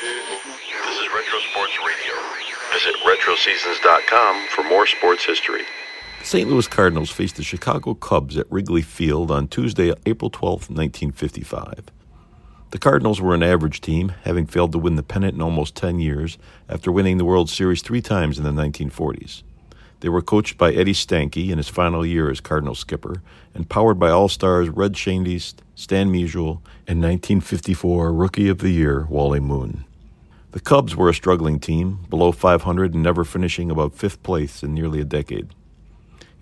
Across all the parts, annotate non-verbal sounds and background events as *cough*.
This is Retro Sports Radio. Visit RetroSeasons.com for more sports history. St. Louis Cardinals faced the Chicago Cubs at Wrigley Field on Tuesday, April 12, 1955. The Cardinals were an average team, having failed to win the pennant in almost 10 years after winning the World Series three times in the 1940s. They were coached by Eddie Stanky in his final year as Cardinal skipper and powered by All Stars Red Schoendienst, Stan Musial, and 1954 Rookie of the Year Wally Moon. The Cubs were a struggling team, below 500 and never finishing above fifth place in nearly a decade.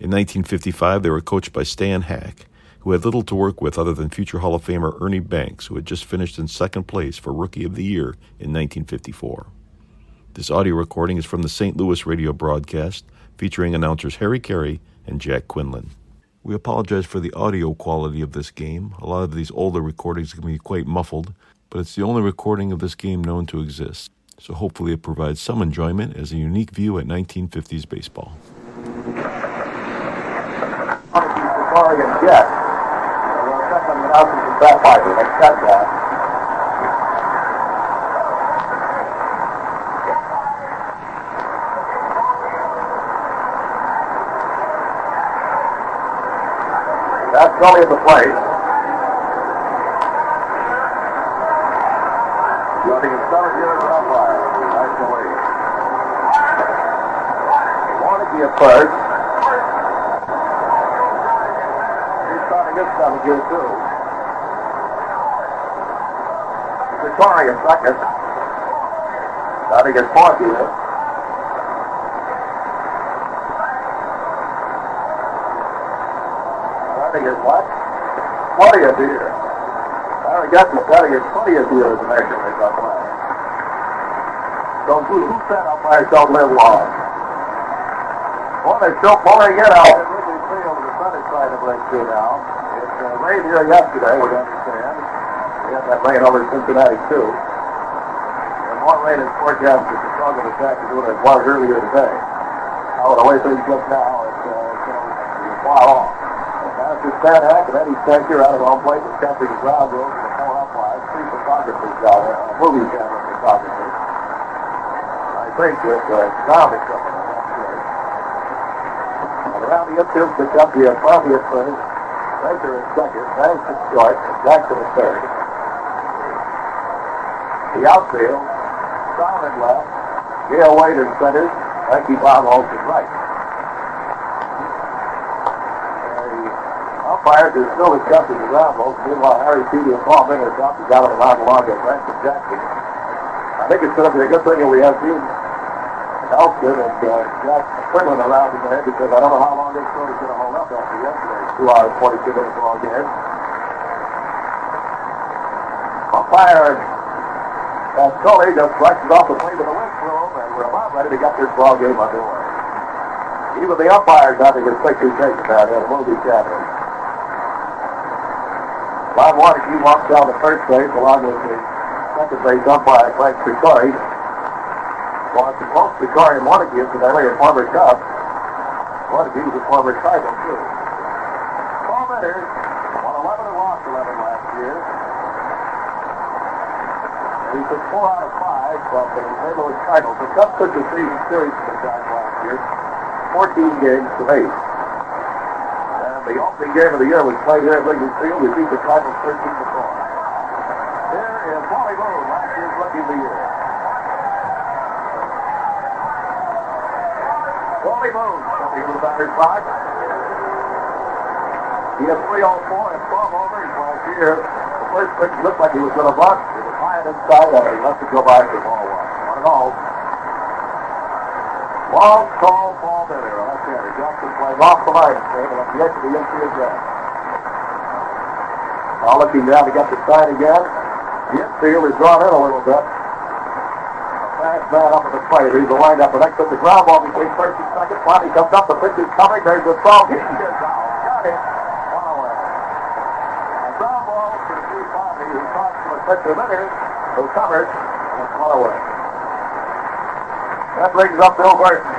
In 1955, they were coached by Stan Hack, who had little to work with other than future Hall of Famer Ernie Banks, who had just finished in second place for Rookie of the Year in 1954. This audio recording is from the St. Louis radio broadcast featuring announcers Harry Caray and Jack Quinlan. We apologize for the audio quality of this game. A lot of these older recordings can be quite muffled, but it's the only recording of this game known to exist. So hopefully it provides some enjoyment as a unique view at 1950s baseball. That's at the plate. Running in center here is umpire. Nice away. At first. He's trying to get something here too. Victoria second. Trying to get fourth here. Trying to get what? Twentieth here. Larry Gutman trying to get twentieth here as an extra up. So who, who said umpires don't live long? Well, they're still pulling it out. The to. It uh, rained here yesterday, we understand. We had that rain over Cincinnati, too. And more rain is forecasted to struggle this afternoon than it was earlier today. Now, the way things look now, it's, uh, it's going to far off. Master Stan Hack and Eddie Stanky out of home plate with Captain Ground Rules and the four umpires, three photographers down there, uh, movie camera photographers. I think with uh, Tom is coming. And around the infield pick up the at first, Baker in second, Banks at short, Jackson at third. The outfield, at left, Gale Wade in center, Frankie Bob Olsen right. Umpires are still adjusting the ground rules. Meanwhile, Harry Peavy and Paul Mingers out of the allowed along at Ransom Jackson. I think it's going to be a good thing that we have Dean Elston and uh, Jack Quinlan around in there because I don't know how long this story's going to hold up after yesterday's two hours, 42 minutes long game. Umpire uh, Scully just flushes off the plate with a windroom, and we're about ready to get this ball game underway. Even the umpires having a picture taken down here, the movie camera. Bob Warneke walks down to first base along with the second base umpire, Frank Secory. Watch both Secory and Warneke, incidentally, are former Cubs. Warneke was a former Cardinal, too. Paul Menners won 11 and lost 11 last year. He took four out of five from the St. Louis Cardinals. The Cubs took the season series from the last year, 14 games to 8. And the opening game of the year was played here at Wrigley Field. We beat the Cardinals 13 to 4. Here is Wally Moon, last year's Rookie of the Year. Wally Moon, coming to the batter's box. He had 3 on 4 and 12 homers last year. The first pitch looked like he was going to bunt. It was high inside, and he left it go by for ball one. One and all. Long, tall ball hitter. That's it. Jackson playing off the line, and at the edge of the infield ground. Now looking down to get the sign again. The infield is drawn in a little bit. Man up at the plate. He's. The next at the ground ball between first and second. Finally comes up. The pitch is coming. There's the throw. He is out. Got it. One away. A ground ball to the 350. He talks to the pitcher there. Who covers. And it's one away. That brings up Bill Virdon,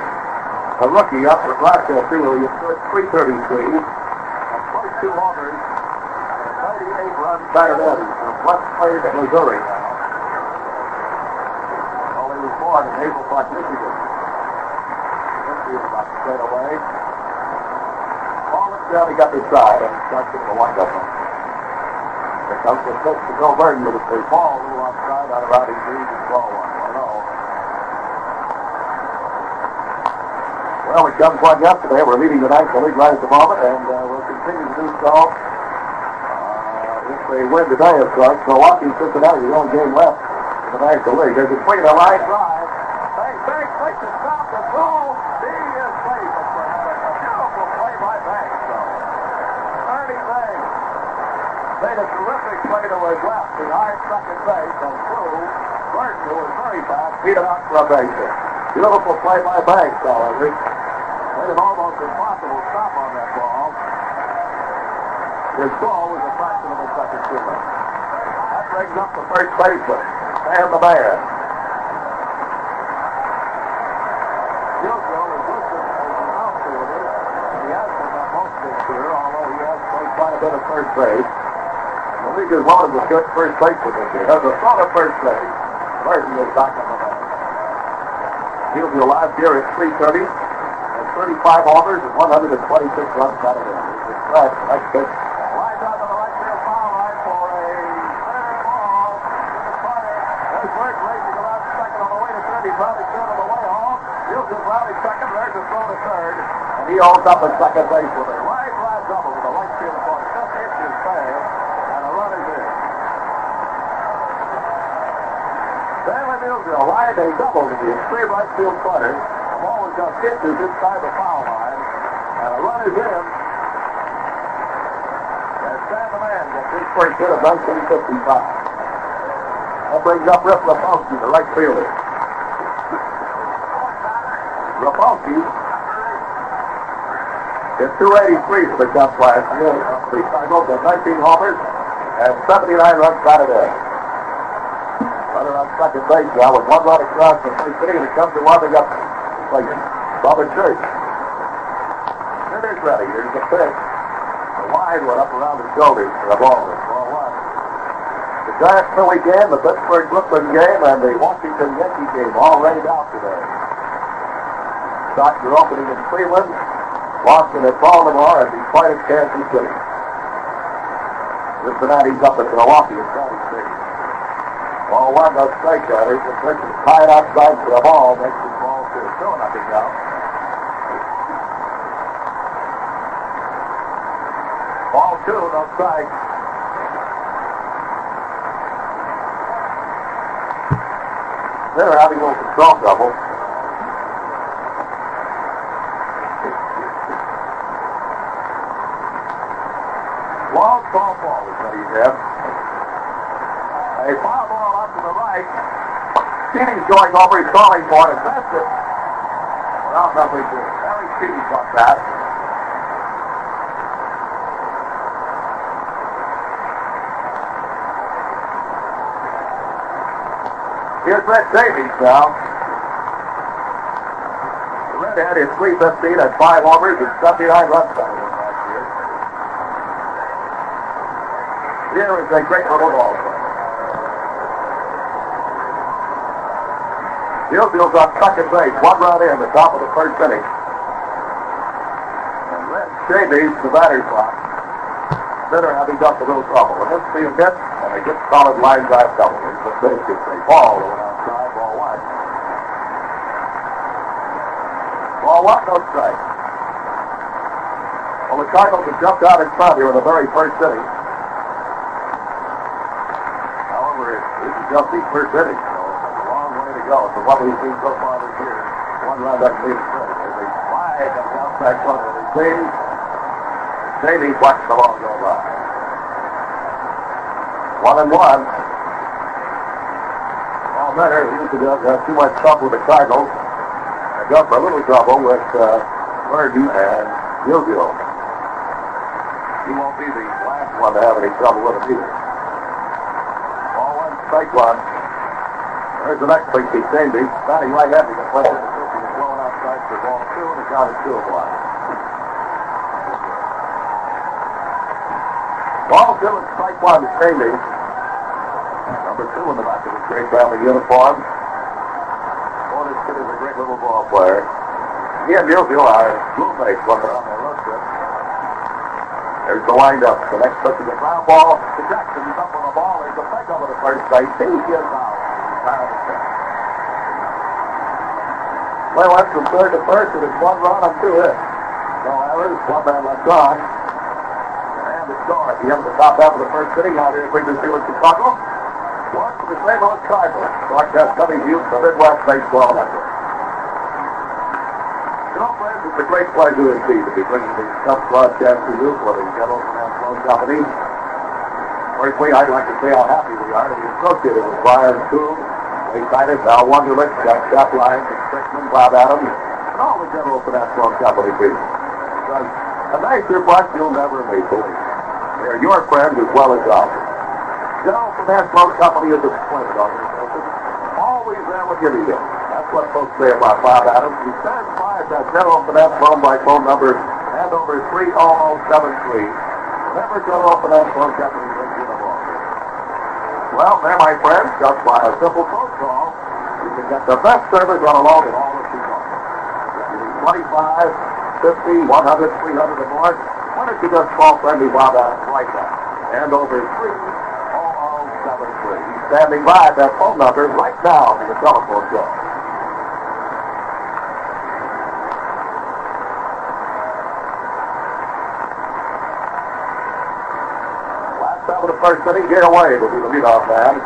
a rookie up for Blackstone Field. He scored 333 and 22 homers and a 98 run Saturday from West Plains, Missouri. Hazel Park, Michigan. Infield about to straight away. Ball he got the side, and starts getting the wind up on it. Here comes the pitch to Bill Virdon with the ball a little outside out around his knees and ball one. One. Well, we come quite yesterday. We're leading the National League right at the moment, and uh, we'll continue to do so. Uh, if they win today, of course, Milwaukee Cincinnati, the only game left in the National League. There's a swing of the line drive. Bang, bang, quick to stop the goal. He is safe. It's a, a beautiful play by Banks. So, Ernie Banks made a terrific play to his left behind second base and threw. Virdon, who was very fast, beat him out for a base hit. Beautiful play by Banks, however. Made an almost impossible stop on that ball. His ball was a fraction of a second too late. That brings up the first baseman, Sam the of first base. Is one of the good first basemen this year. There's a thought of first base. Virdon is back on the mound. He'll be alive here at 330. Has 35 homers and 126 runs batted in. He's a threat. Next pitch. Lines out to the right field foul line for a fair ball in the corner. There's Virdon racing around second on the way to third. He's rounding third on the way home. He'll just rounding second. There's a throw to third. And he owns up at second base with a right flat double to the right field corner. Just inches fast. And a run is in. Musial lined a double to the extreme right field. The ball was just inches inside the foul line. And a run is in. And Stan the Man gets his first hit of 1955. That brings up Rip Repulski, the right fielder. Repulski hit 283 for the Cubs last year. Three cycles of 19 homers and 79 runs batted in second base now with one right across the first inning, and it comes to warming up like Robert Church. Center's ready. Here's the pitch. A wide one up around the shoulders for the ball. Ball one. The Giants Philly game, the Pittsburgh Brooklyn game, and the Washington Yankee game all ready out today. Shots your opening in Cleveland, Boston at Baltimore, and Detroit at Kansas City. Cincinnati's up at Milwaukee at 26 on one, no strike there. He's Richard tied outside for the ball, makes the ball two. Two nothing now. Ball two, no strike. They're having a little control trouble. wild ball ball is what he's have? Right. Stevie's going over. He's calling for it. That's it. Well, nothing to it. Harry Chiti got that. Here's Brett Davies now. The redhead is 315 and 5 homers and 79 runs year. Here is a great little ball play. Gilfield's on second base, one run in, the top of the first inning. And Red Davies, the batter's box. Center having got a little trouble. And this field hit, and a good solid line drive double. It's the base gets a ball outside, ball one. Ball one, no strike. Well, the Cardinals have jumped out in front here in the very first inning. However, this is just the first inning, it's a go. From what we've seen so far this year, one run doesn't it's good. There's a flag on the outside corner of the stadium. Davies watched the ball go by. One and one. All better. He used to have too much trouble with the Cardinals. I got a little trouble with uh, Burden and Gilgil. He won't be the last one to have any trouble with him either. Ball one, strike one. There's the next big piece, Davies. Batting right-handed. The play the fifth. He's blowing outside for ball two, and the count is two one. Ball two and strike one to Davies. Number two in the back of his great family uniform. This kid is a great little ball player. He and Musial are roommates when they're on their road trip. There's the windup. The next pitch is a ground ball to Jackson. He's up on the ball. There's a pick over the first base. He is out. Tired of it. Well, went from third to first, and it's one run and two hits. No errors, one man left on. And the score at the end of the top half of the first inning out here in Chicago. One for the St. Louis Cardinals. Broadcast coming to you from Midwest Baseball Network. You know, friends, it's a great pleasure indeed to be bringing these tough broadcasts to you for the General Finance Loan Company. Firstly, I'd like to say how happy we are to be associated with Brian Coon, Ray Titus, Al Wunderlich, Jack Chapline, Bob Adams, and all the General Finance Loan Company people. Because a nicer bunch you'll never meet, believe. They're your friends as well as ours. General Finance Loan Company is a splendid organization. Always there with you need. That's what folks say about Bob Adams. He stands by at that General Finance by phone number and over 30073. Remember General Finance Loan Company brings you the ball. Well, there, my friends, just by a simple phone call, the best service on a loan in all of you 25, 50, 100, 300 or more, why don't you just call friendly Bob Adams right now? And over 30073. He's standing by at that phone number right now for the telephone call. Last time of the first inning, Gary Wade will be the leadoff man.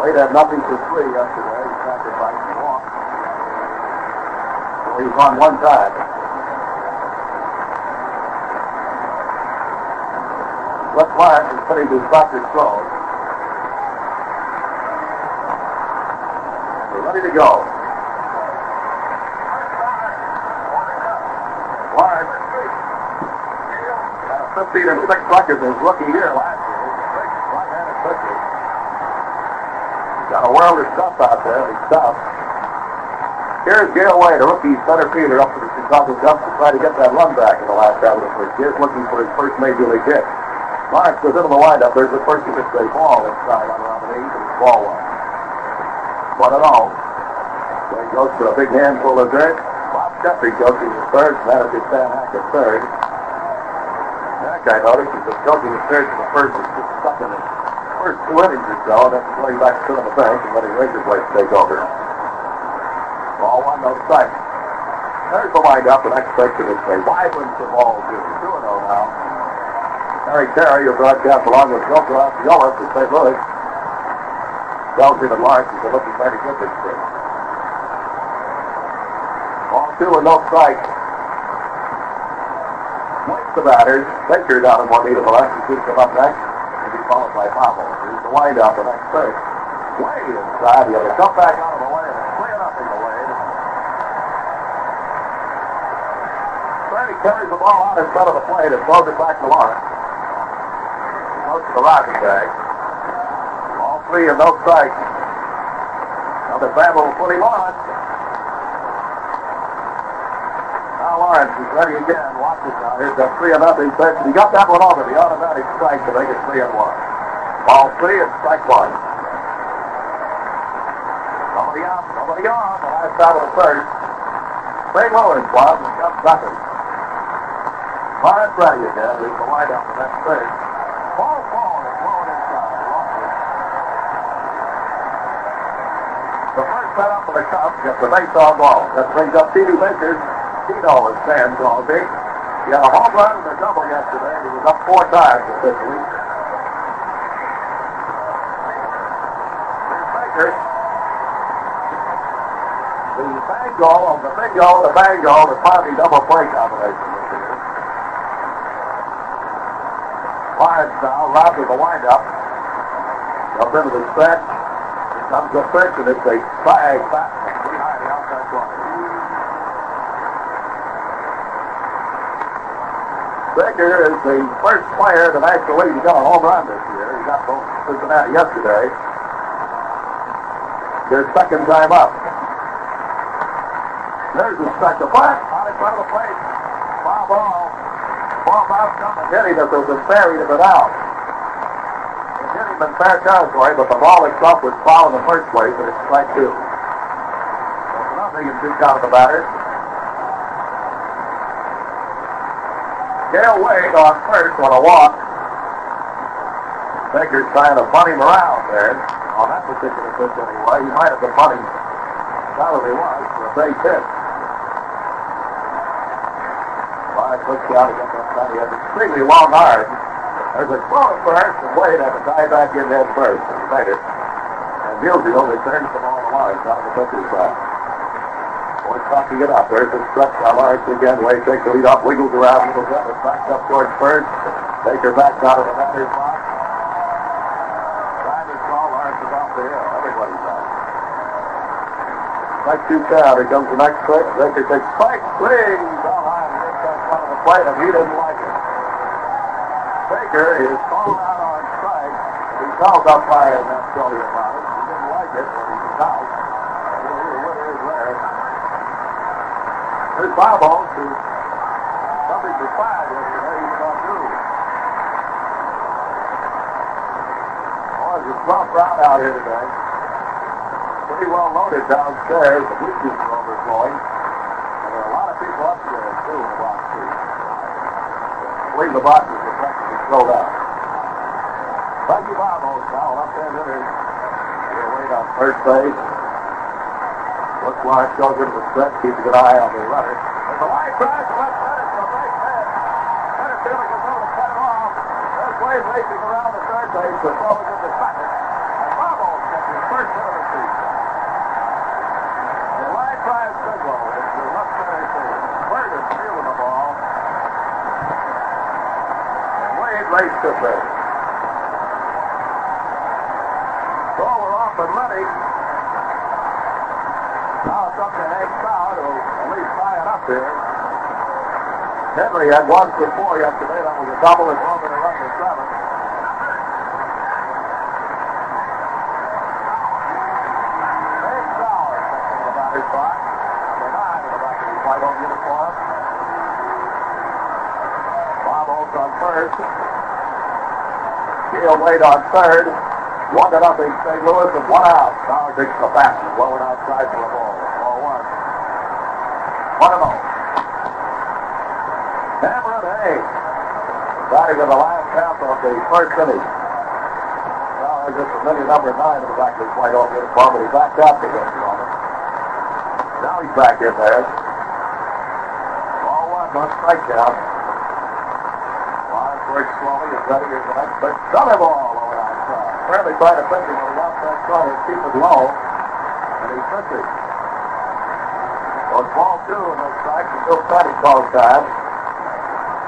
Wade had nothing for three yesterday. He sacrificed a walk. So on one side. Let's Lawrence is putting his doctor's throw. We're ready to go. Had a 15 and 6 record in his rookie year last year. He's a big right-handed pitcher. Got a world of stuff out there. He's tough. Here's Gale Wade, a rookie center fielder up to the Chicago Cubs to try to get that run back in the last half of the first year, looking for his first major league hit. Lawrence goes into the windup. There's the first pitch a ball inside on around the eight, and ball one. One and all. He goes for a big handful of dirt. Bob Jeffrey goes the third, and that is his Hack at third. Hack, I noticed, is coaching the third to the first is just stuck in his first two innings or so, and then going back to the bench and letting Razor Blade take over. Ball one, no strike. There's the windup, the next pitch is a wide one for ball two. 2 0 now. Harry Terry, your broadcast along with Joe Yellis of St. Louis. Me that Lawrence is looking very good this spring. Ball two and no strike. Waits the batters. Baker down in one to the going to come up next. Here's the windup, the next pitch. Way inside. He had to come back out of the way and clear up the way. Brady carries the ball out in front of the plate and throws it back to Lawrence. Goes to the rocking bag. All three and no strikes. Now the battle will put him on. Now Lawrence is ready again. Watch it now. Here's that three and nothing pitch. He got that one over the automatic strike to make it three and one. Ball three and strike one. Nobody out, nobody on. The last out of the first. St. Louis was and got second. Lawrence ready again. Leaves the windup the next third. Ball four is blowing inside. The first set up for the Cubs gets the base on ball. That brings up T.D. Baker. Tino is Sam Crosby. He had a home run and a double yesterday. He was up four times this Here's The bango of the bingo, the bango, the Ponty double play combination this year. Now, robbed of the windup. Comes into the stretch. Comes the pitch, and it's a flag back. Baker is the first player in the National to a home run this year. He got both Cincinnati yesterday. Their second time up. There's the second flag out in front of the plate. Foul ball. Ball bounced up and hit him as it was buried it out. It hit him in fair territory, but the ball itself was foul in the first place, and it's strike two. nothing and two count of the batter. Gale Wade on first on a walk. Baker's trying to bunt him around there. Particular pitch anyway. He might have been bunting. Probably was for a base hit. Five puts out against that side. He has extremely long arms. There's a throw at first, and Wade has to tie back in head first. And it. And Musial returns the ball to Lawrence out of the pitcher's side. Boy, talking it up. There's a stretch by Lawrence again. Wade takes the lead off, wiggles around a little bit, and backs up towards first. Baker backs out of the batter's box. Time is called. Lawrence is off the hill. Everybody's out. Strike two count. Here comes the next strike. Baker takes strike. Swings down high and hits that front of the plate, and he doesn't like it. Baker is called out on strike. He calls up by that's Tony about it. He didn't like it, but he's out. You know who the something for five yesterday. He's gone through. Oh, there's a rough crowd out here today. Pretty well loaded downstairs. The bleachers are overflowing. And there are a lot of people upstairs, too, in the box seats. I believe the boxes are practically filled out. Frankie Barbo's now left-hand hitter. He'll wait on first base. Looks like goes into the stretch, keeps an eye on the runner. There's a line drive to left center for a base hit. Center fielder goes over to cut it off. There's Wade racing around the third base, but throwing the second. And Barbo's gets his first hit of the season. The line drive single is the left center field. Bird is fielding the ball. Raced to third. So we're off and running. Now it's up to Hank Sauer, who at least tie it up here. Henry had one for four yesterday. That was a double and one in a run for seven. Hank Sauer second in the batter's box. Number nine in the back of his white home uniform. Bob Oates on first. Gale Wade on third. One to nothing, St. Louis, and one out. Sauer takes the fastball, blowing outside for a ball. Ball one. One and oh. Cameron Hayes. Batting in the last half of the first inning. There's just minute number nine in the back of his white off uniform, but he backed up against the moment. Now he's back in there. Ball one, no strike slowly, is ready, the next pitch. Another ball over outside. Trying to pitch him on the outside and keep it low. And he's pitching. So it's ball two and no strike. He's still trying to call time.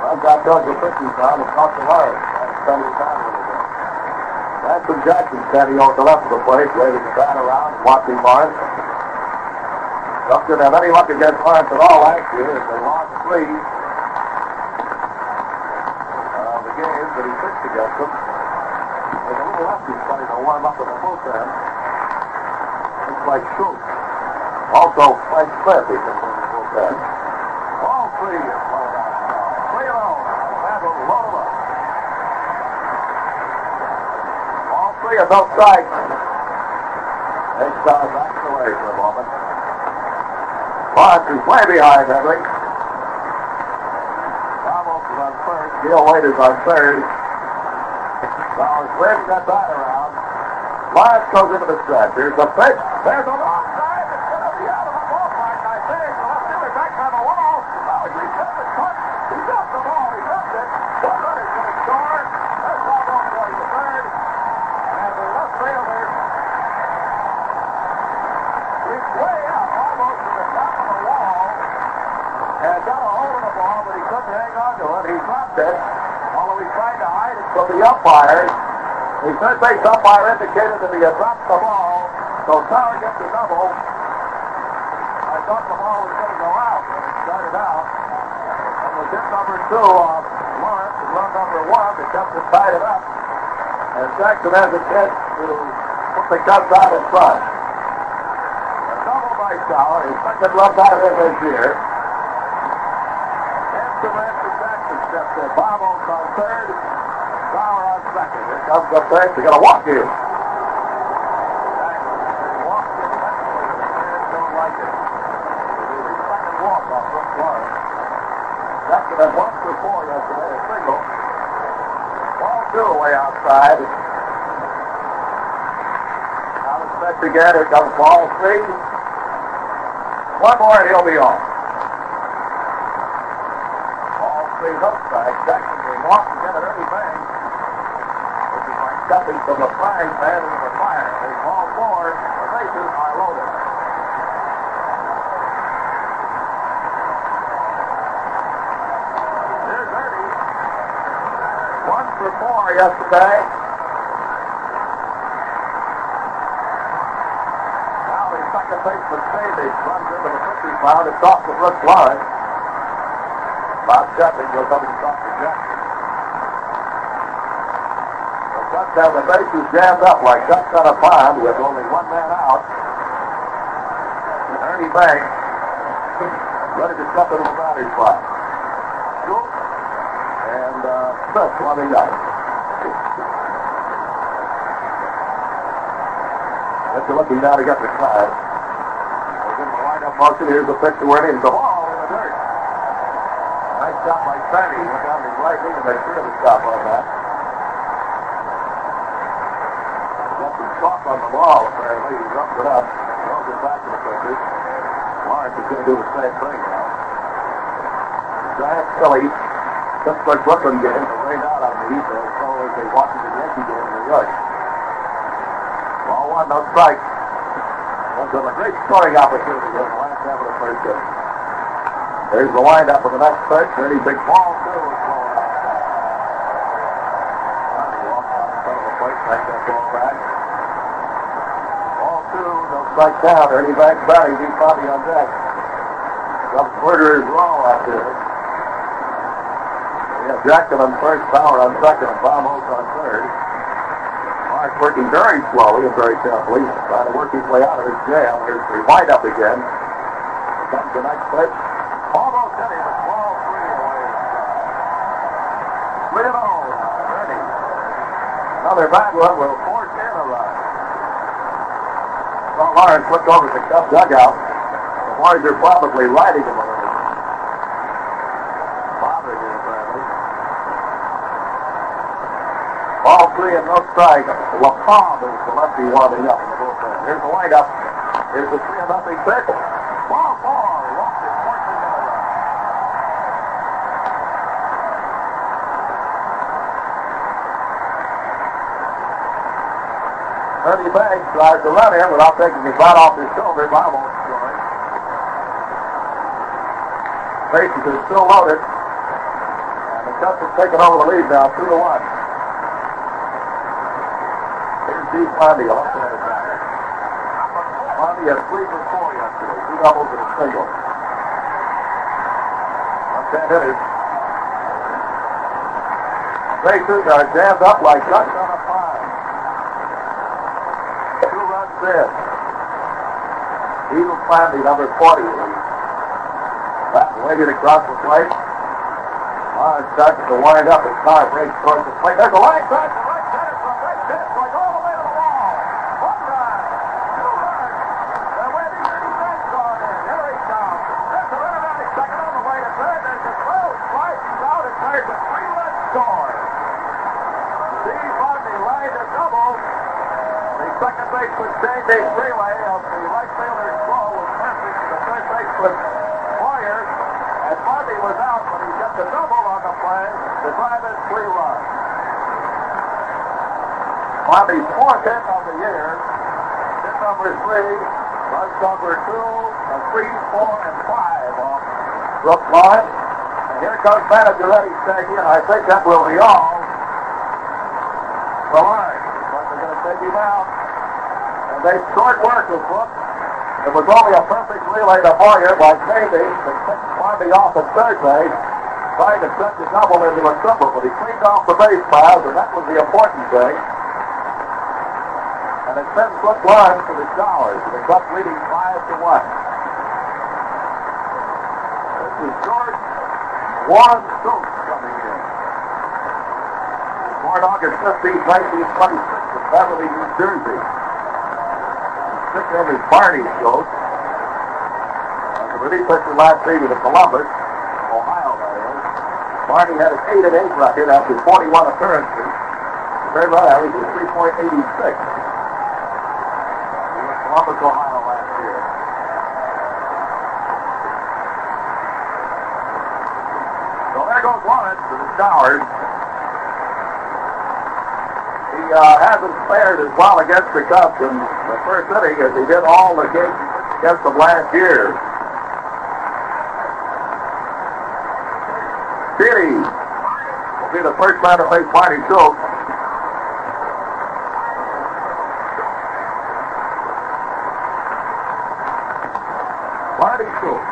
Runs out towards the pitching time and talks to to spend his time a little bit. Ransom Jackson standing over the left of the plate, waving the bat around and watching Lawrence. Duff didn't have any luck against Lawrence at all last year as they lost three uh, the games that he pitched against them. Lefty starting to warm up in the bullpen. Looks like Schultz. Also, Frank Smith, he comes in the bullpen. All three is blown out now. Three and oh. Load them. All three no strikes. They start backing away for a moment. Lawrence is way behind Henry. Ramos is on first. Gil Wade is on third. Bowers waving that bat around. Lawrence goes into the stretch. Here's the pitch. There's a long drive. It's going to be out of the ballpark, I think. The left fielder back on the wall. Bowers reset the cut. He dropped the ball. He dropped it. One runner's going to score. There's Bravo going to third. And the left fielder is way up almost to the top of the wall. And got a hold of the ball, but he couldn't hang on to it. He dropped it. Although he tried to hide it from the umpires. The third base umpire indicated that he had dropped the ball. So Tower gets a double. I thought the ball was going to go out when it started out. And was hit number two on Lawrence and run number one. The captain tied it up. And Jackson has a chance to put the Cubs out in front. A double by Tower. His second run batter in this year. After Ransom Jackson steps in. Bob on third. Tower on second. Here comes the third. They're going to walk. Walked. Florida. Second and one for four yesterday, a single. Ball two away outside. Now the stretch again. Here comes ball three. One more and he'll be on. Ball three hook strike. Jackson will walk again at Ernie Banks. This is like stepping from the frying pan into the fire. There's ball four. The bases are loaded. Here's Ernie. One for four yesterday. Now the second baseman Davies runs into the 50 pound. It's off the Brooks line. Bob Shepard goes up and talks to Jackson. Have the bases jammed up like ducks on a pond with only one man out. And Ernie Banks *laughs* ready to step into the batting spot. And uh, Smith running up. That's looking now to get the class. In the lineup motion. Here's the pitch to Ernie. The ball in the dirt. Nice shot by Sandy. Went down his right knee to make sure the stop on that. Got some chalk on the ball, apparently. He rubbed it up. Throws it back to the pitcher. Lawrence is going to do the same thing now. Giant just like Brooklyn game, they rained out on the East End, so as they watched the Yankee game in the rush. Ball one, no strike. Was a great scoring opportunity in the last half of the first inning. There's the windup for the next pitch. Ernie big ball, too, is blowing out. He walks out in front of the plate, takes that ball back. Ball two, no strike down. Ernie Banks batting, deep Bobby on deck. Some murderers raw out there. We have Jackson on first, Sauer on second, and Bombos on third. Mark working very slowly and very carefully, trying to work his way out of his jam. Here's the windup again. Comes the next pitch. Almost hit him. Another bad one will force in a run. Lawrence looked over the Cub dugout. The boys are probably riding him a little. Bothering him, apparently. Ball three and no strike. LaPalme is the lefty warming up in the bullpen. Here's the windup. Here's the three and nothing pitch. Ball four. Walked it, forcing in a run. Ernie Banks tries to run without taking his bat off his shoulder. Bob won't score. Bases are still loaded. And the have taken over the lead now, two to one. Here's Steve Fondy, left-handed batter. Fondy had three for four yesterday, two doubles and a single. Left-hand hitters. Bases are jammed up like ducks on a pond. Two runs in. Fondy, number 40. That waited across the plate. Lawrence starts to wind up. His car breaks towards the plate. There's a line drive to right center right. Going all the way to the wall. One run. Two runs. Waiting. Ernie Banks going in. Here he comes. A on second on the way to third. There's a three-run Fondy a double. The second baseman of the right fielder's throw was perfect. The third baseman Boyer and Fondy was out, but he gets a double on the play to drive in three runs. Fondy's fourth hit of the year. Hit number three, runs number two, and three, four, and five off Brook line. And here comes manager Eddie Stanky, and I think that will be all for Lawrence. But they're going to take him out. And they short work with Brook. It was only a perfect relay to Boyer by Davies that picked Bobby off at third base, trying to set the double into a triple, but he cleaned off the base paths, and that was the important thing. And it sends Brook Lawrence to the showers. The Cubs leading five to one. This is George Warren Schultz coming in. Born August 15, 1926 in Beverly, New Jersey. His nickname is Barney Schultz. As a pitched the last season to Columbus. Marty had an 8 and 8 record after 41 appearances. Third run average was 3.86. He was Columbus, Ohio last year. So there goes Lawrence to the Stowers. He uh, hasn't fared as well against the Cubs in the first inning as he did all the games against them last year. Keely will the first man to face Marty Schultz. Marty Schultz.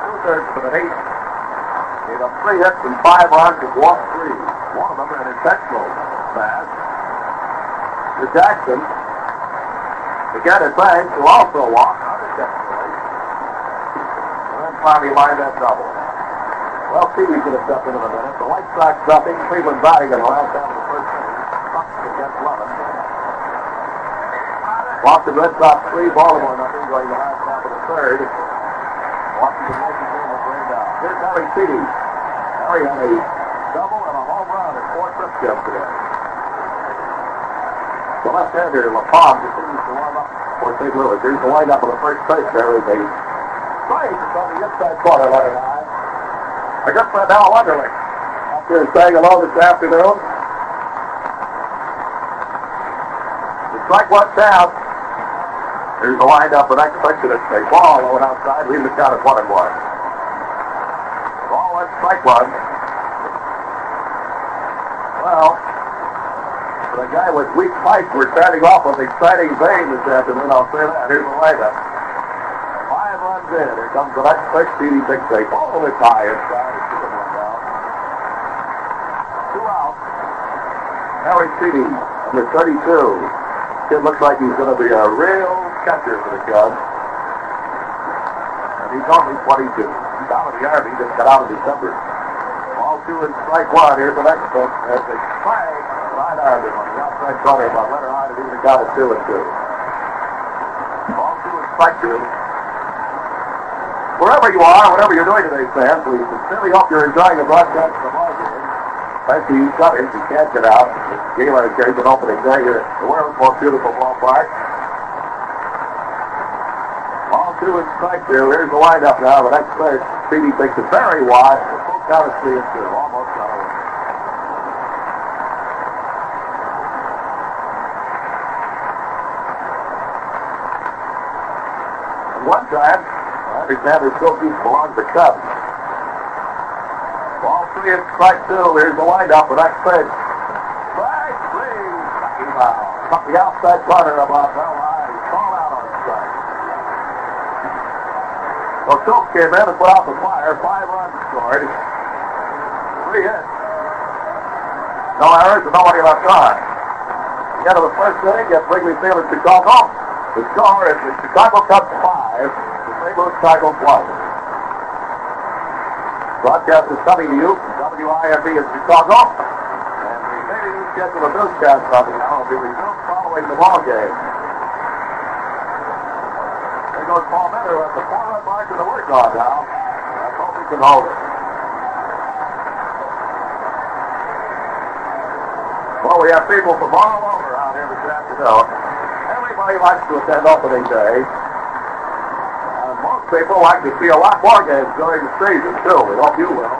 Two-thirds for the eight. Gave up three hits and five runs and walked three. One of them an intentional pass to Jackson. Again, it's Banks, who also walked. And then finally lined that double. Well, Stevie could have stepped in in a minute. The White Sox nothing. Cleveland batting in the last half of the first inning. Bucks against Levin. Boston Red Sox three, Baltimore nothing going the last half of the third. Washington Yankees game will bring down. Here's Harry Chiti. Harry had a double and a home run in four trips yesterday. The left-hander, LaPalme, continues to warm up for St. Louis. Here's the windup on the first base. Is a strike on the inside corner, letter My good friend Al Wunderlich out there saying hello this afternoon. The strike one down. Here's the windup, the next and it's a ball going outside, leaving the count at one and one. Ball one, strike one. Well, for a guy with weak fights, we're starting off with exciting vein this afternoon, I'll say that. Here's the windup. In. Here comes the next pitch. Chiti picks a ball that's high inside. It's two one out. Harry Chiti, number 32. Kid looks like he's going to be a real catcher for the Cubs. And he's only 22. He's out of the Army. Just got out in December. Ball two and strike one. Here's the next pitch. There's a strike. Right Army on the outside corner about letter high to even got it two and two. Ball two and strike two. Wherever you are, whatever you're doing today, fans, we sincerely hope you're enjoying the broadcast of the ball game. Thanks to you Cutters who can't get out. Gala carries an opening day here at the world's most beautiful ballpark. Ball two and strike two. Here's the windup now. The next pitch, Speedy takes it very wide. The full count is three and two. Almost away. At one time, Alexander Trophy belongs to Cubs. Ball three and strike two. Here's the windup for next pitch. Strike three. Up the outside corner about now. line. call out on strike. Well, Schultz came in and put out the fire. Five runs scored. Three hits. No errors and nobody left on. The end of the first inning, gets Wrigley Field to Chicago. The score is the Chicago Cubs 5, Chicago Blog. Broadcast is coming to you from WIFE in Chicago. And the daily news schedule of newscasts on the hour will be resumed following the ball game. There goes Paul Meadow at the far right mark of the work on now. I hope he can hold it. Well, we have people from all over out here this afternoon. Everybody likes to attend opening day. People like to see a lot more games during the season, too. We hope you will.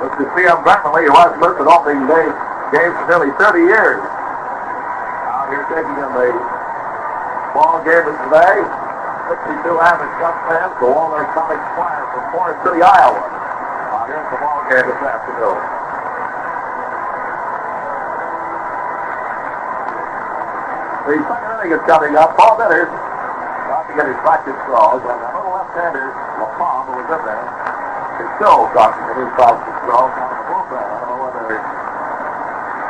But to see them Bentley, who hasn't missed an opening day game for nearly 30 years. Out here taking in the ball game today. 62 average Cup fans all their Sonic Squire from Forest City, Iowa. Out here at the ball game this afternoon. The second inning is coming up. Paul Bitters about to get his practice throws, and the little left-hander, LaPalme, who was in there, is still talking to his practice throws down in the bullpen. I don't know whether they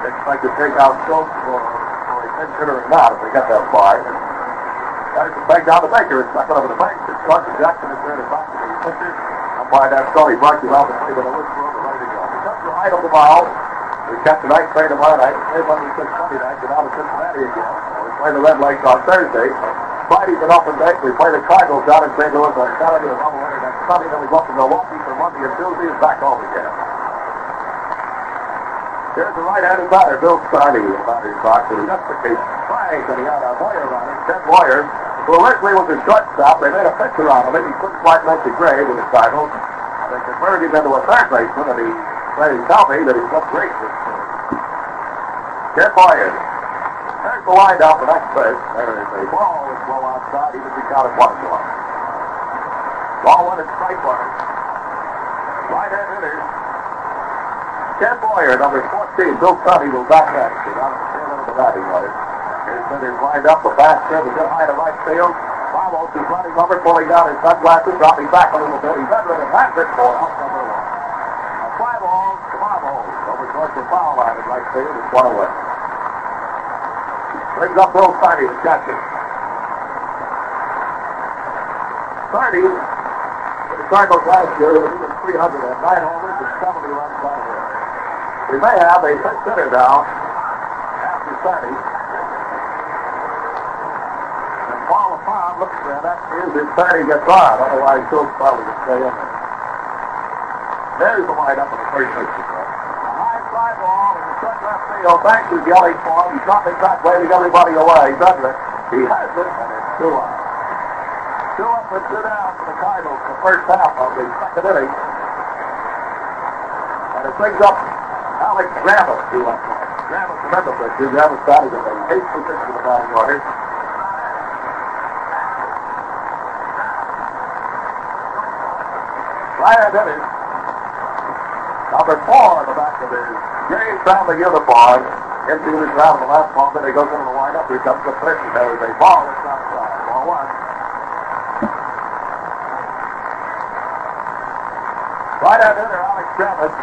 expect to take out Schultz for, for a pinch or not if they get that far. Got it back down to Baker. It's back over the bank. It's Carson Jackson is there to talk to the pitcher. Umpire that Scully brought you out to play with a whistle over ready to go. The Cubs are right on the ball. We catch the night train tomorrow night. Play Monday, six Monday night. Get out of Cincinnati again. We play the Red Lakes on Thursday. Friday's an open day. We play the Cardinals down in St. Louis on Saturday and double winner next Sunday. Then we go up to Milwaukee for Monday and Tuesday and back home again. Here's the right-handed batter, Bill Starney, in the batter's box with a justification. Trying and he had a Boyer on him. Ted Boyer, who originally was a shortstop. They made a picture on him. He couldn't quite make the grade with the Cardinals. And they converted him into a third baseman, and he played tell me that he's this year. Ted Boyer. The windup, the next pitch. There is a ball is low outside, even if he counted one shot. Ball one is strike one. Right-hand hitter. Ken Boyer, number 14. Bill Cuddy will back that. Get out of the tail end of the batting order. Here's Sanders lined up. The fast curve is in high to right field. Ramos is running over, pulling down his sunglasses, dropping back a little bit. He's under it and it for out number one. A fly ball to Ramos over towards the foul line at right field. It's one away. Brings up Bill Sarni to catch it. Sarni, the Cardinals last year, he was 309 homers and 70 runs by him. We may have a hitter now after Sarni. And Paul LaPalme looks for that is if Sarni gets on, otherwise he'll probably stay in there. There's the windup of the first base. Left field. Banks is yelling for him. He's dropping back, waving everybody away. It? He has it, and it's two up. Two up and two down for the Cardinals the first half of the second inning. And it brings up Alex Grammas to up. Grammas, remember, but Grammas batted in the eighth position of the batting order. Ryan Dennis, number four in the back of his gray family uniform, into his round the last ball, then he goes into the windup. Here comes the pitch, and there is a ball that's outside. Ball one. Right out there, Alex Grammas.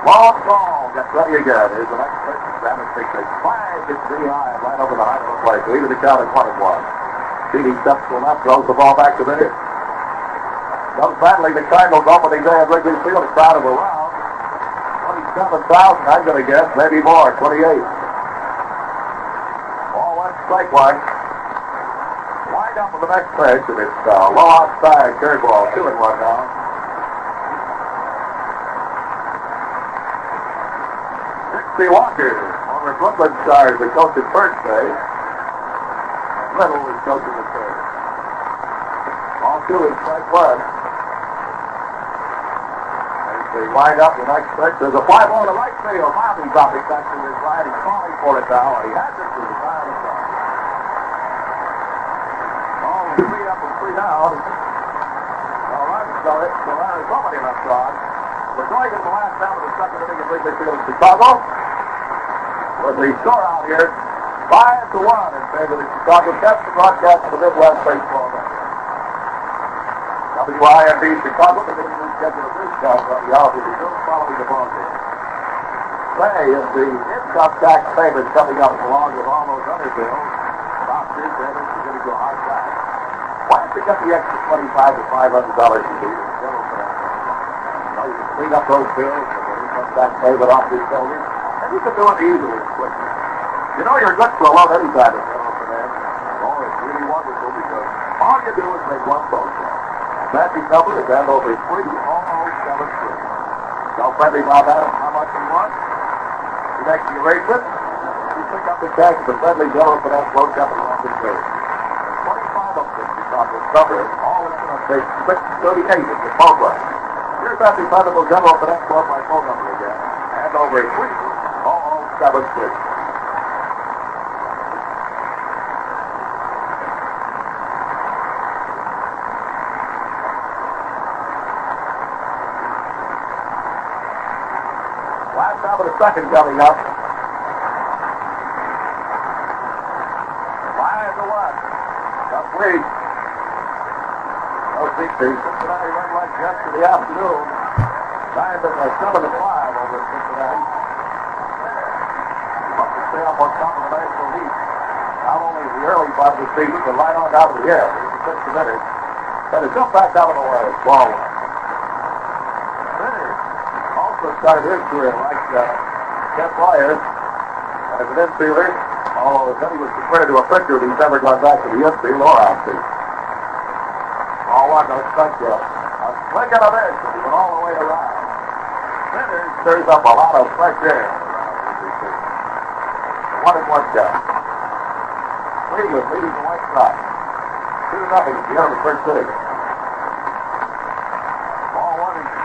Long ball, gets ready again. Here's the next pitch. Grammas takes a flag, gets pretty high, right over the height of the plate. Even the count at 21. Speedy steps to the left, throws the ball back to there. Comes battling the Cardinals opening day at Wrigley Field. A crowd of around 27,000, I'm going to guess. Maybe more, 28. Ball one, strike one. Wind up for the next pitch, and it's uh, low outside curveball, two and one now. Dixie Walker, former Brooklyn Stars, the coach at first base. Little is coaching the third. Ball two is strike one. They wind up the next pitch. There's a fly ball to right field. Bobby dropping back to his right. He's calling for it now, and he has it to the side the is three up and three down. Well, runs so it's so there's somebody left on. We're going into the last half of the second inning at Wrigley Field in Chicago. With the score out here, five to one in favor of the Chicago Cubs. Broadcast of the Midwest Baseball Network. WIND Chicago, the of the schedule of this show from the Alpha Field following the ball game. Play is the income tax payment coming up along with all those other bills. Doctors, dentists, are going to go hard back. Why don't you get the extra 25 to $500 you need finance? You can clean up those bills and the income tax payment off your shoulders, and you can do it easily and quickly. You know, you're good for a in general finance. Oh, it's really wonderful because all you do is make one call. Matthew number is that over three almost seven three. Tell Friendly Bob Adams how much he wants. He makes the arrangement. You pick up the check for Friendly General Finance Loan Company on the trade. Twenty-five of them because it's covered. All is going to take six thirty-eight is the phone line. Here's Matthew Federal General Finance Loan my phone number again. And over three all seven three. Last half of the second coming up. Five to one. Lead. No thing. Cincinnati went like yesterday afternoon. Time is like seven to five over Cincinnati. Must to stay up on top of the National Heat. Not only the early part of the season, but right on down to the end. Cincinnati. But it's up back out of the way. Ball one. Center. Also started his career like uh, Jeff Myers as an infielder. Although then he was converted to a pitcher, he's never gone back to the infield or outfield. All one, no strike out. A swing and a miss, he went all the way around. Sinners stirs up a lot of fresh air. One and one count. Cleveland leading the White Sox. Two nothing the the first inning. Ball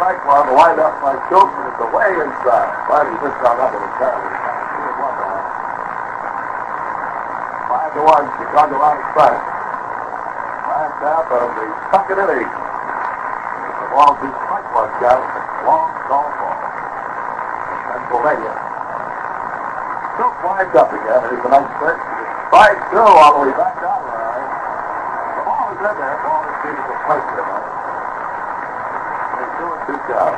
one and strike one, lined up by Schultz, and it's away inside. He just got up a and one now. Five to one, Chicago on its back. Last half of the second inning. The ball to strike one count. Long golf ball. Pennsylvania. Schultz winds up again. Here's the nice pitch. Strike two all the way back down the line. The ball is in there. Ball is being replaced there now. They two two count.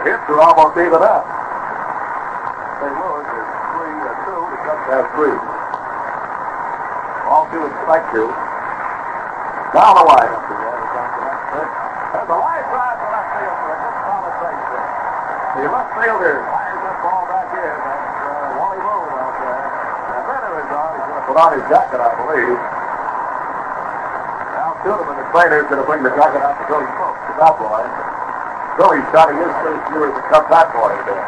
The hits are almost even up. St. Louis is three and two. The Cubs have three. Ball two and strike two. Down the line up the. There's a line drive to left field for a good solid base. The left fielder fires that ball back in. That's uh, Wally Rowe out there. And Minner is on. He's going to put on his jacket, I believe. Now Scheuneman, the trainer, is going to bring the jacket out to Billy Folks, the top line. Billy's starting his first year as a Cub bat boy today.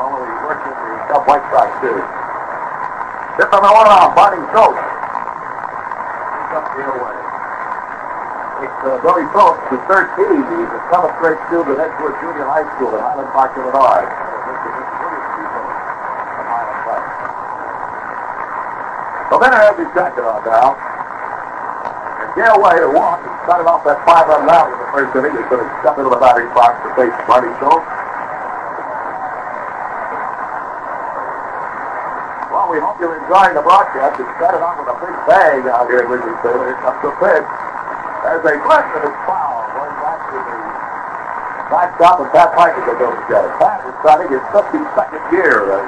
Although he worked in the Cub White Sox too. Hit on the one off, Barney Schultz. He's up the other way. It's uh, Billy Phillips, the 13. He's a seventh grade student at Edgewood Junior High School in Highland Park, Illinois. So then I have his jacket on now. And Gale Wade, who walked started off that five run rally first inning, is going to step into the batting box to face Barney Schultz. Well, we hope you're enjoying the broadcast. It started off with a big bang out here in Wrigley Field. Here comes the pitch. There's a blitz and it's foul. Going back to the backstop and Pat Pieper will go together. Pat is starting his 52nd year as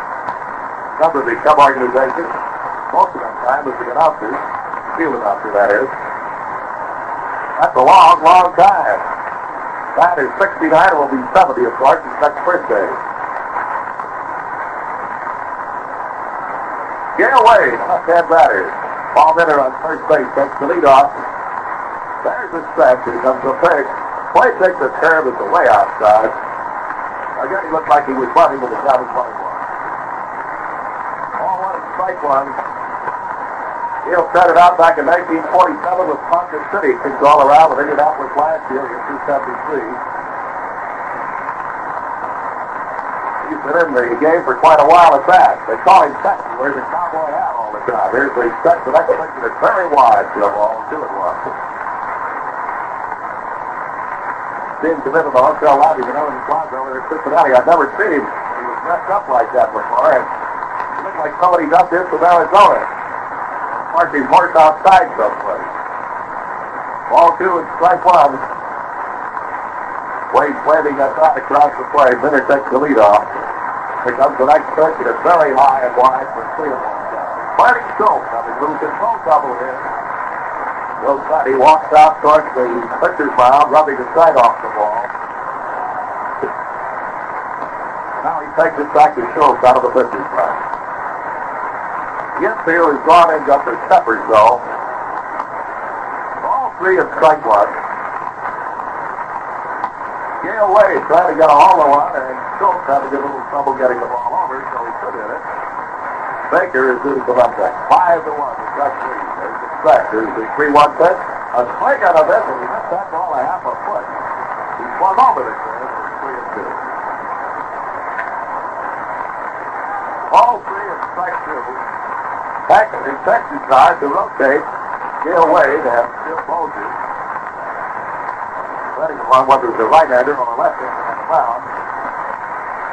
member of the Cub organization. Most of that time as the announcer, field announcer that is. That's a long, long time. Pat is 69 and will be 70, of course, his next birthday. Gale Wade, left-hand batter. Paul Minner on first base, takes the lead off. There's the stretch. Here comes the pitch. Play takes a curve. It's way outside. Again, he looked like he was bunting, but the job was 21. Ball one strike one. He'll started out back in 1947 with Ponca City. Kicked all around with Indianapolis last year in 273. He's been in the game for quite a while at that. They call him Texas. He wears a cowboy hat all the time. Here's the set. The next pitch is very wide the ball. Two and one. Seen him come into the hotel lobby, you know, in the plaza over there at Cincinnati. I've never seen him. He was messed up like that before. And he looked like somebody dumped in from Arizona. His horse outside someplace. Ball two and strike one. Wade planting that shot across the plate. Takes the lead off. Here comes the next pitch, and it's very high and wide for three and one down. Barney Schultz having a little control trouble here. He walks out towards the pitcher's mound, rubbing the side off the ball. Now he takes it back to Schultz out of the pitcher's mound. The infield is gone in up to Steppers, though. All three and strike one. Gale Wade trying to get a hold of one, and Schultz having a little trouble getting the ball over, so he put in it. Baker is doing the left back. Five to one. It's got three. There's the stretch. There's the three-one pitch. A swing out of this, and he missed that ball a half a foot. He swung over there. It's three and two. All three and strike two. Back in Texas side to rotate. Gale Wade and Bill Moses. Letting along whether it's a right-hander or a left-hander on the mound.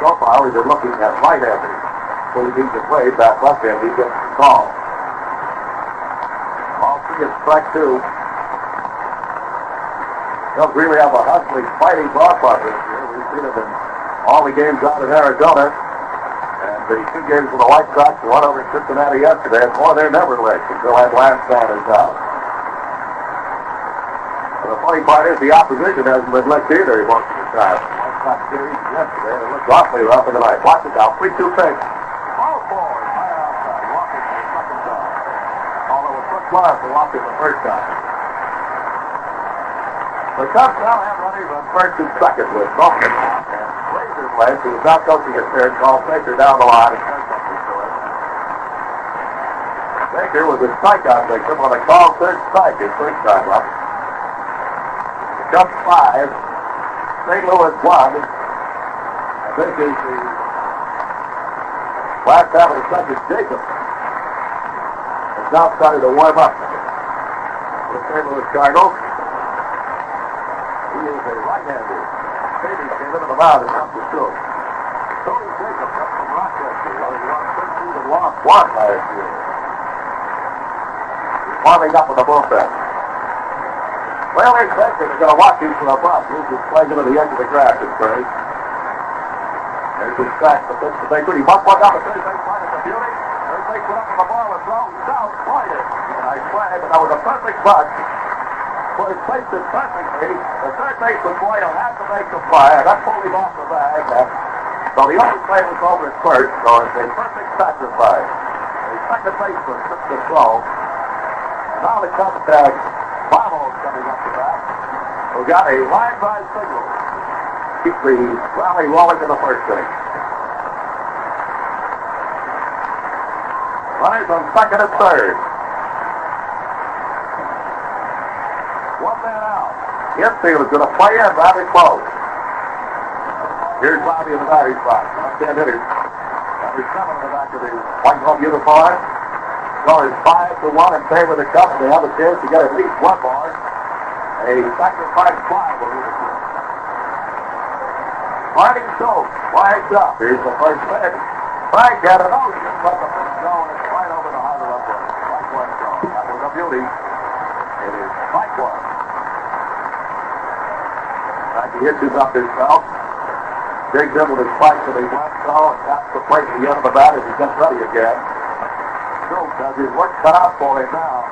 So far, we've been looking at right-handers. So he needs to play back left-hand. He gets the call. All three and strike two. Cubs really have a hustling, fighting ball club this year. We've seen it in all the games out in Arizona. The two games for the White Sox, one over Cincinnati yesterday, and they're never licked until that last man is out. The funny part is the opposition hasn't been licked either most of the time. White Sox series yesterday, it looks awfully rough in the night. Watch it now. 3-2 pitch. Ball forward. High outside. Walker for the second time. Although it took Clark for Walker the first time. The Cubs now have runners on first and second with Bowman. Blades, who was not coaching at third, called Baker down the line to. Baker was a strikeout victim on a called third strike his first time up. Cubs five, St. Louis one. This is the of the second. Jacob has now started to warm up. The St. Louis Cardinals. He is a right-hander. Baby came into the mound and up the show. Tony Jacob up from Rochester. He won 13 and lost one last year. He's warming up with the bullpen. Well, they're Baker is going to watch him for a bump. He's just playing into the edge of the grass at first. There's his sack, the pitch to Baker. He bumped one down the third base line. It's a beauty. Third base went up and the ball was thrown south. Pointed. Nice play, but that was a perfect buck was placed it perfectly. The third baseman Boyer had to make the play. That pulled him off the bag. So the only play was over at first, so it's a perfect sacrifice. The second baseman took the throw. Now the have Bottles coming up to bat. Who got a line drive signal. Keep the rally rolling in the first inning. Runners on second and third. One man out. Infield is going to play in rather close. Here's Bobby in the batting box. Left-hand hitter. Seven in the back of the white home uniform. Score is five to one in favor of the Cubs. They have a chance to get at least one more. A sacrifice fly will be the. Marty Schultz winds up. Here's the first pitch. Frank had an ocean, but the pitch go and it's right over the heart of the plate. Strike one throw. That was a beauty. It is strike one. Hits him up himself. Digs in with his spike to the left taps the plate of the bat as he gets ready again. Schultz has his work cut out for him now.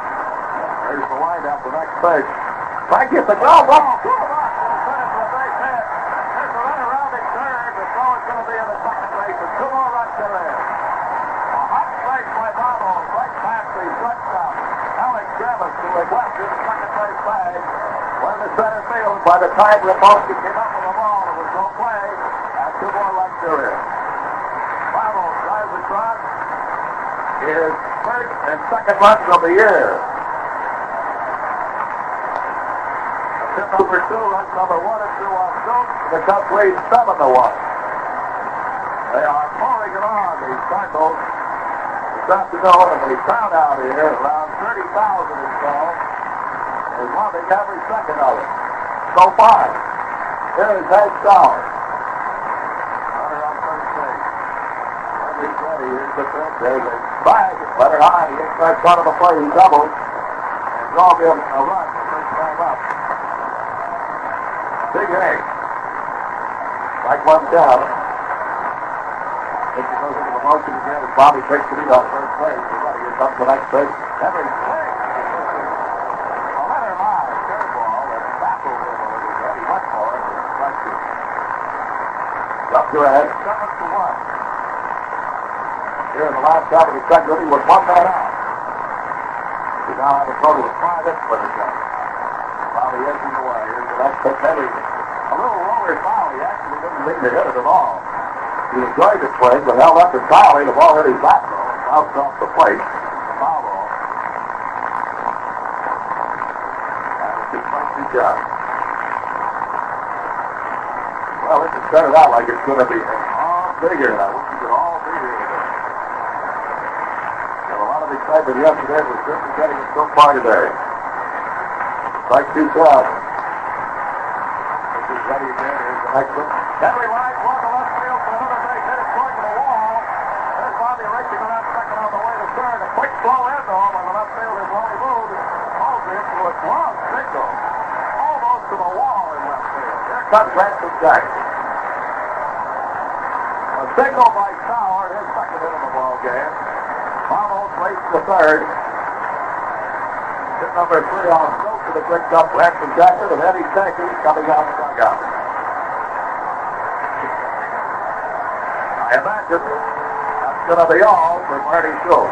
There's the windup, the next pitch. Frank gets the base base. A hot strike by Bobo, right past the left base time Repulski came up with the ball, there was no play, and two more runs to in. Bobo drives across his first and second runs of the year. Tip number two, runs number one and two on Schultz. The Cubs lead seven to one. They are pouring it on, the Cardinals. This afternoon, and the crowd out here, around 30,000 or so, is loving every second of it. So far, here is Hank Sauer. Runner on first base. Let it high. He front ah, of the plate. He doubles. And drove him a run the first time up. Big Hank. Strike one down. Pitcher goes into the motion again as Bobby takes the lead on first base. He's got to get up the next base. Henry. He. Up to ahead. Seven to one. Here in the last half of the second inning with one man out. We now have a total of five hits for the Cubs. Bobby edging away. Here's the next pitch. Henry. A little lower foul. He actually didn't mean to hit it at all. He enjoyed the swing, but held up entirely. The ball hit his back though. Bounced off the plate. Foul ball. And it's first two shots. Well, it just started out like it's going to be all bigger. And I wish it could all be here today. A lot yesterday was certainly getting it so far today. Strike two shots. This is ready again. Here's the next one. Henry lines one to left field for another base hit. It's going to the wall. There's Bobby racing around second on the way to third. A quick blow in though when the left field is only moved. Aldrich was long signal. Almost to the wall in left field. Here comes Ransom Jackson. A signal by Sauer, his second hit of the ball game. Almost race to third. Hit number three on Stokes to the quick up Ransom Jackson and Eddie Stanky coming out of the dugout. I imagine that's going to be all for Barney Schultz.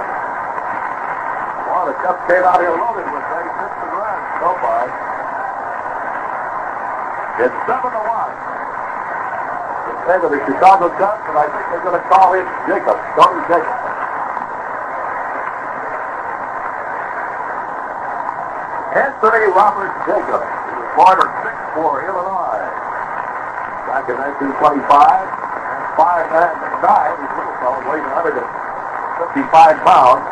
Well, the Cubs came out here loaded with base hits and runs so far. It's 7 to 1. In favor the Chicago Cubs, and I think they're going to call in Jacob, Tony Jacob. Anthony Robert Jacob. He was born in 6'4", Illinois. Back in 1925, and 5 man and 9, he's a little fellow, weighing 155 pounds.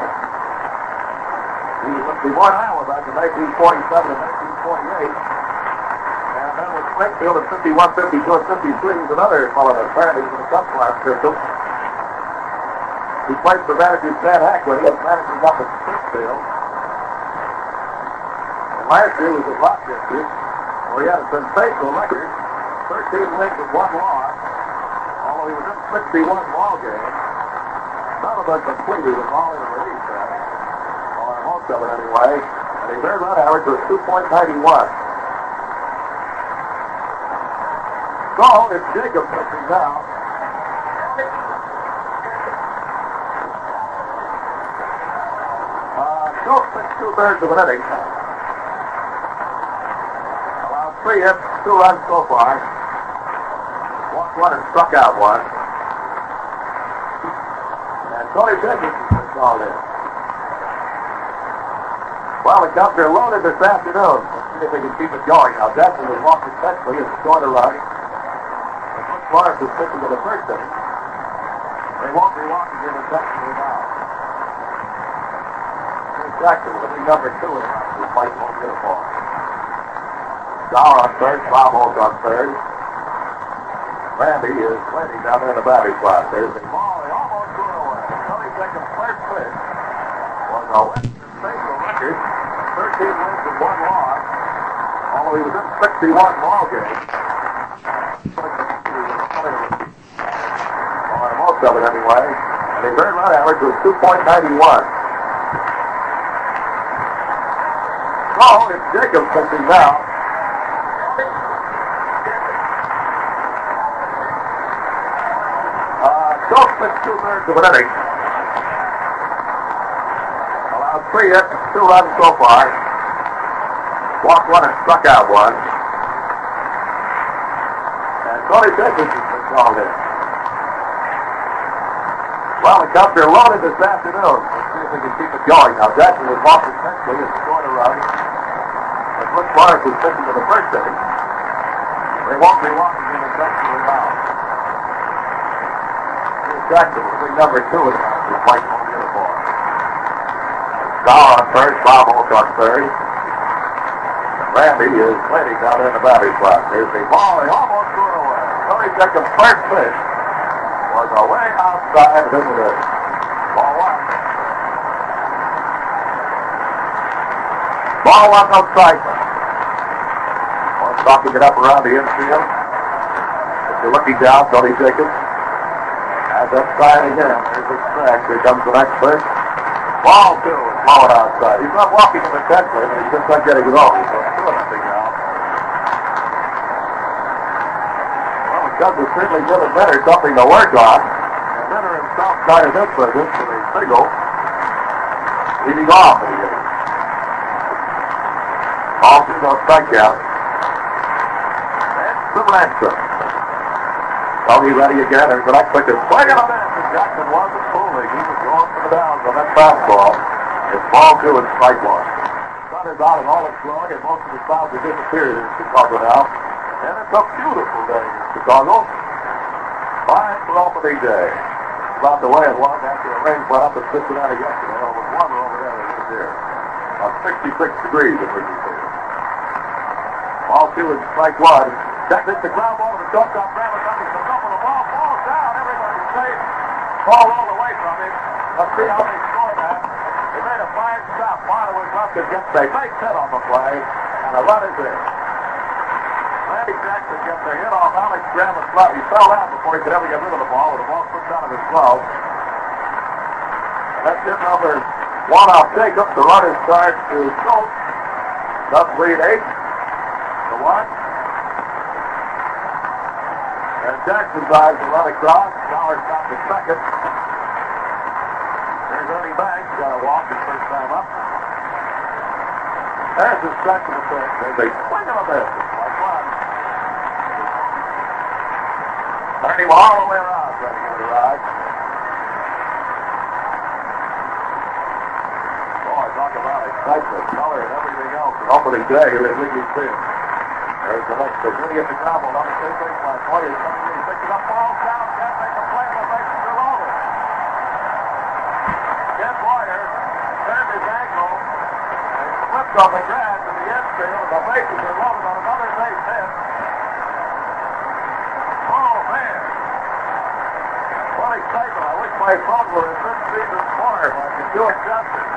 He was born Iowa back in 1947 and 1948. And then with Springfield in 51, 52, and 53, he's another fellow that apparently was in the subclass system. He played for manager Stan Hack when he was managing up at Springfield. And last year was at Rochester, where he had a sensational record. 13 wins with one loss. Although he was in 61 ball games. None of them completed all in the release set. Or most of it anyway. And his earned run average was 2.91. So it's Jacob pitching now. Uh, Schultz pitched two-thirds of an inning. Three hits, two runs so far. Walked one and struck out one. And Tony has been called in. Well, the Cubs are loaded this afternoon. Let's see if we can keep it going. Now, Jackson was walking technically and scored a run. And Butch Morris is pitching to the first inning. They won't be walking second inning now. Jackson will be number two in the white uniform. Sauer on third, Baumholtz on third. Randy is waiting down there in the batting spot. There's the ball. They almost threw it away. Tony Jacobs' first pitch was a Western Baseball record. 13 wins and one loss. Although he was in 61 ball games. Or most of it anyway. And his earned run average was 2.91. So it's Jacobs pitching now. Uh, Schultz of an inning. Allowed three hits, two runs so far. Walked one and struck out one. And Tony Jacobs has been called in. Well, the Cubs are loaded this afternoon. Let's see if we can keep it going. Now, Jackson was walking technically and scored a run. And Butch Morris was pitching to the first inning. They won't be walking in the second inning will be number two the white uniform. Sauer on third, Baumholtz on third. Randy is waiting down in the batting spot. There's the ball. He almost threw it away. Tony Jacobs' first pitch was away outside into the ball one. Ball one, no strike. One knocking it up around the infield. If you're looking down, Tony Jacobs sign again. There's a strike. Here comes the next pitch. Ball two, blowing outside. He's not walking in the technique, but he's just not getting it off. So it's two nothing now. Well, have certainly given Minner something to work on. And Minner himself tried his input into the single. Leading off in the inning. Ball two, no strikeout. And the Ransom. Tony ready again. There's an unexpected swing and a. And Jackson wasn't fooling. He was going for the downs on that fastball. It's ball two and strike one. Sun is out and all it's glowing, and most of the clouds have disappeared in Chicago now. And it's a beautiful day in Chicago. Fine for opening day. About the way it was after the rain went up in Cincinnati yesterday. It was warmer over there than it is here. About 66 degrees in Wrigley Field. Ball two and strike one. That hits the ground ball to the shortstop. Ball rolled away from him. Let's see how they score that. He made a fine stop. Marner was left get a big hit on the play. And a run is in. Randy Jackson gets a hit off Alex Grammas' glove. He fell down before he could ever get rid of the ball. With the ball slipped out of his glove. That's hit number one off Jacobs. The runner starts to Schultz. Up lead eight. Jackson drives the run across. Dollar stops at second. There's Ernie Banks. Got a walk his first time up. There's a stretch of the third. There's a swing of a miss. Like one. Ernie all the way around trying to give a ride. Oh, Boy, talk about excitement, color, and everything else. Opening day here at Wrigley Field. There's the next. They're going to get the travel. Not a safe place by 20 a fall count can't make a play but makes it over. Ken Boyer turned his ankle and slipped on the grass in the infield. The bases are loaded on another base hit. Oh, man. What excitement. I wish my phone were in this season score I could do it justice.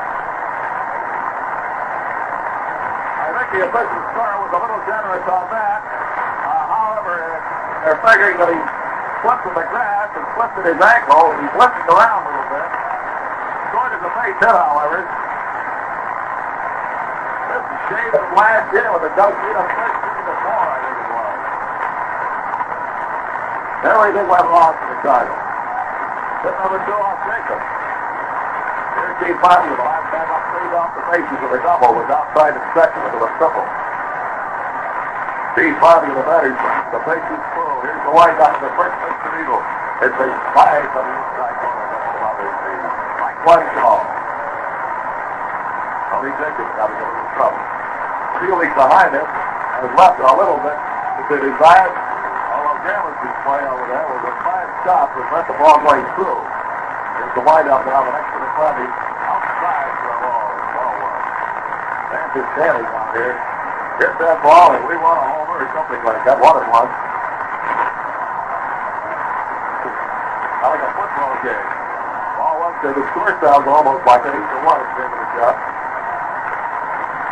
I think the official star was a little generous on that. Uh, however, they're figuring that he's in the grass and twisted his ankle. He's lifting around a little bit. Scored as the base hit, however. This is of last year with the Dutch beat up 13 to 4, I think it was. Everything went wrong for the Cardinals. Hit number two off Jacob. Here's Steve Bobby, the last time up three off the bases with a double, was outside the second with a triple. Steve Bobby, the batters, box. the bases full. Here's the windup of the first to Eagle. It's a five on the inside corner. That's about it. Mike Whiteshaw. Tony Jacobs having a little trouble. Fielding behind him has left a little bit to the side. Although Gammon's play over there was a fine stop that let the ball going through. Here's the windup now, the next to the Fondy. Outside for a ball. Ball one. Francis Daly down here. Hit that ball and we want a homer or something like that. One it was. Like a football game. Ball one to the score sounds almost like an 8 to 1 at the end of the shot.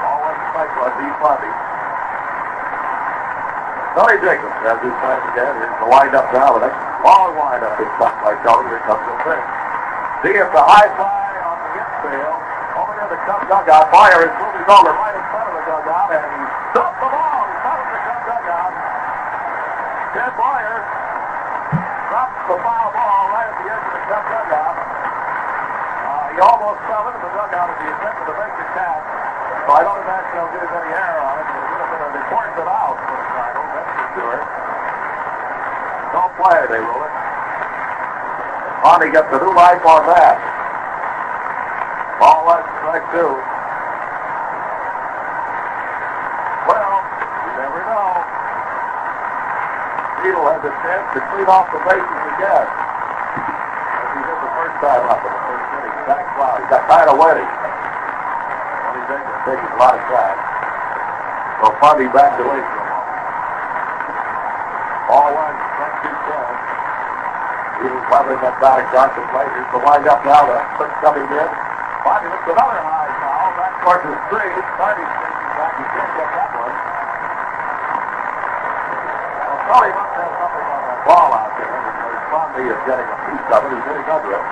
Ball one strike by Dee Fondy. Tony Jacobs has his time again. Here's the windup now. The next long windup is stopped by Tony. Here comes the pitch. See if the high fly on the infield. Over near the Cub dugout. Fire is moving over dugout. And stopped the ball. He found the Cub dugout. Ted Boyer drops the foul ball right at the edge of the Cub dugout. Uh, he almost fell into the dugout as he attempted to make the catch. So I don't imagine he'll get any air on it. It would have been a important out for the Cardinals. That's for sure. No play, they rule it. Bonnie gets a new life on that. Ball one, strike two. Well, you never know. Beetle has a chance to clean off the bases again. As he did the first time up in the first inning. Back foul. He got tired of wetty. Tony Jacobs taking a lot of time. So Fondy backed away from him. Ball one, strike two, ten. Probably got back across the plate. Here's the windup now. The pitch coming in. Fondy looks another high foul. Back towards the. Fondy taking back. He can't get that one. Well, Tony must have something on that ball out there. Because Fondy is getting a piece of it. He's hitting under it.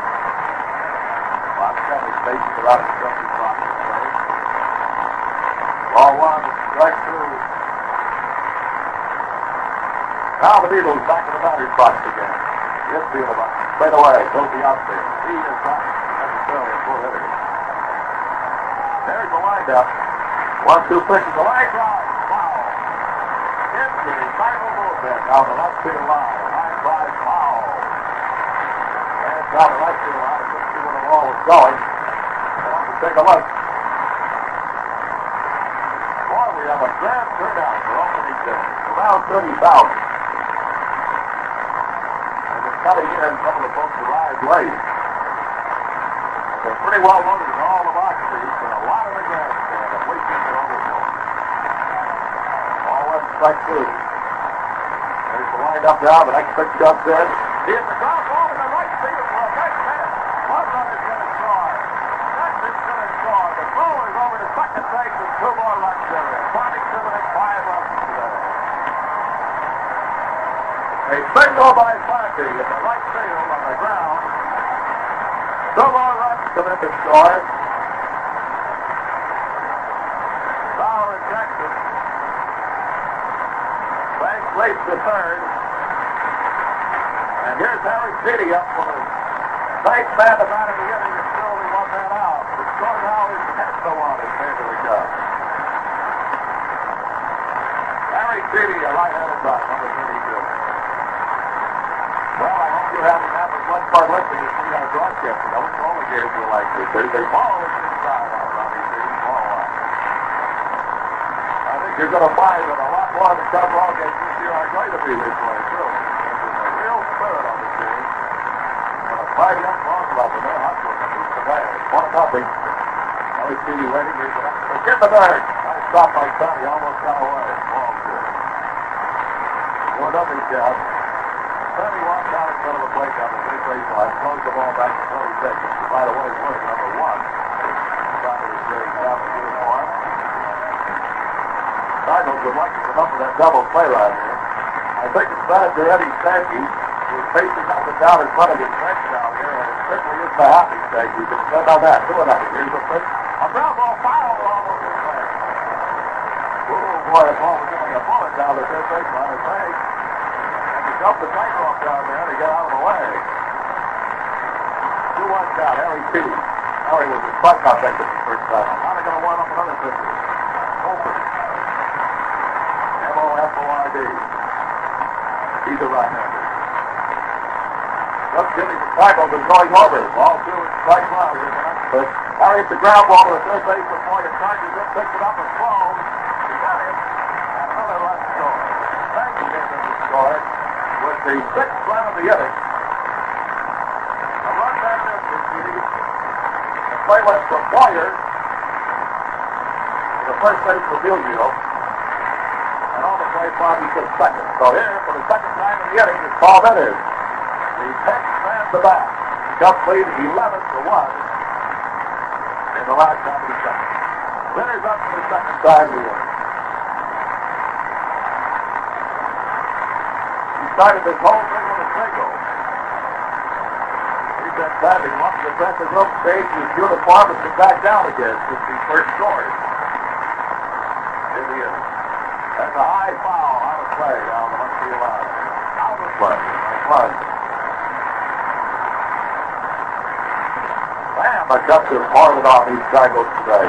Bob Kelly the jumping box. Ball one, strike two. Now the Beatles back in the batter's box again. Infield about straight away, goes the outfield. He is not necessarily a full hitter. There's the windup. One, two pitches, the line drive, foul. Into the Cardinal bullpen down the left field line. Line drive, foul. And down the right field line, let's see where the ball was going. We'll to take a look. Boy, we have a grand turnout for opening day. Around 30,000 cutting in. Some of the folks arrived late. They're pretty well loaded in all the box seats and a lot of the grandstand. If we can get overflow. All one strike two. There's the windup now. The next pitch comes in. Here's the ground ball in the right field for a base hit. One runner's going to score. Jackson's going to score. The throw is over to second base and two more runs there. Bonnie Simmons five runs today. A single by Parker in the right field on the ground. Two more runs to score. Now Fowler in Texas. Banks leads to third. And here's Harry Chiti up for the ninth man bat in the inning and still one man out. The score now is 10 to 1 in favor of the Cubs. Chiti, a right-handed bat, number 32. Well, I hope you haven't had as much fun listening to see our broadcast. I wish all the games were like this. There's a ball inside on Robbie Chiti. Ball line. I think you're going to find that a lot more of the Cub ball games this year are going to be this way, too. There's a real spirit on the team. And a five young ball club, and they're hustling. It's the way. One nothing. Harry Chiti waiting. One. Get the bird. Nice stop by Sonny. Almost got away. One nothing, Jeff. Sonny walked out in front of the plate on the big baseline, throws the ball back to Tony Jacobs. By the way, was number one. Cardinals would like to come up with that double play right here. I think it's manager Eddie Stanky is facing up and down in front of his bench down here, and it certainly is the happy Stanky. You can depend on that. Do it Here's the pitch. A ground ball foul almost boy, the ball getting a bullet down the third baseline. It's Hank. And he jumped the tightrope down there to get out of the way. Two one count, Harry T. Harry was front now, back to the first time. Now they're going to wind up another pitcher. Open. M-O-F-O-R-D. He's a right-hander. Just getting the Cardinals is going over. Ball two and strike one. Here's the next pitch. Harry hits the ground ball to the third base before he charges it, picks it up and throws. He got him. And another run scored. Thank you, Mr. Scored. With the sixth run of the inning. A run back there for Chiti. The play went from Boyer to the first base for Bilgio. And on the play, Bobby took second. So here, for the second time in the inning, is Paul Minner. The Tex ran the back. Cubs lead 11 to 1 in the last half of the second. Minner's up for the second time in the inning. He started this whole thing with a single. He's been batting off the defensive rope stage. His uniform been back down again since he first scored in the inning. That's a high foul out of play down the field line. Out of play. Man, the Cubs have parted on these Dragons today.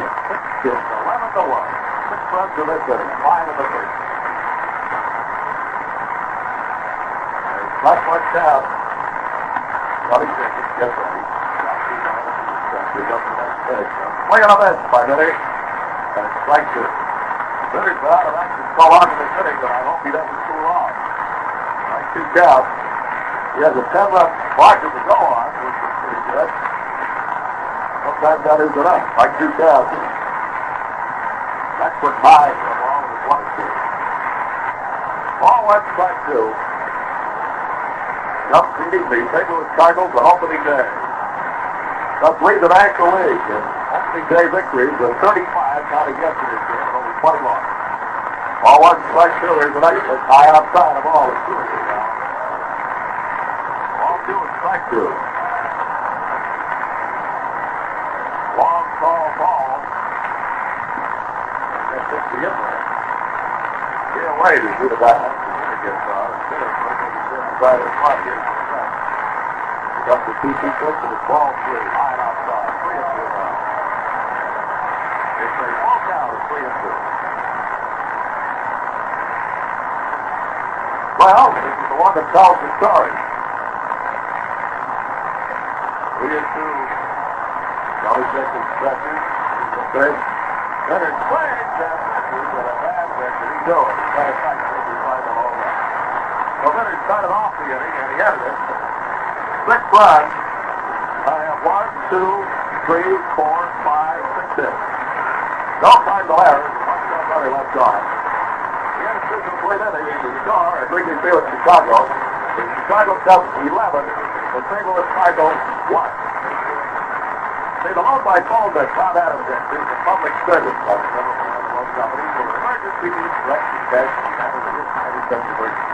It's 11 to 1. Six runs to this inning. Five in the first. Not much down. Twenty seconds. Get ready. Swing on a bench by Minnie. And it's strike two. Been out of action so long in this inning that I hope he doesn't cool off. Strike two count. He has a 10 run margin to go on, which is pretty good. Sometimes that is enough. Like two count. That's what the ball with one two. Ball went strike two. Beating the St. Louis Cardinals on opening day. Cubs lead the National League in opening day victories with 35 counting yesterday's game and only 21. Ball one strike two. Here's the next one. High outside of all. It's two two now. Ball two and strike two. Long tall ball. That's just the inlet. Get away to do the back. Gets on. Instead of inside of here. Got the two two pitch and ball three. High outside. Three and two now. It's a ball down. It's three and two. Well, this is the one that tells the story. Three and two. Johnny Jacobs stretches. Okay. Leonard and misses a bad over. He's got a so he's right the whole run. Well, Leonard started off the inning, and he ended it. Six runs. I have one, two, three, four, five, six hits. No time to shot runner left on. The Anderson played in the star at Wrigley Field in Chicago. The Chicago Cubs 11, the St. Louis Cardinals 1. See, the loan by phone that Tom Adams is a public service fund. Loan company for emergency needs, direct cash, and any such emergency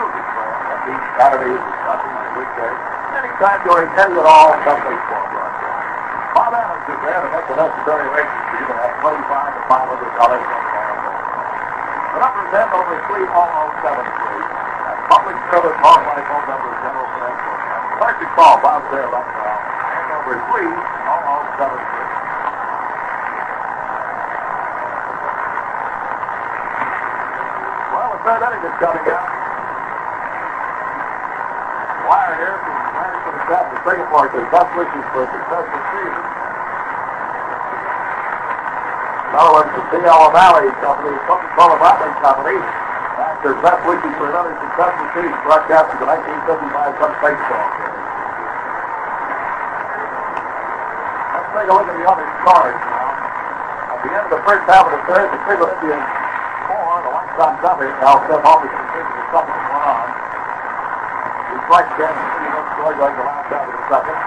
for that means Saturdays, Sundays, and weekdays. Anytime during any at all, company phone broadcast. Bob Adams is there to make the necessary arrangements for you to have 25 to 500 dollars from the. The number is N over 30073. And public service call by phone number is General Financial. Electric call, Bob there right now. N over 30073. Well, the third inning is coming up. Here from to the of Singapore says best wishes for a successful season. In other words, the C.L. O'Malley Company, Coca-Cola Bottling Company, their best wishes for another successful season broadcast of the 1975 Cub Baseball. Let's take a look at the other scores now. At the end of the first half of the third, the Cleveland Indians four, the White Sox nothing. Now Seth continues the second one on. He strikes Score during the last half of the second.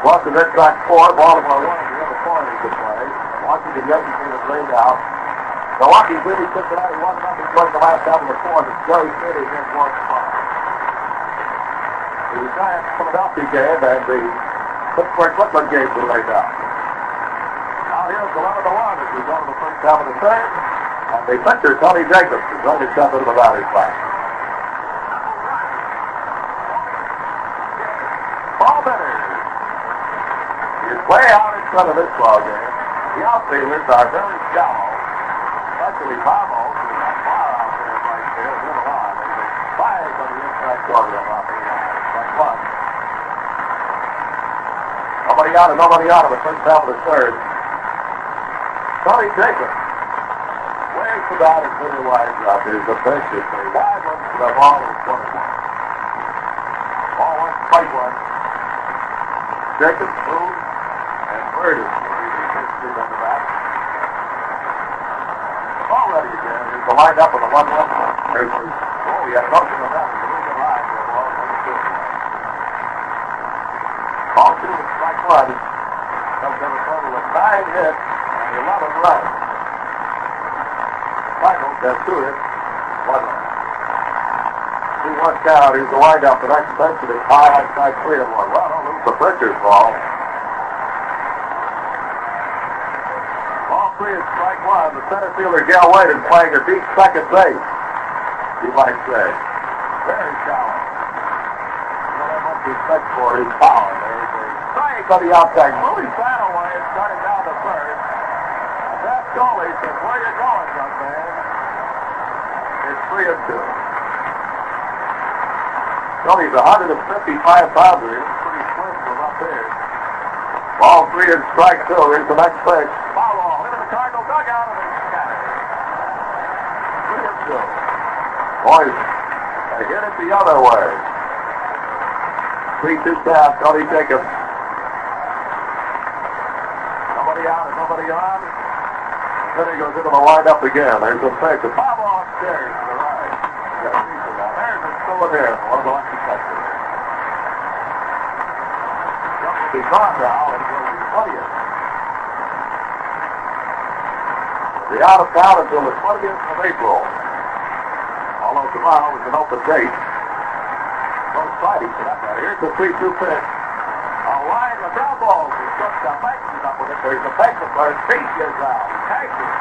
Boston Red Sox four, Baltimore one at the end of four innings to play. Washington Yankees is laid out. Milwaukee really took Cincinnati one nothing during the last half of the fourth. It's Jerry City against one spot. The Giants Philadelphia game and the Pittsburgh Brooklyn games were laid out. Now here's 11 to 1 as we go to the first half of the third. And the pitcher, Tony Jacobs, is going to step into the batting box. Ball better. He's way out in front of this ball game. The outfielders are very shallow, especially Pavo, who's not far out there right there, the line. There's a five on the inside corner of line. That's one. Nobody out and nobody out of the first half of the third. Tony Jacobs. Way from out and pretty wide out there. The pitch is a wide one to the ball is one one. Ball one, strike one. Jacobs moves is back. Already uh, again, here's the lined up on the one one. Oh, had nothing on that. Ball two and strike one. Comes in a total of nine hits and 11 runs. Michael has two hits, one run. Two one count. Here's the windup. The next pitch is high outside three and one. Well, lose the pitcher's ball. Is strike one. The center fielder, Gale Wade, is playing a deep second base, you might say. Very shallow. Don't have much respect for his power. There's a strike on the outside. Moving Fanaway is starting down the first. That goalie says, where you going, young man? It's three and two. Tony's 155 pounder. He's pretty slim from up there. Ball three and strike two. Here's the next pitch. Foul ball into the Cardinal dugout and it's scattered. Three and two. Boys, they hit it the other way. Three two down. Tony Jacobs. Nobody out and nobody on. Then he goes into the windup again. There's a foul ball upstairs to the right. There's a still in here. One of the lucky catchers. Be gone now, and he'll be 20th. The out of town until the 20th of April. Although tomorrow is an open date. Well, Friday for that matter. Here's the 3 2 pitch. A line of ground balls. He struck the Mason up with it. There's a Mason where his feet is out. Tagged him.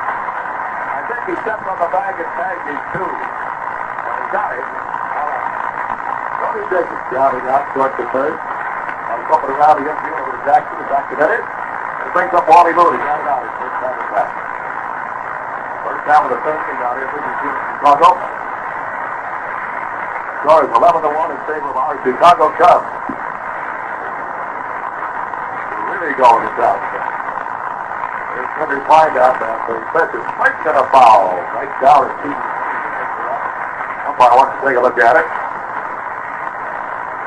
I think he stepped on the bag and tagged him too. When he got right. Tony Jacobs driving out short to third. I'm coming around the infield to Jackson. The Jackson hit it. Brings up Wally Moon. Got it out. His first time at bat. First of the third thing out here. This is Chicago. Score is 11 to 1 in favor of our Chicago Cubs. Really going to town. There's Henry Find out that the pitch is making a foul. Right down and two. Umpire wants to take a look at it.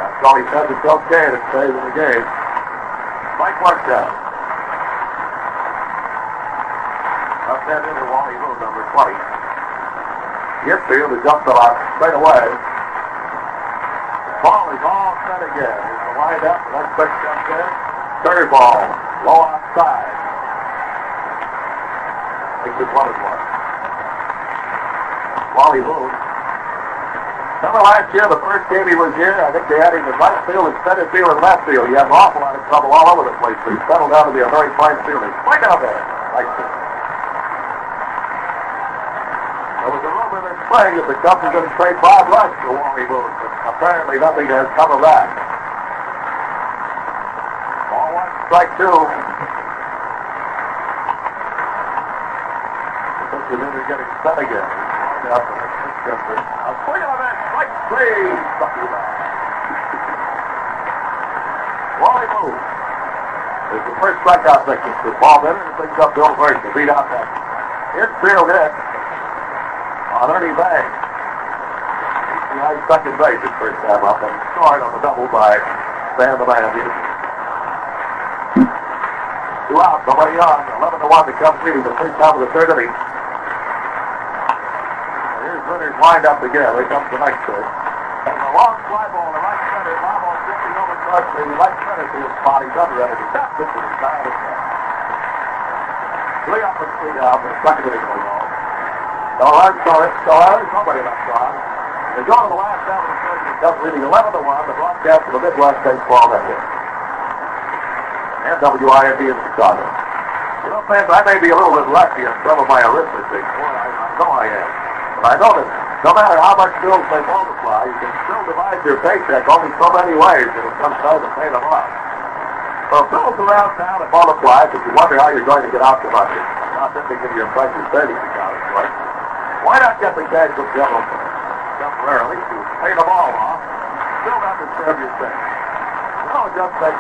That's all he says. It's okay. It stays in the game. Mike Markdown. Up that into Wally Moon, number 20. The infield is jumped the lot straight away. Set again. The wind up. Next pitch comes in. Curve ball. Low outside. Makes it one and one. Wally Moon Remember last year, the first game he was here, I think they had him in right field and center field and left field. He had an awful lot of trouble all over the place, but he settled down to be a very fine fielder. Swing out there. Field. There was a rumor this spring that the Cubs were going to trade Bob Rush for Wally Moon, but apparently nothing has come of that. Ball one, strike two. Mr. Newton getting set again. Winchester. A swing on that, strike three. Wally Moon is the first strikeout victim for Paul Bennett and it brings up Bill Burke to beat out that infield hit on Ernie Banks. He's behind second base his first time up and scored on the double by Sam the Man. Two out, nobody on. 11 to 1 to come leading the first half of the third inning. Here's Leonard lined up again. Here comes the next pitch. And a long fly ball to right center. Ball drifting over towards the right center his spot. He's under it. He taps it to the side of the net. Three up and three down. The second inning goes on. So I'm sorry. So there's somebody left on. They go to the last half of the third inning. Leading 11 to 1. The broadcast of the Midwest Baseball Network. And WIND in Chicago. You know, fans, I may be a little bit lucky in some of my arithmetic. Boy, I, I know I am. But I know that no matter how much bills they multiply, you can still divide your paycheck only so many ways and it comes time to pay them off. So bills around town that multiply, if you wonder how you're going to get out the money, not simply give your precious savings account, of course, why not get the cash from envelope temporarily to pay them all off, still not disturb your? Well, it just it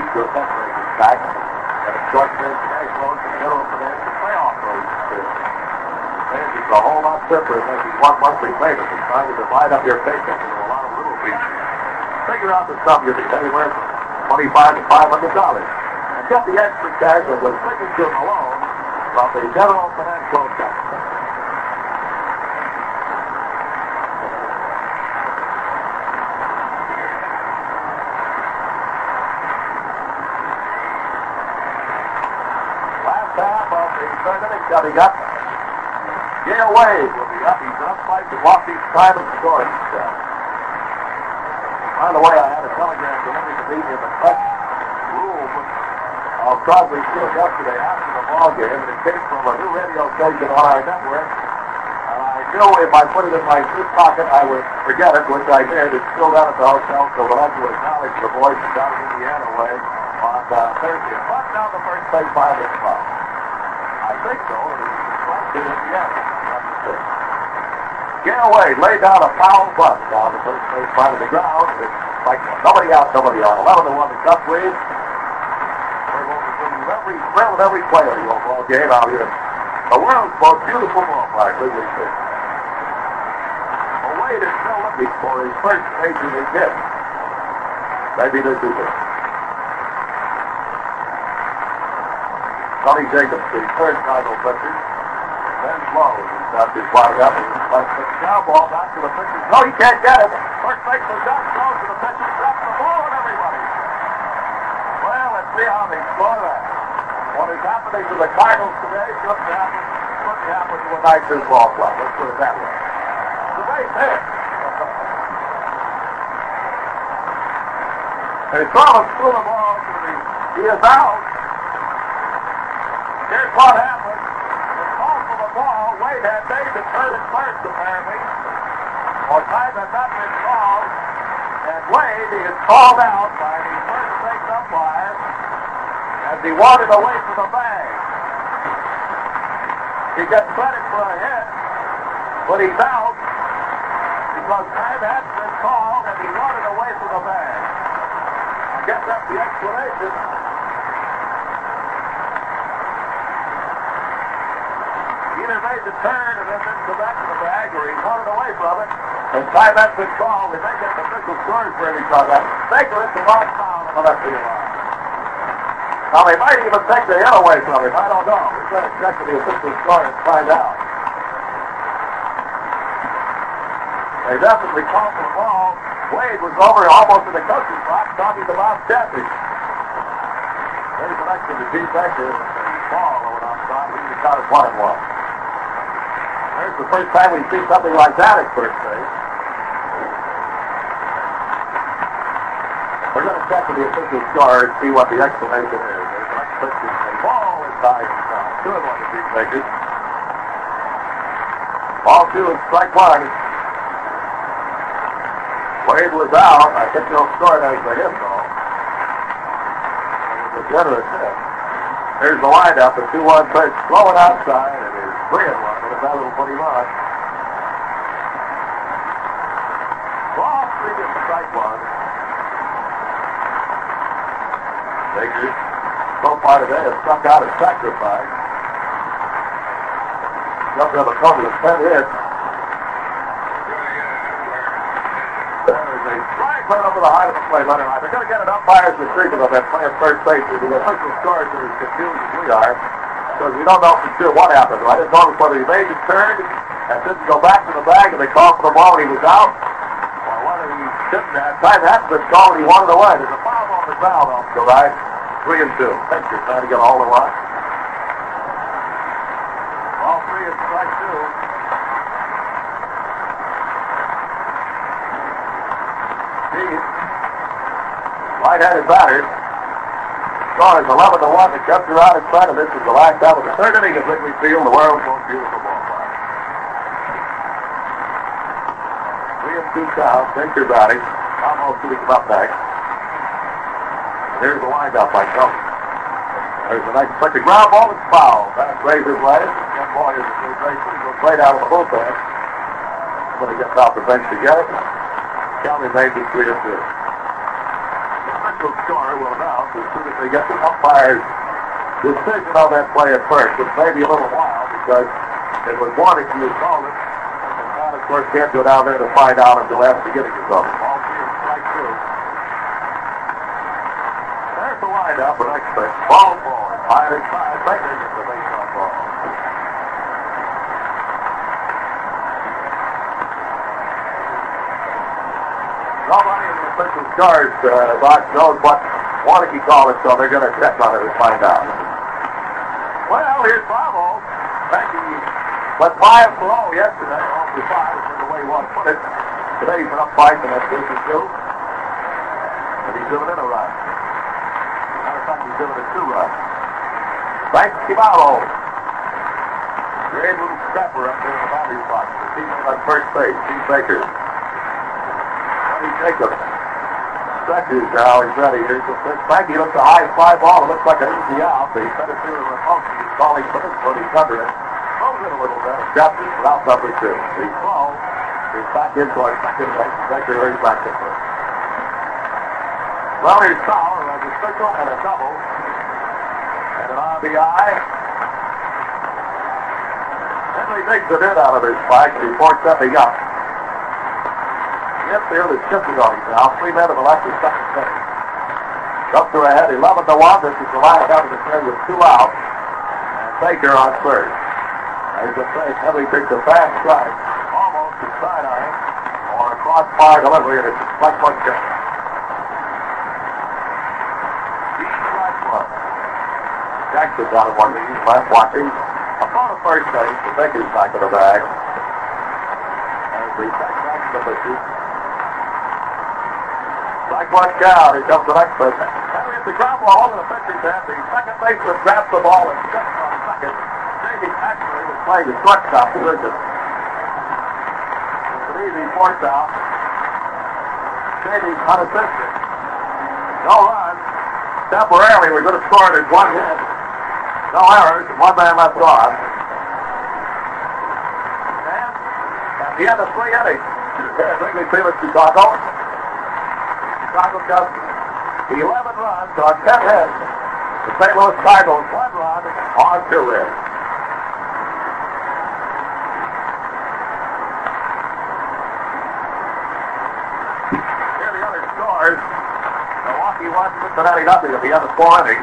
keep your fundraising back and a short term cash loan from General Finance to pay off those bills. And it's a whole lot simpler than making one monthly payment and trying to divide up your paycheck into a lot of little pieces. Figure out the sum you'll be anywhere from twenty-five to five hundred dollars. And get the extra cash with a signature alone from the General Finance Loan Company. Last half of the coming up. Gale Wade will be up. He's up time and score each time. By the way, I had a telegram delivered to me in the press room of Crosley Field yesterday after the ball game, and it came from a new radio station on our network. And I knew if I put it in my suit pocket, I would forget it, which I did. It's still down at the hotel, so we'll have to acknowledge the from down in Indiana way on uh, Thursday. But down the first base by this spot. In. Gale Wade laid down a foul bunt down the first base side of the ground. It's like nobody out, nobody on. 11 to 1 the Cup lead. We're going to you every thrill of every player of your ball game out here. The world's most beautiful ballpark, Wrigley Field. Wade is still looking for his first major league hit. Maybe this is it. Sonny Jacobs, the third Cardinal pitcher. Ben Lowe is out there winding up. But the ground ball back to the pitcher. No, he can't get it. First baseman down throws to the pitcher. Drops the ball on everybody. Well, let's see how they score that. What is happening to the Cardinals today shouldn't happen, shouldn't happen to a Knights ball club. Let's put it that way. The base hit. They throw a school of ball to the, he is out. What happened. The call for the ball, Wade had the turn at first, apparently. Or time had not been called. And Wade is called out by the first base umpire as he wanted away from the bag. He gets credit for a hit, but he's out because time had been called and he wanted away from the bag. I guess that's the explanation. Either made the turn and then didn't go back to the bag, or he wanted away from it. And time that's been called, they may get the official scores for of that. Baker hit the wrong foul on the left field line. Now, they might even take the hit away from him. I don't know. We've got to check with the official score and find out. They definitely called for the ball. Wade was over almost in the coaching box talking to Bob. Then he connected to Pete. The ball over outside. He got it one and one. The first time we see something like that at first base. We're going to check with the official score to see what the explanation is. They've got Clifton the ball inside the. Two and one to beat Lakers. Ball two and strike one. Wade was out. I hit no score now for him, though. It was a generous hit. There's the windup, a 2-1 pitch, slow it outside, it is 3 that put him on. Ball three and strike one. Lakers so far today have struck out a sacrifice. Struck out a couple of 10 hits. Right over the height of the plate. Leonard, they're going to get an umpire's retrieval of that playing first base. The official scores are as confused as we are because we don't know for sure what happened. I didn't notice whether he made the turn and didn't go back to the bag and they called for the ball and he was out. Or whether he didn't have time hadn't been called and he wanted away. There's a foul on the ground off the right. Three and two. Pitcher trying to get all the line. All three and strike two. Steve, right-handed batter. Score is 11 to 1. The Cubs are out in front, and this is the last out of the third inning at Wrigley Field, the world's most beautiful ballpark. Three and two count. Baker batting. Almost to come up next. There's the windup by Tony. There's the nice such a ground ball is foul. That's Razor's last. That boy is a great he goes right out of the bullpen. He gets off the bench to get it. County made the three and two. Official score will announce as soon as they get the umpire's decision on that play at first, which may be a little while because it was warning you called it. And now, of course, can't go down there to find out until after getting his own. All strike two. There's the windup, and expect ball ball. Five and five. Baker gets the base on ball. Nobody in the official charge uh, box knows what Warneke called it, so they're going to check on it and find out. Well, here's Bravo. Becky went five for oh yesterday. Off the five is the way to put it. Today he's been up five and that's business two. And he's doing it a run. Matter of fact, he's doing it two runs. Frank Cibalo. Great little stepper up there in the battery box. The teammate on first base, Steve Baker. Johnny Jacobs. Stretches now, he's ready. Here's the pitch. Frankie looks a high fly ball. It looks like an easy out. They sent it through the Ramosi. He's calling for this one. He's under it. Throws it a little bit. Drops it for out number two. He's slow. He's back in towards second base. Baker hurries back to first. Well, here's Sauer as a single and a double. And an RBI. Henry takes the hit out of his spike before stepping up. The infield is shifting on him now. Three men have elected second base. Up to ahead, 11 to 1. This is the last out of the third with two out. And Baker on third. As the face, Henry takes a fast strike. Almost a side him. Or a crossbar delivery, and it's a strike one one. Jackson's out of one lead, left watching. Upon the first base, the Baker's back in the bag. As we check back to the one count. Here comes the next. Henry hits the ground ball over the pitcher's head. The second baseman grabs the ball and steps on second. Davey actually was playing the shortstop position. It's an easy force out. Davey's unassisted. No runs. Temporarily, we're going to score it in one hit. No errors. One man left on. And at the end of three innings, Wrigley Field Chicago. Chicago Cubs 11 runs on 10 hits. The St. Louis Cardinals one run on two hits. Here the other scores. Milwaukee won Cincinnati nothing at the end of four innings.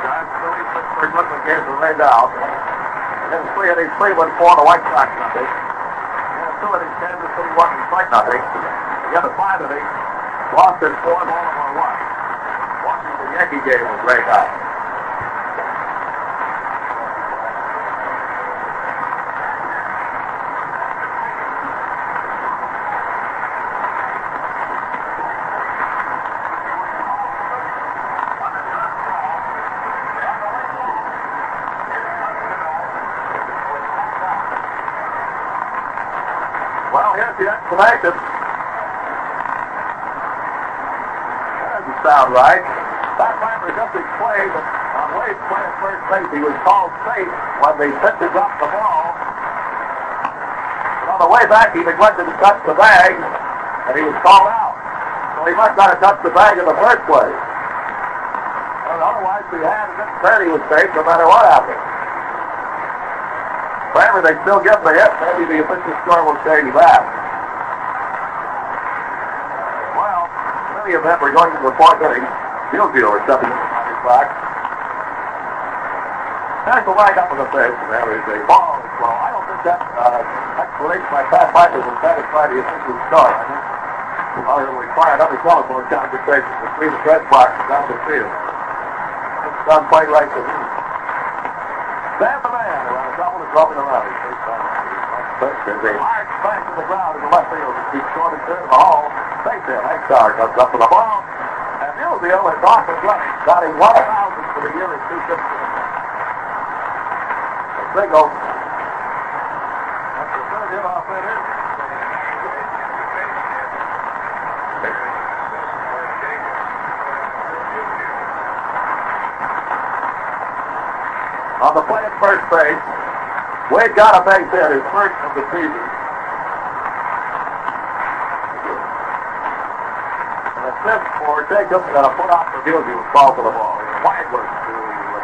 Giants, Phillies, Pittsburgh, Brooklyn games were laid out. And then three innings, Cleveland four, the White Sox nothing. And two innings, Kansas City Detroit nothing. The other five innings, Boston four, Baltimore one. Washington Yankee game was right out. Well, here's the explanation. Sound right. That Framber just explained that on Wade's playing first base, he was called safe when the pitcher dropped the ball. But on the way back, he neglected to touch the bag, and he was called out. So he must not have touched the bag in the first place. Well, otherwise, if he had, and didn't turn, he was safe no matter what happened. Framber, they still him the hit. Maybe the official score will change that. Well, many event, we're going to the fourth inning. Field or something on his back. There's the line up in the face, and there is a ball is low. I don't think that uh, explanation by Pat Michael will satisfy the official score. I think I'll require another telephone conversation between the press box and down the field. It's done quite right to me. Stand the man around the double is dropping around. There's a hard smash to the ground in the left field. He's short and third in the hall. Base hit. Hexar comes up with the ball. And Mulesville is off and running. Batting 1,000 for the year in 260. A single. Third is. On the play at first base, Wade got a base hit, his first of the season. And a fifth for Jacobs and a foot off the field, he was called for the ball. Wide work to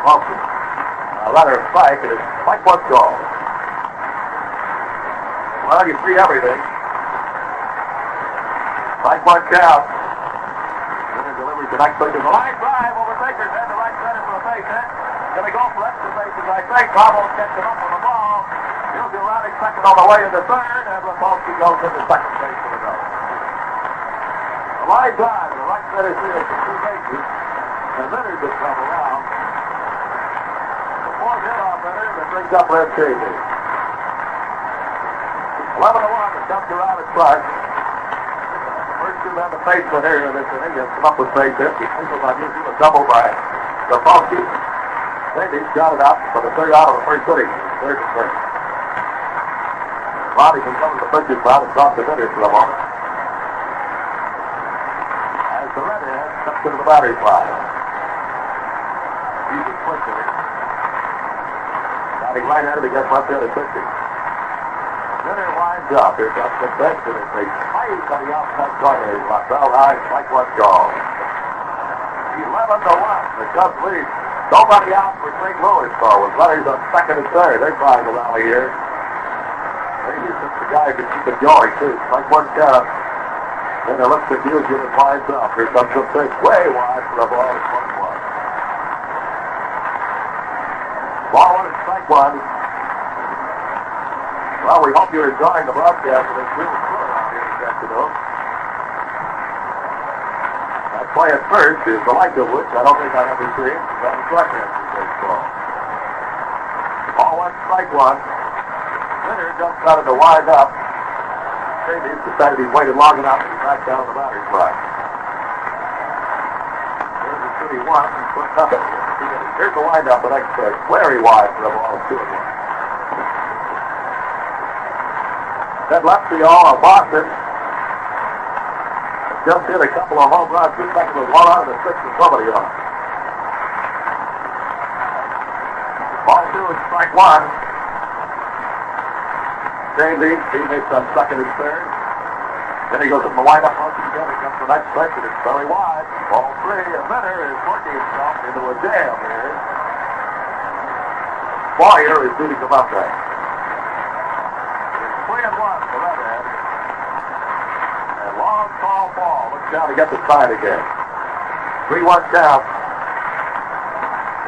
Wilson. A rather spike, and it's Mike was called. Well, you see everything. Mike one count. Winner delivers the next pitch. Line drive over Baker's head to right center for a base hit. Going to go for extra bases, I think. Bravo catching up on the ball. He'll be rounding second on the way into third, and Repulski goes into second base for the double. A line drive to the center field for two bases, and Leonard just come around. The fourth hit off Leonard that brings up Red Chavy. 11 to 1, the Cubs are out at Clark. First two men to face the here in this inning has come up with base hit. He singles on you, a double by Repulski. Sandy got it out for the third out of the first inning. Third and first. Bobby can come to the pitcher's mound and drop the hitter for a moment. As the redhead battery fly. He's a hitter. Batting right at him against left-handed pitching. Hitter winds up. Here comes the best of it's a fight on the outside corner. Bell high, strike one call. 11 to 1. The Cubs lead. Nobody out for St. Louis, though, with runners on second and third. They're trying to rally here. Maybe it's just the guy who can keep it going, too. Strike one count. Then they look to Nugent and lines up. Here comes the pitch way wide for the ball. One one. Ball one and strike one. Well, we hope you're enjoying the broadcast of this real tour out here this afternoon. That play at first is the like of which I don't think I've ever seen. That was broadcast baseball. Ball one, strike one. Winner jumps out of the wind up. Davies decided he waited long enough to back down the batter's. There's the city one, and put nothing. Here's the wind up, the next pitch. Very wide for the ball, two and one. That all of Boston. Just hit a couple of home runs, two seconds with one out of the six and somebody on. Ball two and strike one. James Eames, teammates on second and third. Then he goes up the windup once again. He comes to the next and it's very wide. Ball three, and Minner is working himself into a jam here. Boyer is beating him up there. It's three and one for Redhead. And long tall ball. Looks down to get the side again. 3-1 count.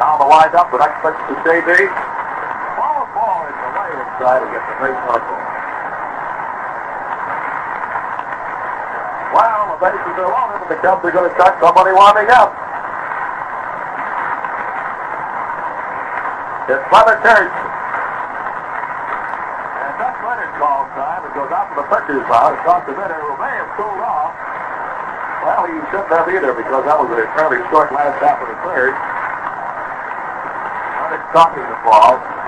Down the wind up, the next pitch to JB. Ball ball is the way inside the bases are loaded, but the Cubs are going to start somebody warming up. It's Leonard Church. And that's Leonard's call time. It goes out to the pitcher's mound. Off the minute. Who may have cooled off. Well, he shouldn't have either because that was an fairly short last half of the third. Leonard's talking the ball.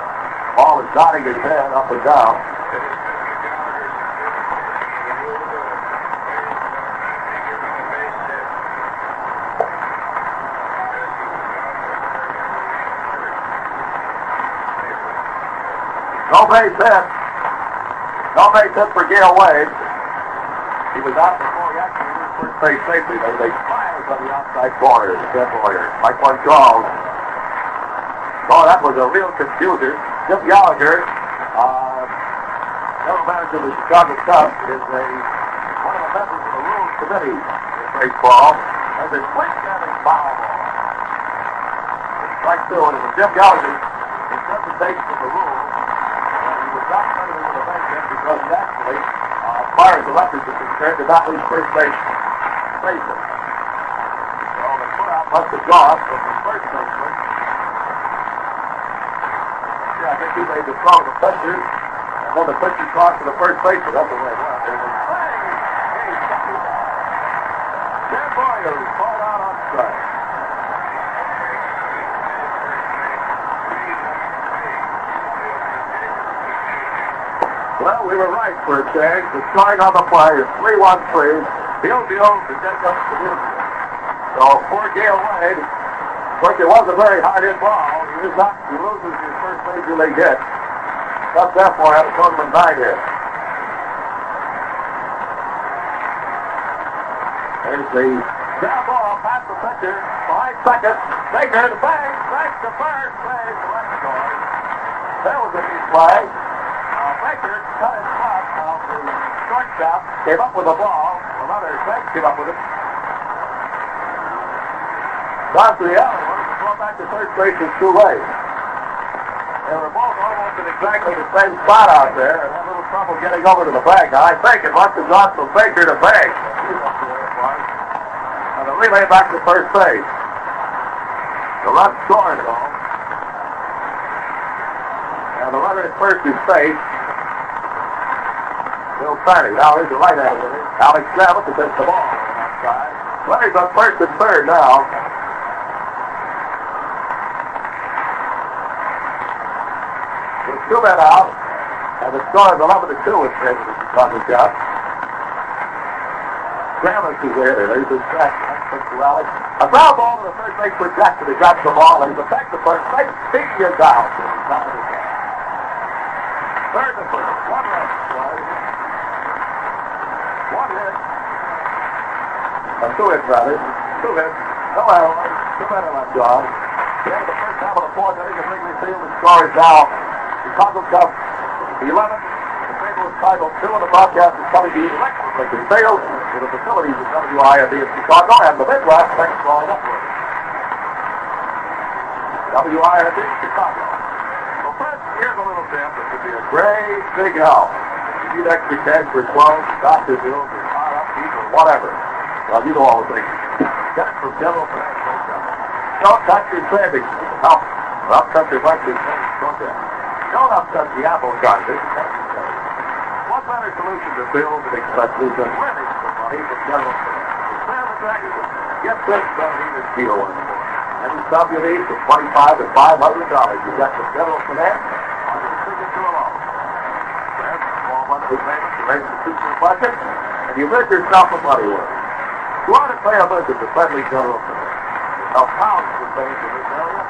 Ball is nodding his head up and down. No base hit. No base hit for Gale Wade. He was out before he actually reached first base safely. There was a fire on the outside corner. Mike Charles. Oh, that was a real confuser. Jim Gallagher, uh, general manager of the Chicago Cubs, is a one of the members of the Rules Committee in baseball. As a quick standing foul ball. Strike two, and it Jim Gallagher interpretation of the rules. He was not credited with a bench because he actually, uh, as far as the records are concerned, did not leave first base safely. So the put out must have gone from the first baseman. Yeah, I think he made the throw to the pitcher, and then the pitcher crossed to the first baseman. That's the way it went. There was a bang! Hey, Jackie Jim Boyer was called out on strike. Well, we were right for a change. The scoring on the play is 3-1-3. Field deal to get up to the So poor Gale Wade, of course, it was a very hard hit ball. He was not, first major league hit. Gus therefore had a tournament nine hit. There's the ground ball past the pitcher. Behind second. Baker to bang. Back to first. To left score. That was a neat play. Uh, Baker cut his glove off the shortstop. Came up with the ball. Another Baker came up with it. Got to the alley. Throw back to third base is too late. They were both almost in exactly the same spot out there and had a little trouble getting over to the bag. I think it must have gone from Baker to Bag. And the relay back to first base. The run scored all. And the runner at first is safe. Bill Sarni. Now here's the right-hander. Alex Savage to pitch the ball on that side. Larry's on first and third now. With two men out, and the score is 11 to 2 in favor of the Chicago Cubs. Grammas is there. There's his track. To. A foul ball to the third baseman Jackson. He grabs the ball and he's attacked the first base. Speaking is down. Third to first. One run. One hit. Uh, two hits, rather. Two hits. No error. Two men on. End of the first half of the fourth inning at Wrigley Field. The score is now Chicago Cubs 11. The table is titled two and the broadcast is coming to you electric Lincoln Field with the facilities of WIND in Chicago and the Midwest Next Drawing Network. WIND Chicago. So first, here's a little tip. It could be a great big help. You need extra cash for 12, doctor bills, or car upkeep, or whatever. Well, you know all the things. Get it from General Financial Company. Don't touch savings. Well, country do Don't upset the apple cart. Is. What better solution to bills and expenses than winning the money from General the. Get this deal one more. Any sum you need from 25 to $500, you get from General Finance on your signature alone. Then, small monthly payments to raise the future budget, and you make yourself a money worth. You ought to pay a visit to Friendly General Finance. Help pounds for things in this area.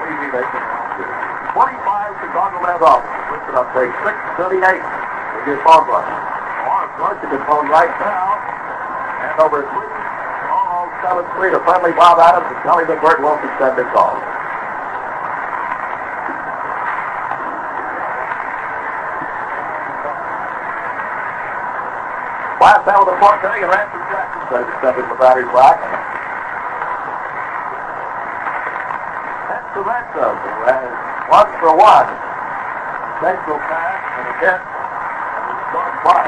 Believe me, they can help you. 25 Chicago Land Office. Listen up, page 638 with your phone. Or, of course, you can phone right now and over at 3 to Friendly Bob Adams and that Bert Wilson sent the call. Last out of the fourth inning, and Ransom Jackson says to step the batter's box. That's the Ransom, who has one for one. Central pass and a hit. And short fly.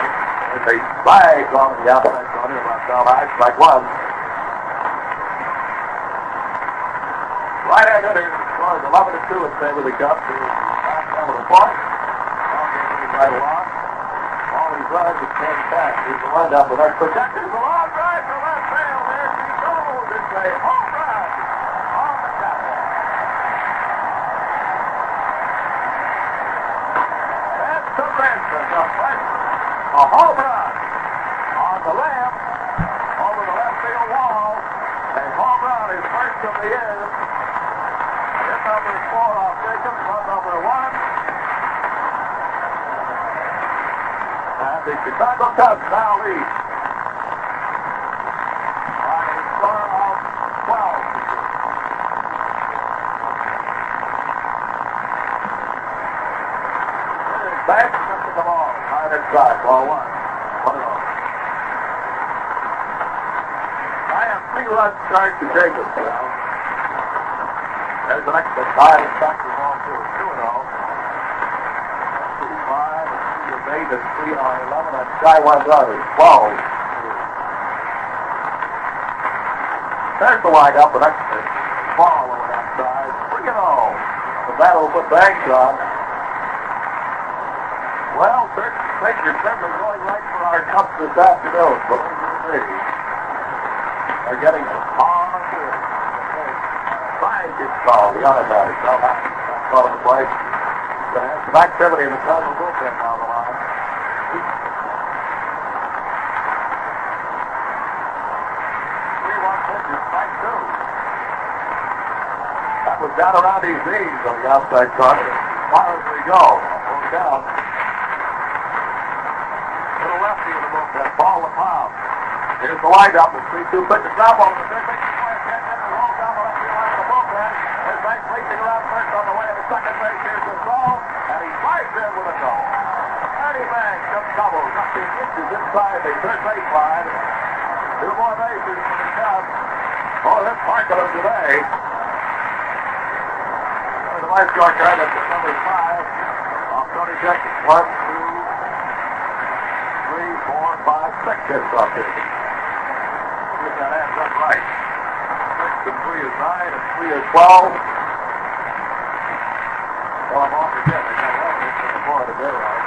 There's a flag on the outside corner of Marcel High, strike one. Right hand hitter scores 11 to 2 in favor of the Cubs. He was last down to the fourth. Ball right along. All these runners is ten back. He's the windup with our projectors. a home run on the left over the left field wall. A home run is first of the year. Hit number four off Jacobs, run number one. And the Chicago Cubs now lead. Ball one. One and all. I have three runs start to Jacobs now. There's an extra and back to ball two. Two and all. Two five, and two of eight, and three on eleven, and Sky one is twelve. There's the windup, an extra ball over that side. Three and all. The battle put banks on. Well, sir, thank you, sir. We're going right for our cups this afternoon. Believe me. They're getting on good. Five gets called, the automatic. They'll have to call the play. Gonna have some activity in the Cardinal bullpen down the line. That was down around his knees on the outside corner. As far as we go, goes down. Little lefty in the bullpen, Paul LaPalme. Here's the windup, the 3-2 pitch, the drop over the third base. Racing around first on the way to second base. Here's the throw, and he slides in with a double. Ernie Banks just doubles, nothing inches inside the third base line. Two more bases for the Cubs. Oh, this market of today. The lifeguard guard at number five. Off Tony Jackson. One, two, three, four, five, six hits off here. Get that adds up right. Six and three is nine, and three is twelve. Well, I'm off again. I got eleven hits in the four today, right?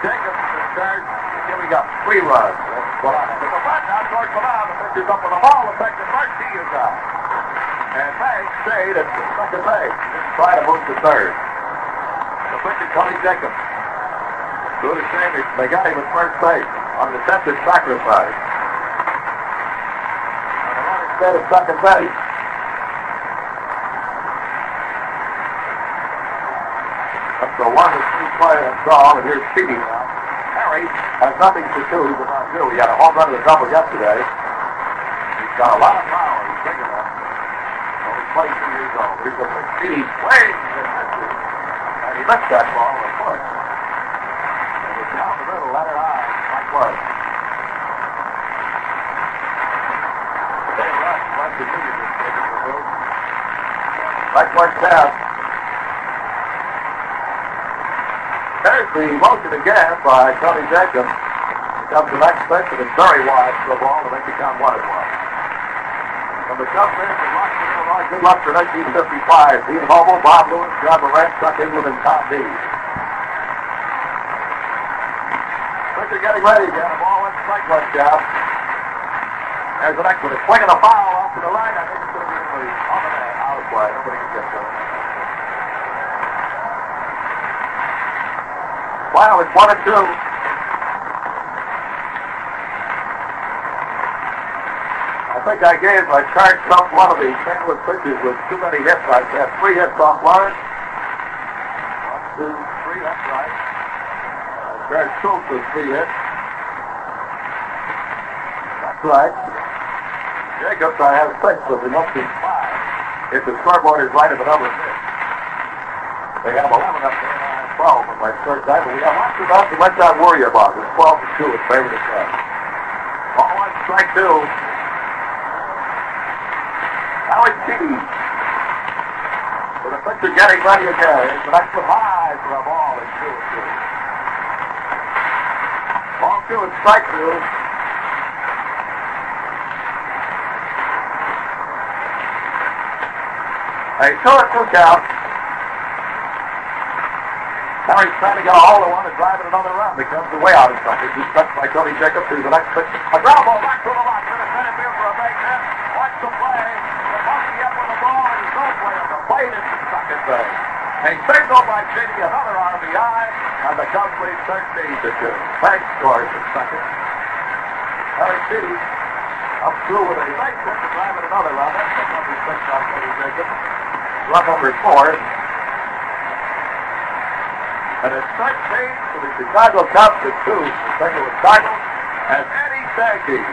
Jacobs in charge. Here we got three runs. That's what I have. The run now towards the mound. The pitcher's up with the ball. Effective Markey is out. And Banks stayed at second base. Try to move to third. The pitcher, Tony Jacobs. Good a shame they- got him at first base on an attempted sacrifice. And the runner stayed at second base. That's the one that two play and saw, and here's Speedy now. Harry has nothing to do with not do. He had a home run to the double yesterday. He's got a lot of power. He's big enough. Only 22 years old. Here's a big Speedy swings and. And he missed that ball, of course. It was down the middle, let it high, like what? Dave Rush, West Virginia, just taking the move. Like one. There's the motion again by Tony Jacobs. Here comes the next pitch, and very wide for the ball to make it count one and one. From the fans in Rochester, Illinois, good luck for 1955. Dean Homo, Bob Lewis, John Moran, Chuck England, and Tom Dees. Pitcher getting ready again. The ball went strike one down. There's the next one. It's a foul off to the right. I think it's going to be on the play. Nobody can get it. Wow, it's one and two. I think I gave a chart some one of these St. Louis pitchers with too many hits. I had three hits off line. One, two, three, that's right. Uh, Brad Schultz with three hits. That's right. Jacobs, I have six, so there must be. If the scoreboard is right, if the number hit. They have 11 up there, and 12 on my third time, but we have lots of us, and let's not worry about. It's 12 to 2 in favor of the. Ball one, strike two. Now it's Keating. With the pitcher getting ready again. It's an extra high for a ball. It's two and two. Ball two and strike two. And two count. Harry's trying to get a hold of one and drive it another run. Becomes the way out of something. He's touched by Tony Jacobs. He's the next pitch. A ground ball back to the left. To the center field for a base hit. Watch the play. The monkey up with the ball and he's no play on the. It's the second base. A signal by Chiti, another RBI, and the Cubs lead 13 to 2. Banks scores the second. Harry Chiti up through with a base hit to drive it another round. That's the number six on Tony Jacobs. Run number four. And it's 13 for the Chicago Cubs to 2 The St. Louis Cardinals. And Eddie Stanky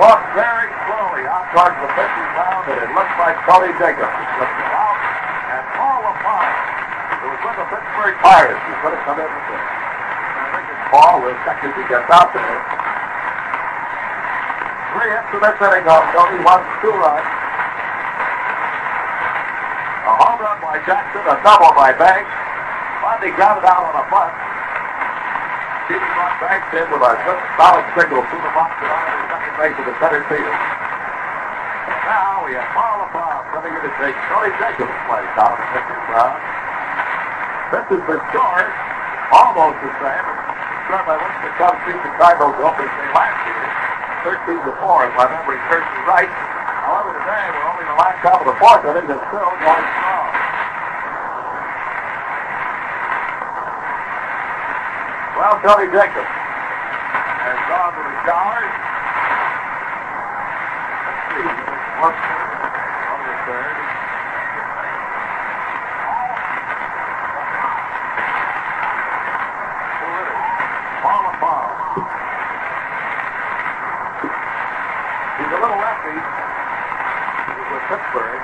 walked very slowly out towards the pitching mound, and it looks like Tony Jacobs go out. And Paul LaPalme, who was with the Pittsburgh Pirates, is going to come in with this. I think it's Paul will check as he gets out there. Three hits in this inning off Tony, one, two runs. A home run by Jackson, a double by Banks. Fondy grounded out on a bunt. Stevie brought Banks in with a good solid single through the box and on to the second base of the center field. Now we have LaPalme coming in to take Tony Jacobs' place out of the pitcher's mound. This has been short, almost the same. By which the Cubs beat the Cardinals opening day last year, 13 to 4, if my memory serves me right. However, today we're only in the last half of the fourth inning and still going Well, Tony Jacobs has gone to the showers. Let's see. What's on the third? It? Paul LaPalme. He's a little lefty. He's with Pittsburgh.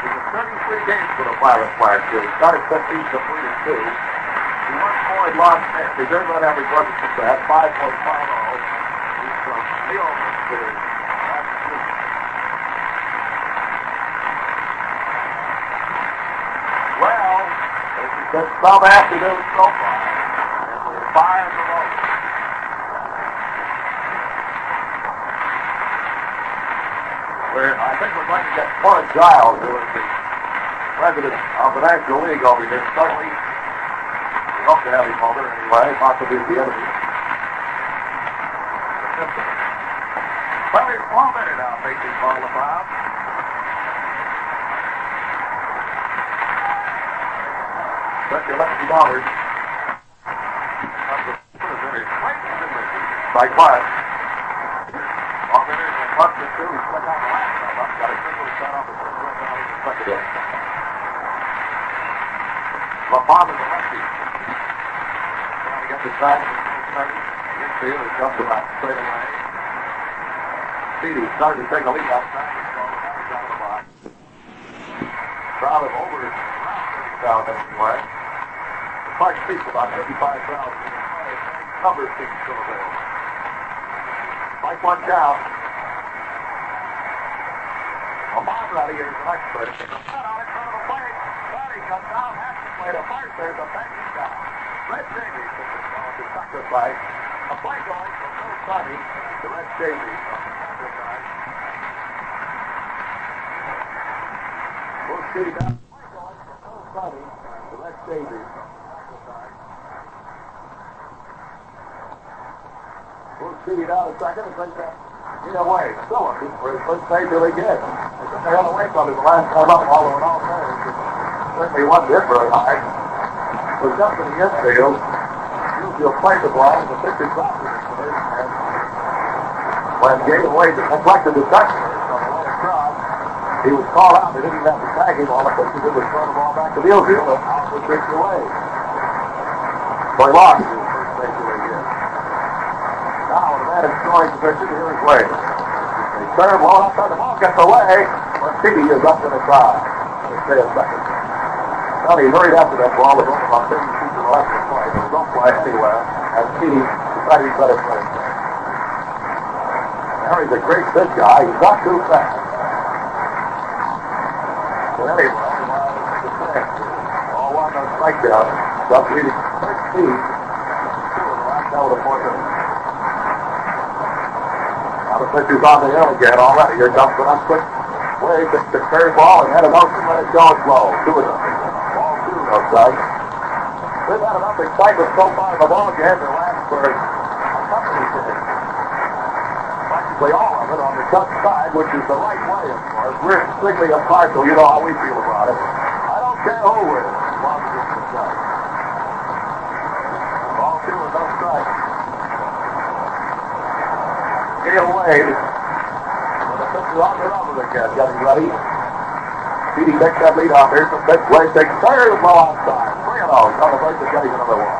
He's a 33 games for the Pirates last year. He started 15 completed two. Won lost run average wasn't too bad, 5.50. He's from Leo to Well, it's been some afternoon so far. And we're five over. We're, I think we're going to get Forrest Giles, who is the president of the National League over here. Certainly, we to anyway, possibly the enemy. Well, he's one minute now, facing Paul LaPalme. Bet your lucky dollars. By Clark. All minute and punt the two. He's stuck out the last time up. Got a single shot off the first one down the second inning. LaPalme is a lefty. Second. Infield is just about straight away. Speedy started to take a lead outside. Crowd of over 30,000 anyway. Clark speaks about 55,000. Cover seats still available. Strike one count. Lamont out of here is the next person. Cut out in front of the plate. Body comes down, has to play the first. There's a banging down. Red ball to sacrifice. A play going from Bill Sarni to Red Davies the. Bull City down. Play going Davies the sacrifice. Bull City down a second and brings that in away. Still looking for his first save he gets. They got away from him the last time up, although in all fairness, it certainly wasn't hit very high. Was just in the infield. You'll play the ball, and the pitcher dropped it when Gale Wade deflected the touch from the line across, he was called out. They didn't have to tag him. All the pitcher did was throw the ball back to the outfield, and out was tricked away. So he lost. Now, a man is scoring position, here is Wade. They serve low outside the ball, gets away, but Petey is up to the side. Let's stay a second. Well, he hurried after that ball. It was about 30 to no play anywhere. And Petey decided he better play. Harry's a great big guy. He's not too fast. But anyway. All one on strike down. In the last out of the fourth inning. Now the pitcher's on the hill again already. Here comes the next quick. Wade took the curveball and had a motion let it go slow. Two of them. Ball two, no They've had enough excitement so far in the ball game to last for. Practically all of it on the Cubs side, which is the right way, of course. We're strictly impartial. You know how we feel about it. I don't care who the strike. Ball two no strike. Gale Wade. With the pitcher on the rubber again, getting ready. Petey takes that lead off. Here's the big play. Takes third ball outside. The first of getting another one.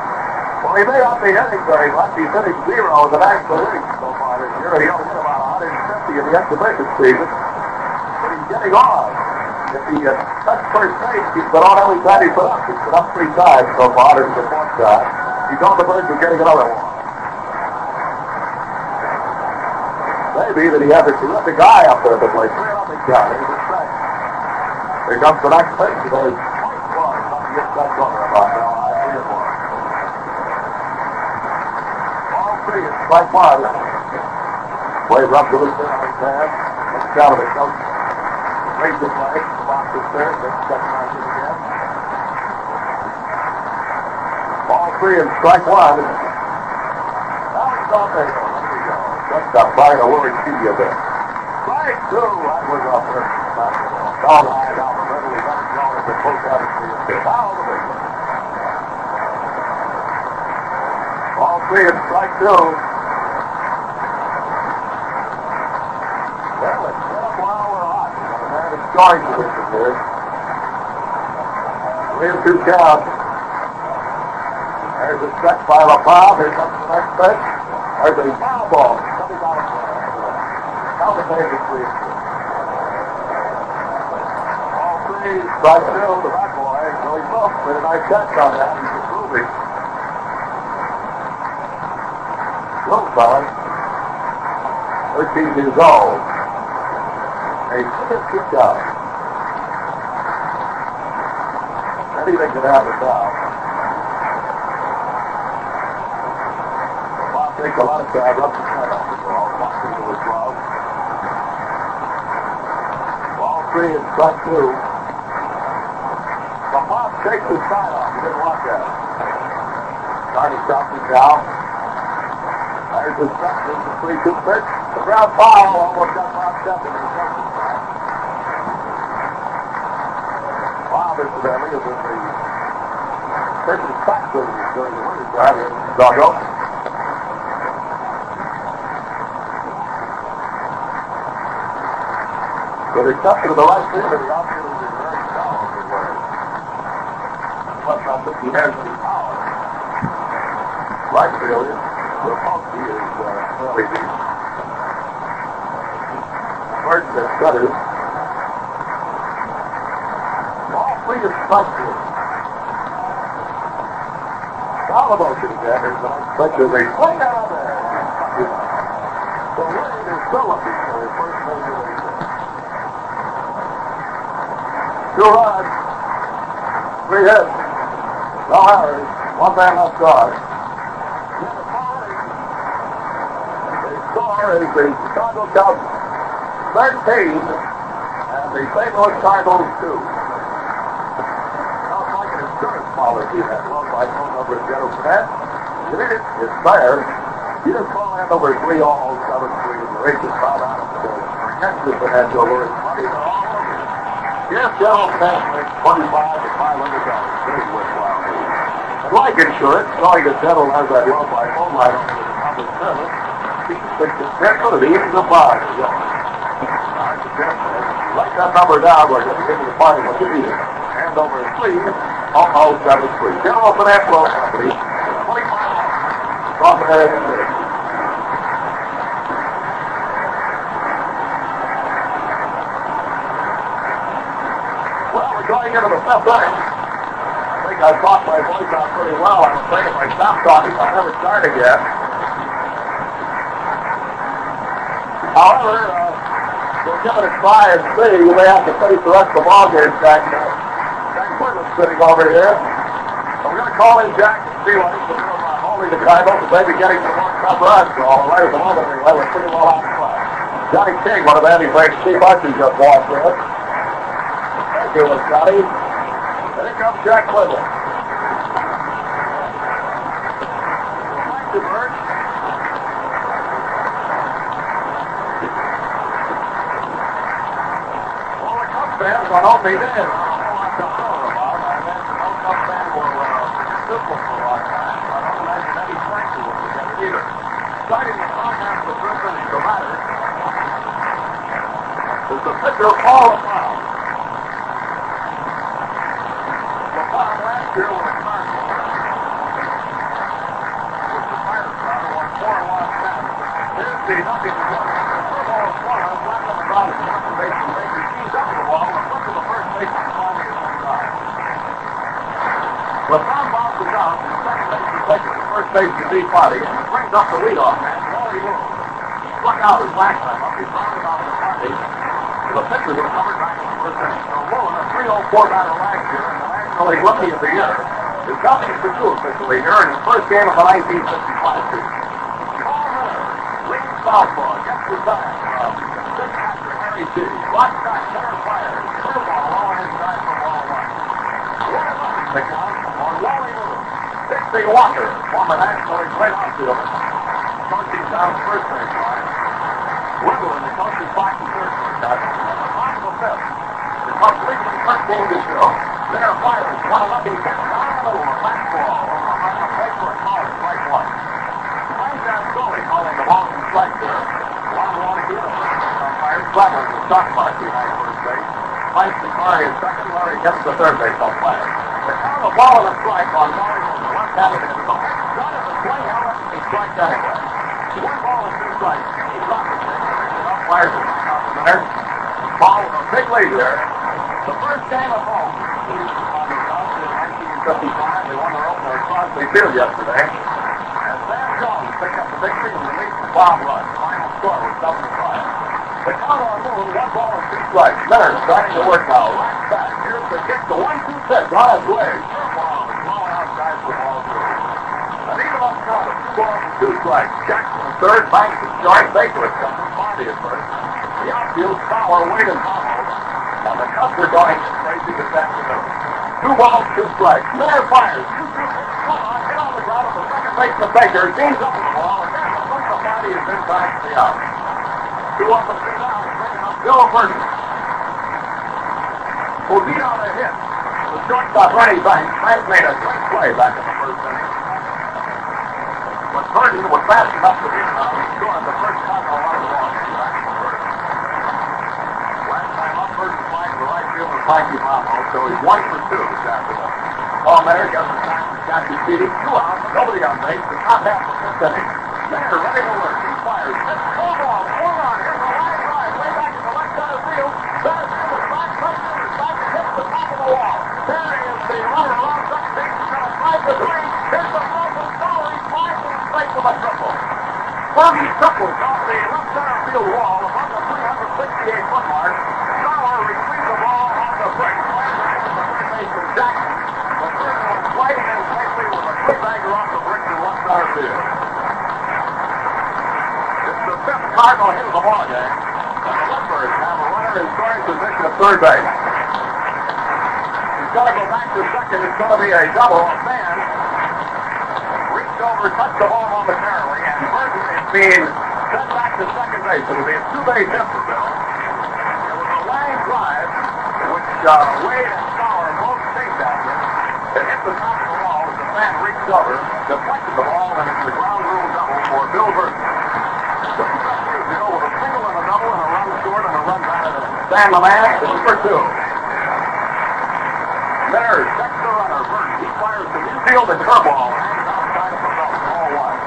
Well, he may not be hitting very much. He finished zero in the national league so far this year. He only hit about 150 in the exhibition season. But he's getting on. If he uh, touched first base, he's been on every time he put up. He's put up three times so far. Is the fourth time. He's on the verge of getting another one. Maybe that he has a terrific eye up there at the plate. Here comes the next pitch. There's point one. Trying to get that runner about now. I three and one. Ball three is strike one. Wave up to the center hand. Let's of it. Coach. Raise the flag. The box is there. Then second line in again. Ball three and strike one. Now it's on there. There we go. Just got by the Willie Key a bit. Strike two. That was up there. Down high down the middle. He got it going as a close out of the Foul the big one. Ball three and strike two. Well, let's get up while we're hot. The man is scoring position here. Three two count. There's a stretch by LaPalme. Here comes the next pitch. There's a foul ball. Now the page is. All three, strike two, the back boy. Billy Buff made a nice catch on that. He's improving. Little fella. 13 years old. A six kick out. Anything can happen now. Bob takes a lot of time up the front off the ball. Into his glove. Ball three and strike two. But Bob takes his side off. He didn't watch that. Carney stops him down. There's the strike. There's the three-two pitch. The ground foul almost got Bob stepping the is in the pitcher's during the winter here in Chicago. But exception to the right the is very way. Plus, I think he has any power. Rip Repulski is uh, fairly deep. First and cutter. All strike two. Foul motion. Here's the next they out of there. So Wade is looking for his first major league. Two runs. Three hits. No errors. One man left guard. The score is the Chicago Cubs 13 and the St. Louis Cardinals 2 policy that run by phone number 010. Division is fire. You just call Andover 3 all 73 and the race is out of the Texas and Andover is 20 to all. Yes, General Pass makes 25 to 500 dollars. Very worthwhile move. And like insurance, calling the general has that run by phone line on the public service. That the record of the innings of. Write that number down where you'll be able to find what you need. Andover 3. Uh-oh, seven three. General open air close, 25. Well, we're going into the fifth inning. I think I've taught my voice out pretty well. I'm afraid if I stop talking, I never started yet. However, uh, we'll give it a try and see. You may have to face the rest of the ballgame back now. Sitting over here. So we're going to call in Jack and see what he's doing about holding the Cardinals and maybe getting some more tough runs. Right at the moment, anyway, we're pretty well out of play. Johnny King, one of Andy Frank's Steve Archie just walked in. Thank you, Johnny. Here comes Jack Quinlan. The fans are all made fighting an is the pitcher Paul LaFalle. LaFalle last year was a Cardinal. With the fire crowd won four lost battles. Here's the nothing to go. LaFalle left the ground base and the wall the first bounces out and second base is taken to first base to deep body up the man. Wally Moon. He struck out his last time up. He rounded the party. The pitcher was covered back in the first a 304 batter last year, and the National League Rookie of the Year, is coming for two officially here in his first game of the 1955 season. Paul Minner, lead southpaw, gets after Harry G. Block back, center fires, curveball, low inside for ball one. One count on Wally Moon. Dixie Walker, former National League outfielder, coaching down the first base line. Wiggle in the coaching box and third base line. The of the fifth. The Cubs leading the first game to show. Center fires, one of them, down the middle, a fastball. On the plate for a caller, strike one. Mike Ascoli calling the ball from strike there. One one again. Umpire Clever, the stock mark behind first base. Mike Sakari is second. Larry gets the third base umpire. The count of ball and a strike on Larry on the left-handed in the swing, however, he strikes anyway. One ball and two strikes. Dropped it. Umpires the minute. Ball with a big lead there. The first game at home. The in 1955, they won their opener at Crosley Field yesterday. And Sam Jones picked up the victory and released the Bob Rush. The final score was 7 to 5. The count on Moon, one ball and two strikes. Minner starting to work now. Right back. Here's the kick. The one-two pitch on his way. Is blowing outside for ball two. And even up front, and two strikes. At third, Banks at short, Baker second, Fondy at first. The outfield, Fowler, Wade, and Powell. And the Cubs are going crazy this afternoon. Two balls, two strikes. Minner fires. Two, two, come on, hit on the ground at the second baseman Baker. Gains up to the wall, and then the the body is inside the out. Two up and three down, bringing up Bill Virdon. Who beat on a hit. The shortstop running back. Frank made a great play back in the first inning. But was fast enough to beat him out and score the first time in the first. Last time up, Virdon flying to right field with Mikey Mamo, so he's one for two this afternoon. Paul Mayer gets the time for Jackie Beatty. Two out, nobody on base. The top half of fifth inning. Mayer to work. He fires. Hits no ball. Swung on. Here's a line drive. Way back to the left center field. Center field is back. Touchdown. It's back to hit the top of the wall. There is the runner around second base. He's going to slide the three. Here's the broken goal. He slides and straight to the triple. Fergie triples off the left center field wall above the 368 foot mark. Sauer retrieves the ball on the break. Jackson. The third one sliding in safely with a quick bagger off the brick to left center field. It's the fifth Cardinal hit of the ball game. The Limbers have a runner in scoring position at third base. He's got to go back to second. It's going to be a double. A fan reached over, touched the ball momentarily, and being sent back to second base. It'll be a two-base hit Bill. It was a line drive, which uh, Wade and Sauer both chased after. It hit the top of the wall as the fan reached over, deflected the ball, and it's the ground rule double for Bill Virdon. Bill with a single and a double and a run short and a run batted in. Stan the man, two for two. Minner checks the runner, Virdon. He fires the infield and curveball. Hangs outside of the belt, ball one.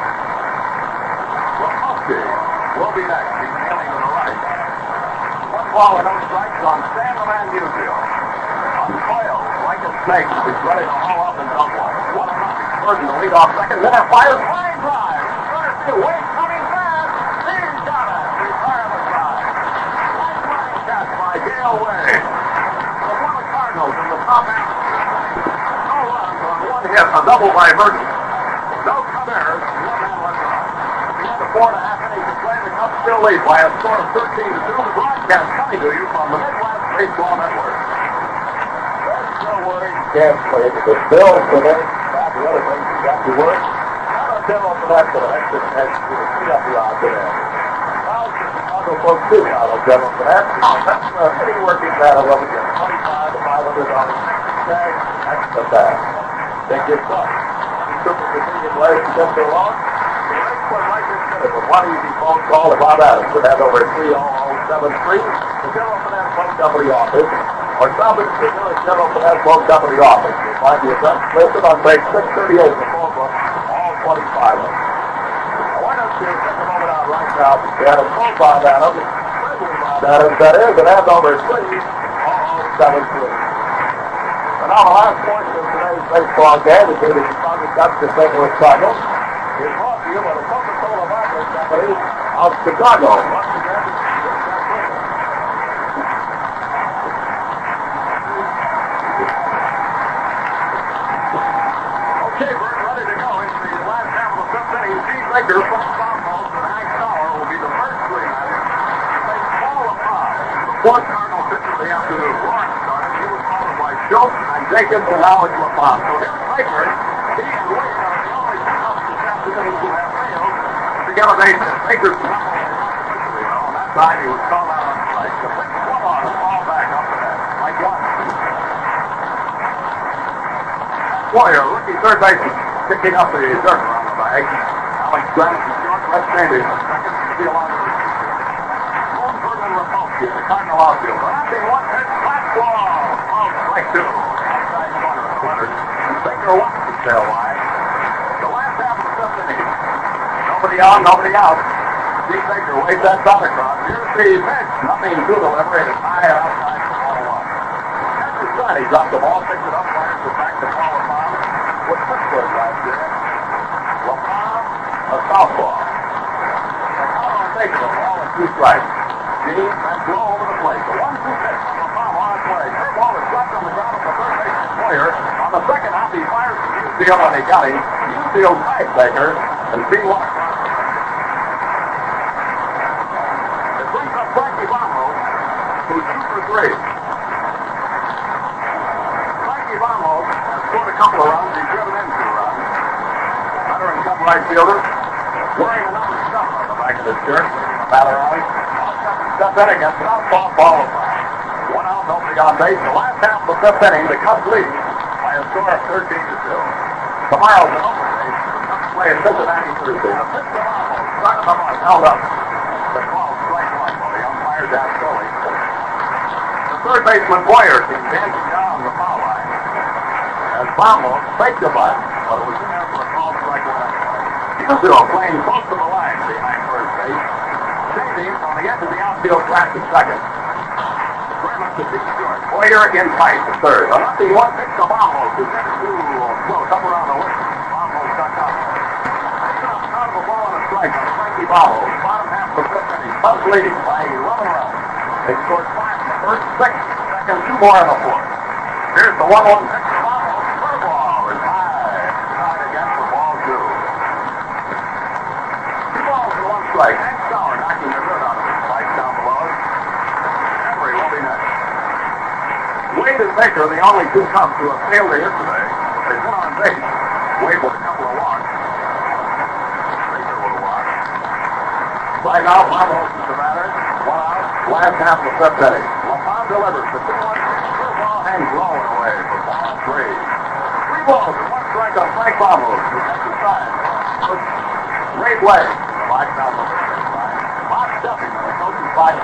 Ramowski will be next. He's hailing to the right. One ball and no strikes on Stan the man Musial. On Coyle, like a snake, he's ready to haul up and dump one. One and nothing. Virdon the lead off second. Minner fires line drive. Runner field, Wade drive. Line by. The Cardinals in the top half. No runs on one hit, a double by Virdon. No Cabarrus, one man left. We had the four and a half The Cubs still lead by a score of 13 to 2. The broadcast coming to you from the Midwest Baseball Network. There's Joe Woody. Can't play it. The Bills today. The other things you got to work. Not a demo for that for the next and next to see up the odds of that. Chicago folks do not a demo for that. *laughs* That's uh, any working battle of it. 25 to 500 dollars. That's the get caught. He took the Virginia Blades just so long. The race went of him. One easy phone call to Bob Adams would have over 30073. The General Finance Phone Company office or stop at the General Finance Phone Company office. You'll find the address listed on page 638 of the phone book, all 25 of them. Now, why don't take a moment out right out. He had a profile at him. That is, that is, and has over his sleeve. Seven three. And now the last portion of today's baseball game between the Chicago Cubs and St. Louis Cardinals is brought to you by the Coca-Cola Of Chicago. Okay, Bert, ready to go into the last half of the fifth inning. Gene Baker, and Hank will be the first three. They Cardinal the afternoon. He was followed by Schultz and Jacobs and Howard LaPalme. So here's Baker. He and Wade are the only two this afternoon who have you on that side, he was called out on. The pitch one on and fall back up the net. One. Warrior, rookie third baseman, picking up the dirt around the bag. Alex Grant is short, left handed. Second, steal on the the Cardinal outfield. Rapping one pitch, flat ball. Oh, strike two. Outside corner Leonard. Baker wants to sail wide. The last half of the fifth inning. Nobody on, nobody out. Steve Baker waves that thought across. Here's the pitch. Nothing to deliver. It is high outside for ball one. That, he dropped the ball, picked it up, fires it back to Paul. What Pittsburgh last year. LaPalme, a southpaw. LaPalme taking the ball and two strikes. Gene and blow over the plate. The one-two pitch LaPalme on its way. Curveball is dropped on the ground at the third baseman Boyer. On the second hop, he fires the Newfield and he got him. Newfield tagged Baker and Gene walks on. It brings up Frankie Bono, who's two for three. Frankie Ramos has scored a couple of runs. He's driven in two runs. Veteran Cub right fielder, wearing a number seven on the back of his Batter alley. Step in against southpaw ball. One out, nobody on base. The last half of the fifth inning, the Cubs lead by a score of 13 to 2. Tomorrow's an open. The Cubs play at Cincinnati Thursday. The pitch to Ramos. Started the mark. Held up. The call strike one while the umpire down slowly. The third baseman Boyer came dancing down the foul line. As Ramos faked the butt, but it was in there for a call strike one. Musial playing close to the line behind first base. Chasing on the edge of the outfield track to second. Graham to. Boyer in tight to third. A nothing one pitch to Ramos, who gets too close up around the whistle. Ramos ducked up. Out of a ball and a strike on Frankie Ramos. Bottom half of the fifth inning. Cubs leading by 11 runs. They scored five in the first, six, second, two more in the fourth. Here's the 1-1 pitch to Ramos. Curveball is high. Tied again for ball two. Two balls and one strike. Hank Sauer knocking the dirt out of his spikes down below. Henry will be next. Wade and Baker, the only two Cubs who have failed to hit today. They've been on base. Wade with a couple of walks. Baker with a walk. Out, Ramos is the batter. One out. Last half of the fifth inning. LaPalme delivers. The 2-1 curveball hangs low and away for ball three. Three balls and one strike on Frank gets the side. Ray Blake. Black down the. Bob Duffy coaching side.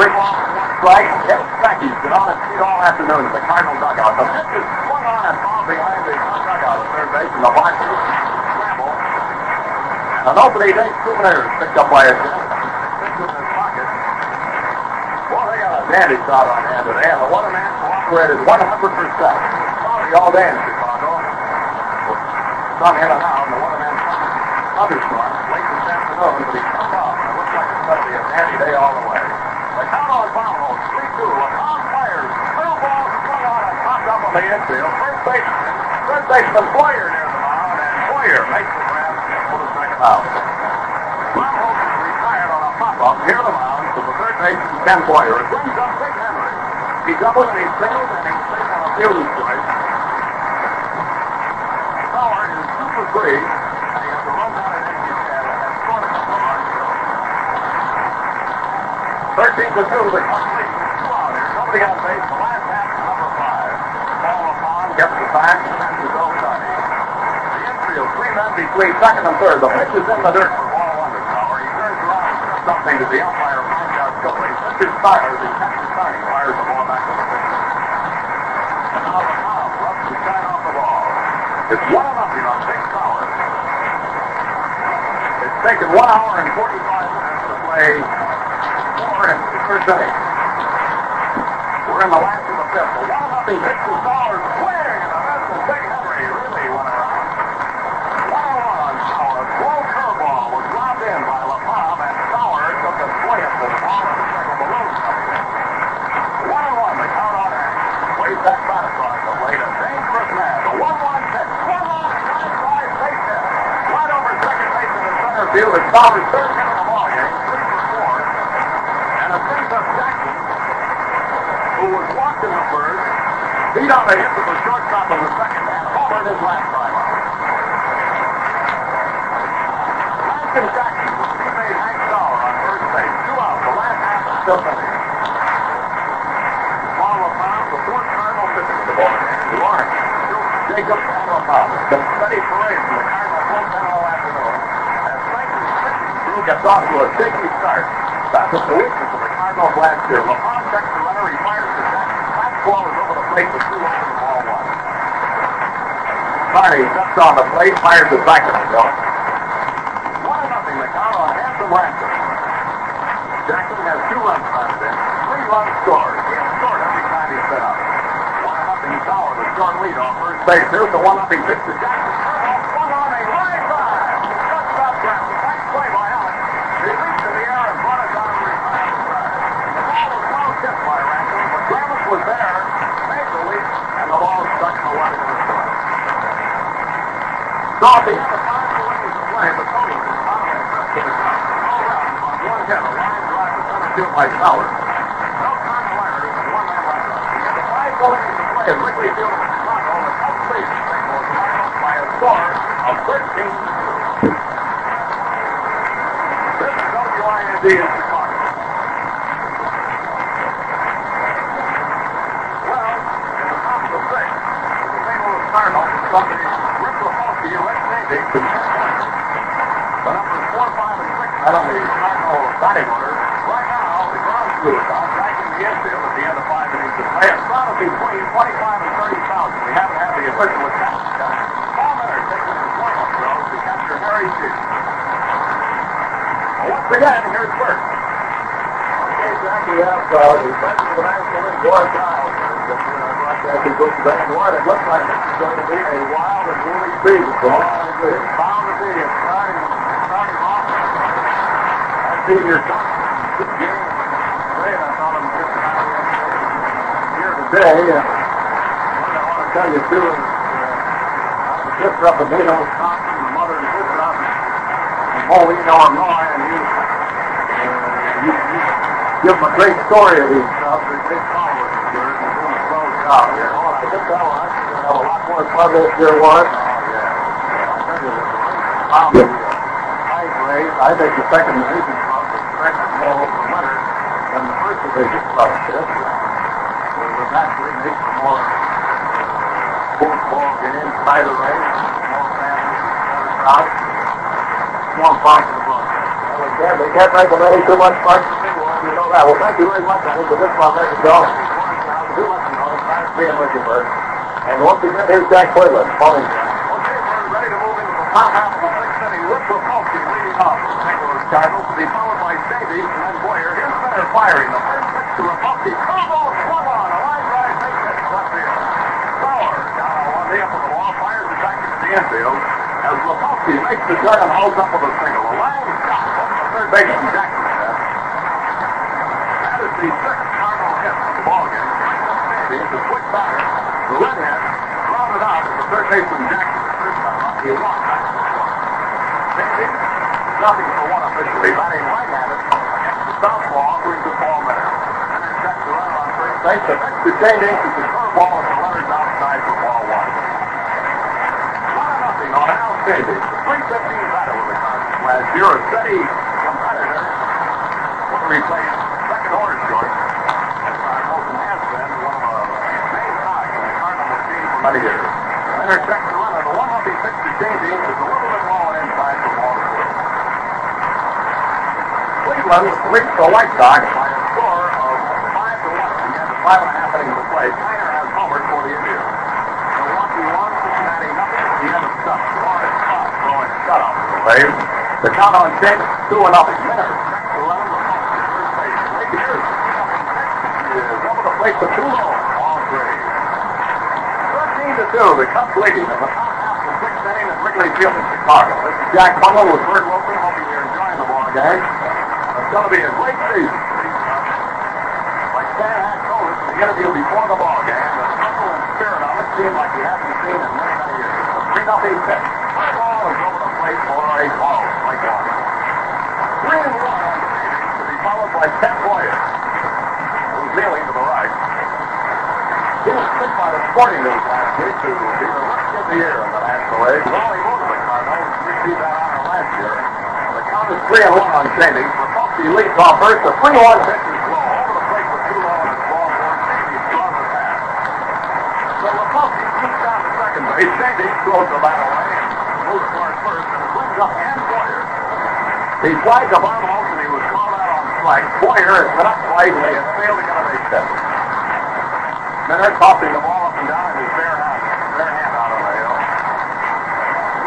Three balls one strike. Kevin Stanky's been on his feet all afternoon at the Cardinal dugout. The pitch is swung on and ball behind the dugout at third base, and the black scramble. An opening day souvenir picked up by a jet. In his pocket. Boy, they got a dandy shot on hand today, and the waterman cooperated 100%. Probably all day in Chicago. Sun in and out, and the waterman thunderstorm late this afternoon, but he comes and it looks like it's going to be a dandy day all the way ball. 3 2. LaPalme fires. Through ball swung on and popped up on the infield. First baseman, third baseman Boyer near the mound, and Boyer makes the grab for the second out. Baumholtz is retired on a pop up near the mound to the third baseman Ken Boyer. It brings up Dick Henry. He doubles and he singles and he singles on a fielding play. Howard is 2 for 3. 13 to 2, the complete two out on base. The last half is number five. Paul LaPalme gets the back and sends his own The infield, three men between second and third. The pitch is in the dirt for ball one to He turns around and something to the umpire, finds out Joey. Pitches fires, he catches Sarni, fires the ball back to the pitcher. And now LaPalme rubs the shine off the ball. It's one nothing on Big Sauer. It's taken one hour and 45 minutes to play in the first inning. We're in the last of the fifth. The one nothing hits the Stars swing, and the rest Big Henry really went around. One on Sauer. Slow curveball was dropped in by LaPalme, and Sauer took a swing at the ball and the second coming. One on one, the count on that. Waves that satisfied the late. A dangerous man. The one one pitch. One on, line drive, base hit. Right over second base in the center field. It's Sauer's third hit of the ball game. Three for four. And a piece of Jackson who was walked in the first, a hit to the shortstop in the second, and homered his last time. Langston Jackson, his teammate Hank Sauer on first base. Two out, the last half the fifth inning. Paul LaPalme, the fourth Cardinal pitcher in the ball. New Orange. Jacob and LaPalme. The steady parade from the Cardinal bullpen all afternoon. As Franklin's pitching gets off to a shaky start. That's the weakness of the Cardinals last year. LaPalme checks the runner, he fires to Jackson. Fast ball is over the plate with two outs and ball one. Barney steps on the plate, fires it back to the zone. One nothing, the count on Handsome Ransom. Jackson has two runs batted in, three runs scored. He has scored every time he's been up. One nothing, Sauer, the short lead on first base. Here's the one nothing pitch to Jackson. One on a line drive. Shortstop Graham. Nice play by Allen. He leaped in the air and brought it down to the side. The ball was well tipped by Ransom, but Grammas was there, made the leap, and the ball stuck in the left of the short. So at the end of five innings of play, the total from the bottom of the fifth to the top. All around on one hit, a line drive to center field by Sauer. No Cardinal errors and one man left on. At the five innings of play at Wrigley Field in Chicago, the Cubs lead the St. By a score of 13 This WIND in Chicago. Well, in the top of the sixth, the St. Louis Cardinals, Sunday, Rip Repulski, Navy, the numbers four, five, and six the Cardinal batting. Right now, the ground is back in the infield at the end of five innings of play. Of between 25 and 30,000. We haven't had the official attendance yet. Paul Minner taking his warm-up throws to capture Harry Sheets. Once again, here's Bert. Okay, Jack, we have uh, the president of the National League, uh, Coach Van Ward. It looks like this is going to be a wild and woolly season for all of you. It's bound to be. It's starting, starting off. I see your good game. Great, I thought him just about here today. What I want to tell you, too, is uh, the sister up in Nino, Wisconsin, the mother and sister up in Moline, Illinois, and you, uh, you, you give them a great story of these stuff. They're great followers of yours and doing a swell job I think the the the second division is corrected more the winter than the first division club is. It actually makes for more football games, tighter race, more families, better crowd, more the book. Well, can't, they can't make them any too much fun you know that. Well, thank you very much, I think, for this one, thank you, Bill. And once again, here's Jack Quinlan, calling. Ready to move into the top half of the sixth inning. Leading off Cardinals to be followed by and then Benner firing. The first pitch to swung on. A line drive left field. Down on one the wall. Fires. As makes the and holds up with a single. A line shot third baseman Jackson. That is the second Cardinal hit of the ballgame. The quick batter, the redhead, grounded out at the third baseman Jackson. He corner. Davies, nothing for one officially. Batting right-handed against the southpaw, brings the ball there. And then checks the runner on first base. The next to change is the curveball and the runner's outside for ball one. One to nothing on Al Davies, the 315 batter with the Cardinals last year, a steady competitor. Whether he plays second or short, Wilson has been one of the main cogs in the Cardinal machine for many years. Leonard checks the runner. The one up he pitched to Davies is a little bit low and inside for ball two. Cleveland leads the White Sox by a score of five to one. Have five and a half innings to play. Kleiner has homered for the Indians. Milwaukee won, Cincinnati nothing. The end of stuff. Lawrence Fox throwing shutout the count on Chase, two and nothing. Over the for two low. All three. 13 to 2, the Cubs leading in the top half of the sixth inning at Wrigley Field in Chicago. This is Jack Bundle with Bert Wilson, hoping you're enjoying the ball game. Going to be a great Cubs. Like Stan Hack told us in the interview before the ball game, the struggle and spirit of it seemed like he hasn't seen in many, many years. Three nothing pitch. Fly ball is over the plate for a ball. Like one. Three and one to be followed by Ted Boyer, who's kneeling to the right. He was picked by the Sporting News last week to be the rookie of the year in the National League. Well, he moved to the Cardinals. Received that honor last year. The count is three and one on Cheney. Repulski leads off first. The three one pitch is and. Cheney throws. The bat away. Moves towards first and up. He the out and he was called out on strike. Boyer has been up and failed to get a base hit. Minner tossing the ball up and down in his bare hand, bare hand out of the hill.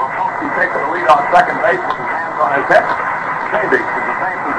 Repulski takes the lead on second base with his hands on his hip. Cheney in the same position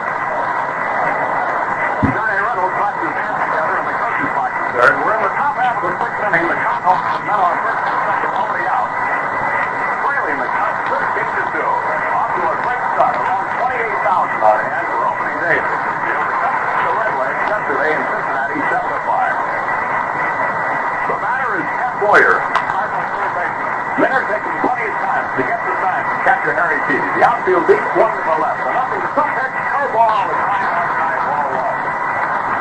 the the sixth inning. The count off the on first and second. Nobody out. Trailing the Cubs 13 to 2. Off to a great start. Around 28,000 on hand for opening day The Red Wings yesterday in Cincinnati 7 to 5. The batter is Ken Boyer. Minner taking plenty of time to get the sign from catcher Harry Keith. The outfield deep, one to the left. And up in the top pitch, curveball is high outside, ball one.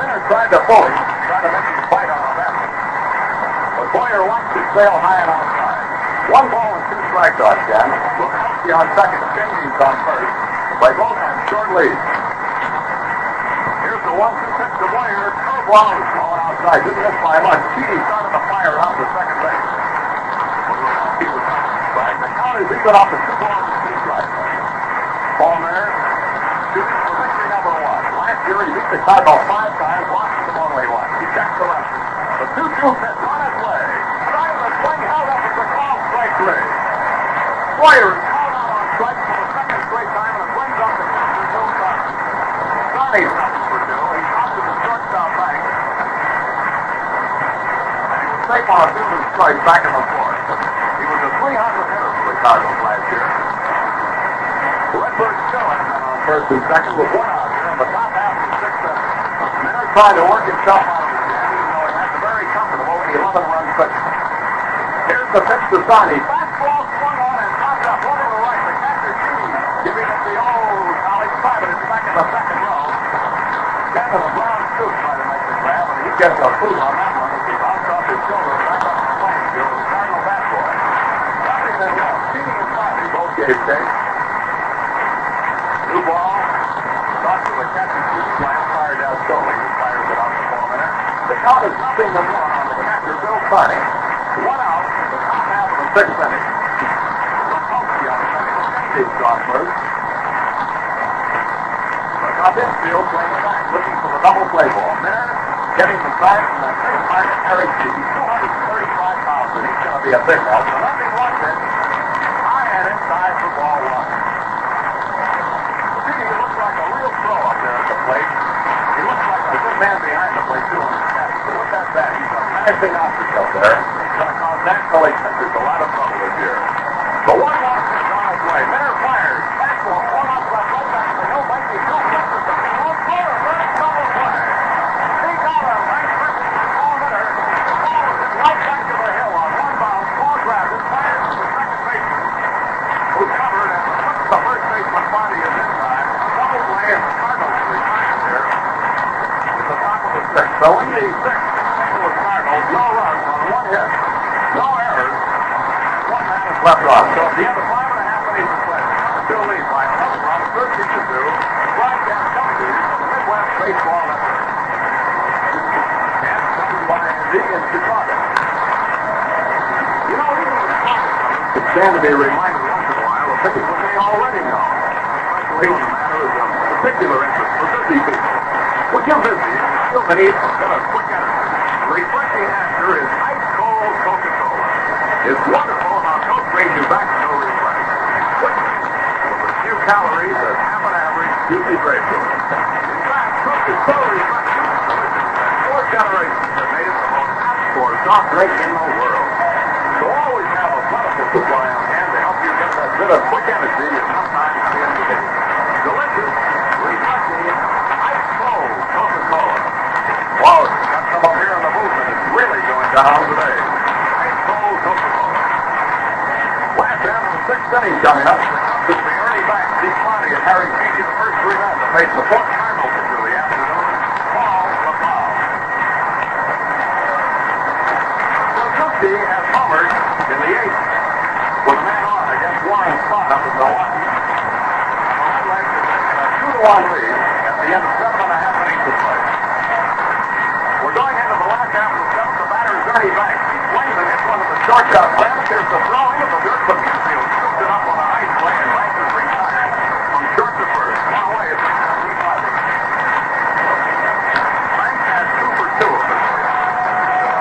Minner tried to pull him, tried to make him bite on the bat. But Boyer watched it sail high and outside. One ball and two strikes on Ken. Lukowski on second, Jennings on first. They both have short leads. Here's the one two pitch to Boyer. Curveball is falling outside. Didn't miss by much. Chiti started to fire out to second base. The count is even off the two balls and two strikes. Paul Minner shooting for victory number one. Last year he beat the Cardinals five times, lost to the one-way one. He checks the left. The two-two pitch on its way. Drive the swing held up at the call, strike three. Boyer is called out on strike for the second straight time and it brings up the to Joe Sargent. Sarni's nothing for two. He dropped to the shortstop bank. And he was safe on a field strike back in the fourth. He was a 300 hitter for the Cardinals last year. Redbird still on first and second with one out here in the top half of the sixth inning. Minner trying to work himself out of the jam, even though he has a very comfortable 11-run. Here's the pitch to Sarni. Fastball swung on and popped up over the right. The catcher Cheese giving it the old college private. It's back in the second row. Kind of a brown suit trying to make the grab, and he gets a boot on that one as he bounced off his shoulder back up the playing field. The Cardinal bat boy. Nothing and one. Cheating and Sarni both gave chase. New ball. Toss to the catcher Cheese. Lamb fired down Stoli. He fires it out to Paul Minner. The count is nothing to one Carney. One out in the top half of the sixth inning. Lukowski on second. Gone first. Look up infield, playing back, looking for the double play ball. Minner getting the sign from the third target, Eric G. 235 pounds, and he's going to be a big help. So nothing one pitch. High and inside for ball one. G looks like a real pro up there at the plate. He looks like a good man behind the plate, too, on the catch. So with that a menacing optic up there. Going to cause National League pitchers a lot of trouble this year. The one one is on his way. Minner fires. Fastball, one up left, right back to the hill. Might be two pitches. One floater, very double play. He got a nice pitch to Paul Minner. The ball is right back to the hill on one bounce. Paul grabs it, fires to the second baseman, who covered and puts the first baseman body is inside. Double play, and the Cardinals are retired here. At the top of the sixth. So in the sixth, St. Louis Cardinals, no runs on one hit. Left off. So the of five and a half innings play, still lead by runs, 13 to two. Broadcast company from the Midwest Baseball Network. And covered by Andy in Chicago. You know, even the Chicago could stand to be reminded once in a while of things that they already know. Especially in a matter of particular interest for busy people. When you're busy, you feel the need for a quick energy. Refreshing answer is ice cold Coca-Cola. It's wonderful how Coke brings you back to no refresh. Quickly, with as few calories as half an average juicy grapefruit. In fact, Coke is so refreshing and delicious that four generations have made it the most asked for soft drink in the world. So always have a plentiful supply on hand to help you get that bit of quick energy you sometimes feel today. Delicious, refreshing, ice cold Coca-Cola. Whoa, got some up here in the and it's really going down today. Ice cold Coca-Cola. Last half of the sixth inning coming up. This will be Ernie Back, Steve Monty, and Harry Beatty, the first to face the fourth Cardinal pitcher of the afternoon, Paul LaPalme. Wilkowski has homered in the eighth with a man on against Warren Spahn up in Milwaukee. The Red Legs have taken a two to one lead at the end of seven and a half innings of play. We're going into the last half of the seventh. The batter is Ernie Banks. He's swings and hits one of the shortstop fans. Here's the throw into the dirt from infield. Scoops it up on a nice play and Banks is retired from short to first. One away. It's Banks has two for two of the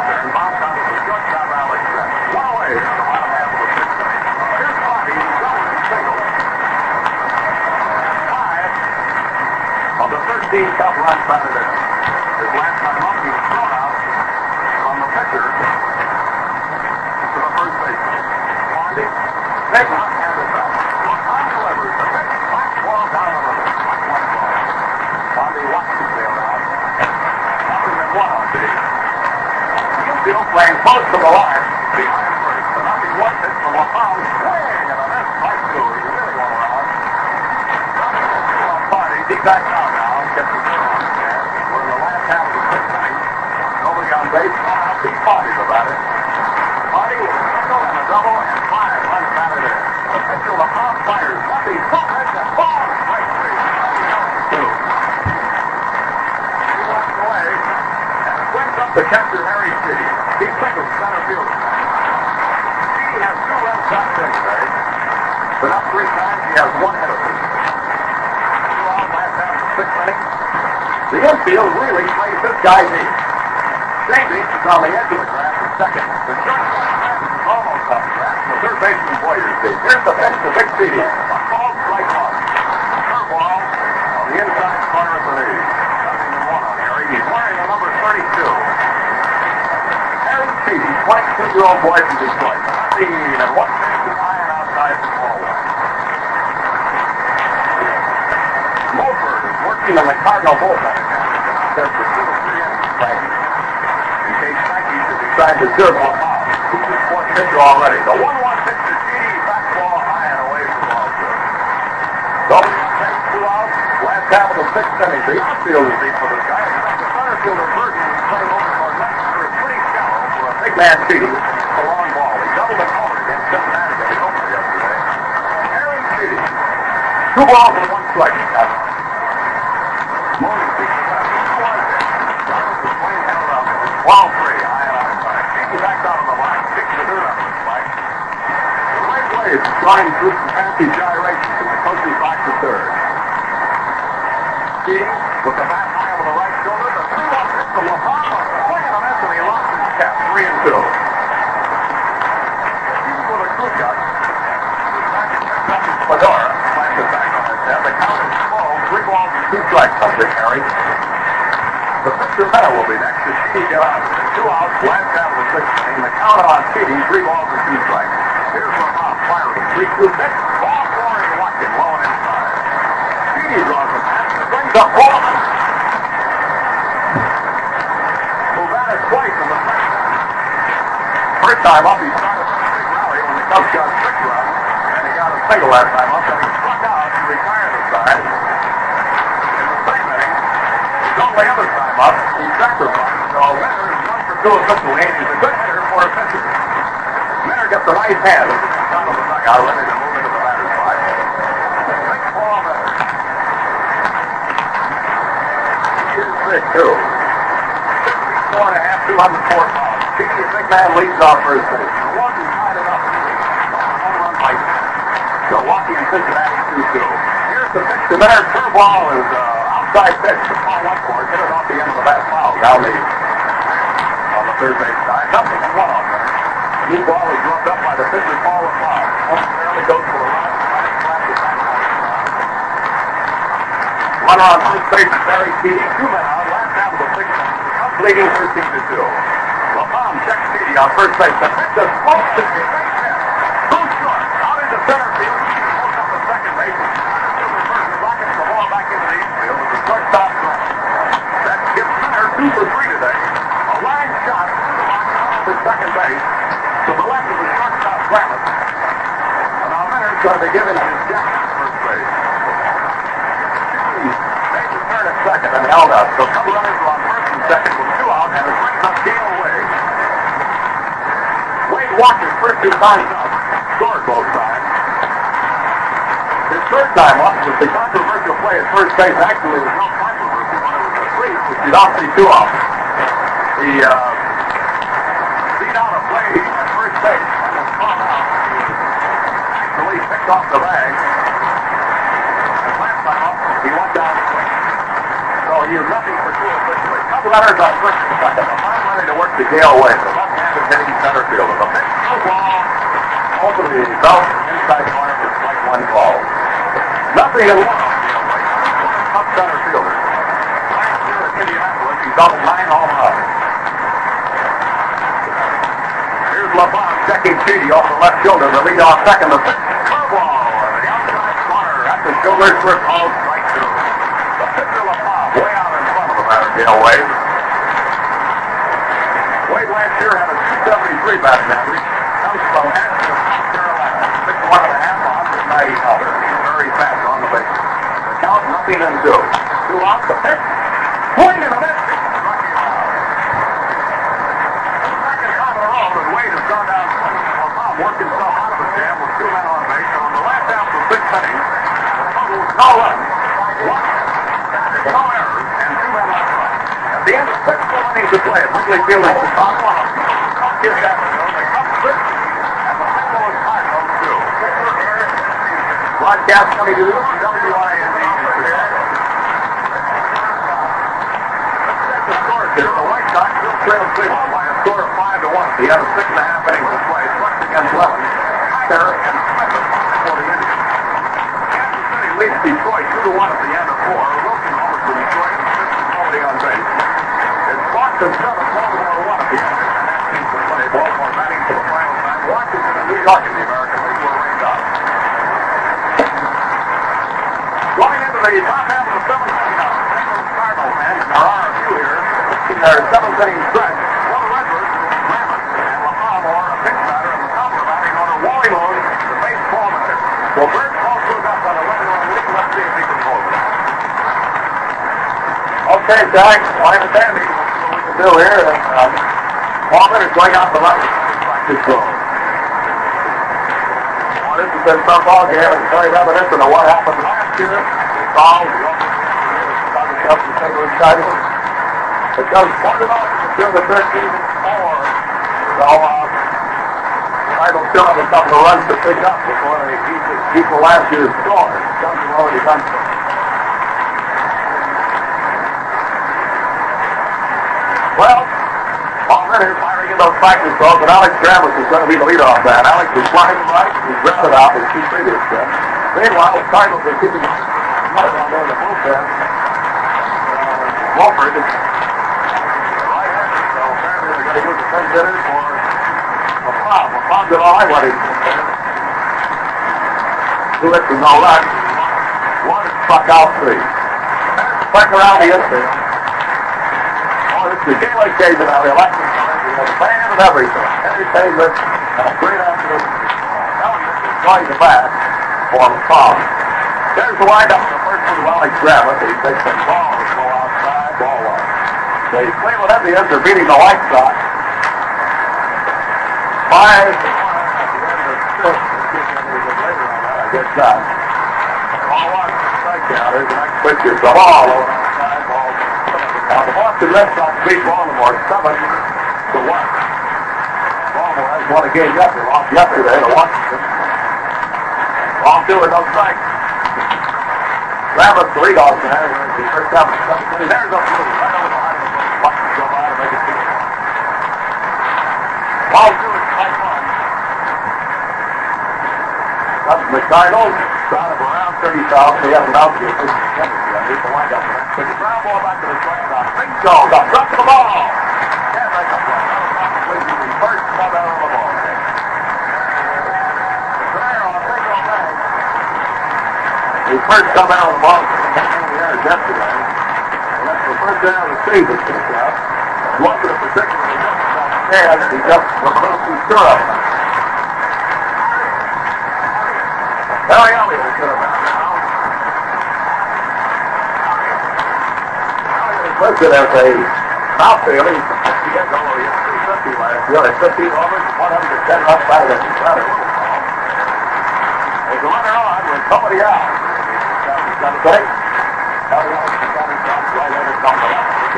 and bounced out of the shortstop Alex Smith. One away in the bottom half of the sixth inning. Here's Bobby, who's going to single. Five of the 13 tough runs batted in. His last time up, he was thrown out from the pitcher to the first baseman. Blondie, big hot hand at bat. On delivers the pitch, black ball down the middle. Black one ball. Blondie watches the field out. Nothing than one on base. Infield playing close to the line. Behind first. The nothing one hit from LaPalme. Swing and a miss. Right through. He really went around. Party. Deep back down now. Gets the throw on the gas. We're in the last half of the sixth inning. Nobody on base. Out. Big party about it. Party with a single and a double and five runs batted in. The pitcher LaPalme fires. Ball hits and ball. Right three. He walks away and swings up to catcher Harry Chiti. He signals center field. Chiti has two runs shot in today. But up three times, he has one hit of it. Two out last half of the sixth inning. The infield really plays this guy neat. Shaving is on the edge of the grass at second. The shortstop is almost on the grass. The third baseman Boyer's deep. Here's the pitch to Big Chiti. A called strike one. Curveball on the inside corner of the knee. Nothing than one on Harry. He's wearing the number 32. Harry Chiti, 22-year-old boy from Detroit. Seen and one pitch is iron outside the ball working in the Cardinal bullpen. There's the two or three innings playing. In case Decide to serve on foul. He's the fourth pitcher already. The 1-1 pitch to back ball high and away from ball two. Double takes two outs. Last half of the sixth inning. The outfield is deep for this guy. The center fielder Virdon is playing over for left center is pretty shallow for a big man. It's a long ball. He doubled and homered against Cincinnati in the opener yesterday. Aaron Genie. Two balls and one strike. Mooney picks it up. Two on deck. Jones is playing held up. Ball three. High and outside. Genie back down on the line. Kicks the dirt on the spike. The right is through some fancy gyrations and the back to third. Genie with the bat high over the right shoulder. The three-one pitch from LaPalme. Swing and a and he lost his cap. Three and two. He's with a crew cut. Fedora it back on his head. The count is slow. Three balls and two strikes on Big Harry. The pitcher Meta will be next to Chiti get out. Two outs, last out of the sixth inning. The count on Chiti, three balls and two strikes. Pitch. Ball four and Watkins low and inside. Chiti draws a pass and brings up Coleman. Who batted twice in the first. First time up, he started a big rally when the Cubs got six runs, and he got a single last time up, and he struck out to retire the side. In the second inning, his only other time up, he sacrificed. So Minner is one for two officially, and he's a good hitter for a pitcher. Minner gets a nice hand the now ready to move into the batter's box. Ball. He is big, too. Four and a half, 204 pounds. Man, leads off first base. Milwaukee's tied it up. Home run by Milwaukee and Cincinnati 2-2. Here's the pitch to there. Curveball is uh, outside pitch. The ball went for it. Hit it off the end of the bat foul. Down the, on the third base side. Nothing one The ball is rubbed up by the pitcher, Paul LaFleur. Momentarily goes for the right. right Runner on first base Barry Keating. Two men out. Last down to the sixth inning. Cubs leading 13 to 2. LaFleur checks Keating on first base. The pitch is close to the base hit. Short. Out into center field. Keating up to second base. Rockets the ball back into the infield with the shortstop throw. That gives Center two for three today. A line shot the to second base. Shortstop And now Minner's going to be giving his jacket to first base. Made the at second and held up. So couple runners on first and second with two out, and it brings up Gale Wade. Wade walked first two times up, scored both times. His third time up was the controversial play at first base. Actually, it was no controversy when it was a three, which not see two out. He uh, beat out a play at first base and was caught out. Actually picked off the bag. And last time up, he went down the plate. So he is nothing for two officially. Couple runners on first and ready to work the Gale Wade. The left-handed center fielder. The pitch, ball. Over the belt inside corner for strike one call. Nothing in on way. Last year at Indianapolis, nine home runs. Here's checking Chiti off the left shoulder. The lead off second. The curveball. The outside corner at the shoulder for called strike two. The pitcher LeBron way out in front of the batter, Gale Wade. Wade last year a 273 batting average. Comes from Asheville, Carolina. Six one and a half, 190 pounder. He's very fast on the base. Count, nothing and two. Two out, the pitch. And a out. Second in a Wade has gone down. Well, Bob out jam with two men on base. On the last no one no errors, and two men left on. At the end of six innings of play at Wrigley Field in Chicago, on a Cubs afternoon, the Cubs 13 and the St. Louis Cardinals 2. Broadcast coming to you from WIND. The score is the White Sox still trail Cleveland by a score of 5 to 1. They have six and a half innings of play. First against Levin, Tyler, and Smith for the Indians. Kansas City leads Detroit 2 to 1 at the end of four. Wilson homers for Detroit and on base. It's Boston 7, Baltimore 1 at the end half innings play. Baltimore batting for the final time. Washington and New York in the League were rained out. Going into the top half of the seventh inning now, St. Louis Cardinals fans, there are a few here, in their seventh inning stretch. For the Redbirds, Rammond and LaFawn are a pitch batter, and the top of the batting order, Wally Moon, the base hitter. So Bird calls goes up on a one-run lead. Let's see if he can hold it. Okay, Jack, I understand. What we can do here, and um, Walker is going out the throw. Well, this has been some ball game. It's very reminiscent of what happened last year. Foul. Got the St. Louis Cardinals. The Cubs started off during the 13th four. So, uh, Cardinals still have a couple of runs to pick up before they equal, last year's score. Have already done so. Well, already firing in those practice balls, and Alex Travis is going to be the leadoff man. Alex is flying right, he's grounded out his two previous steps. Meanwhile, the Cardinals are keeping mud on there in the bullpen. Uh, Wolford is right-handed, so apparently they're going to use the fence hitter for a all right what Two hits and no luck. One is struck out three. Back around oh, the infield. Oh, this is the Gateway Cajun out here. Like a band and everything. Taylor and a great afternoon. Elliott is going to bat for the foul. There's the windup. The first one to Alex Gravitt. He takes some ball and go outside. Ball one. The Cleveland Indians are beating the White Sox. Five to one at the end of the fifth. Good shot. Ball one, strikeout. There's the next pitcher. The ball over outside. Ball. Now the Boston Red Sox beat Baltimore seven to one. Baltimore has won a game yesterday. Lost yesterday to Washington. Ball two and no strikes. Travis, leadoff man, the time. There's a blue right over behind him. Watch go by to make it two. Ball two is strike one. That's the Cardinals. Crowd of around 30,000. They have an outfield. This is Kennedy. I need to wind up. Take the ground ball back to the zone. Big Joe got dropped the ball. Can't make a play. The first club out of the ball. On a. The first come out of the ball. Yesterday. And that's the first down of the season for the club. Wasn't a particularly difficult chance. He just was a That's an FA. Now failing. Yeah, it's 50 overs, 110 runs by the There's a runner on with somebody out. Break.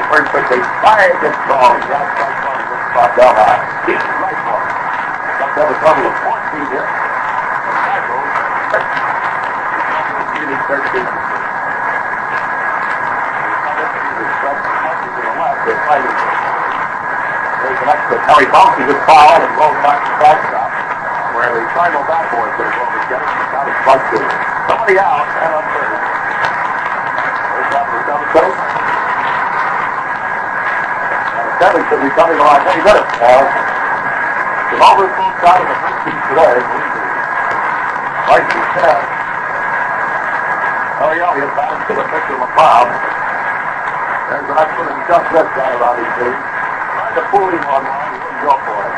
First pitch, fired this ball. Spot down high. Deep right one. Got up trouble of 14 here. *laughs* 13. next to Terry Bunks. He was fouled and rolled back to the shortstop. Where the Cardinal backboard could have rolled his getting the count is plus two. Somebody out and on third. First out of the seventh inning. And the seventh should be coming along any minute now. The ball was folks out of the first team today. Like you said, Terry Elliott back to the oh, pitcher McLeod. There's an excellent just left guy around his feet. To fool him on one, he for it.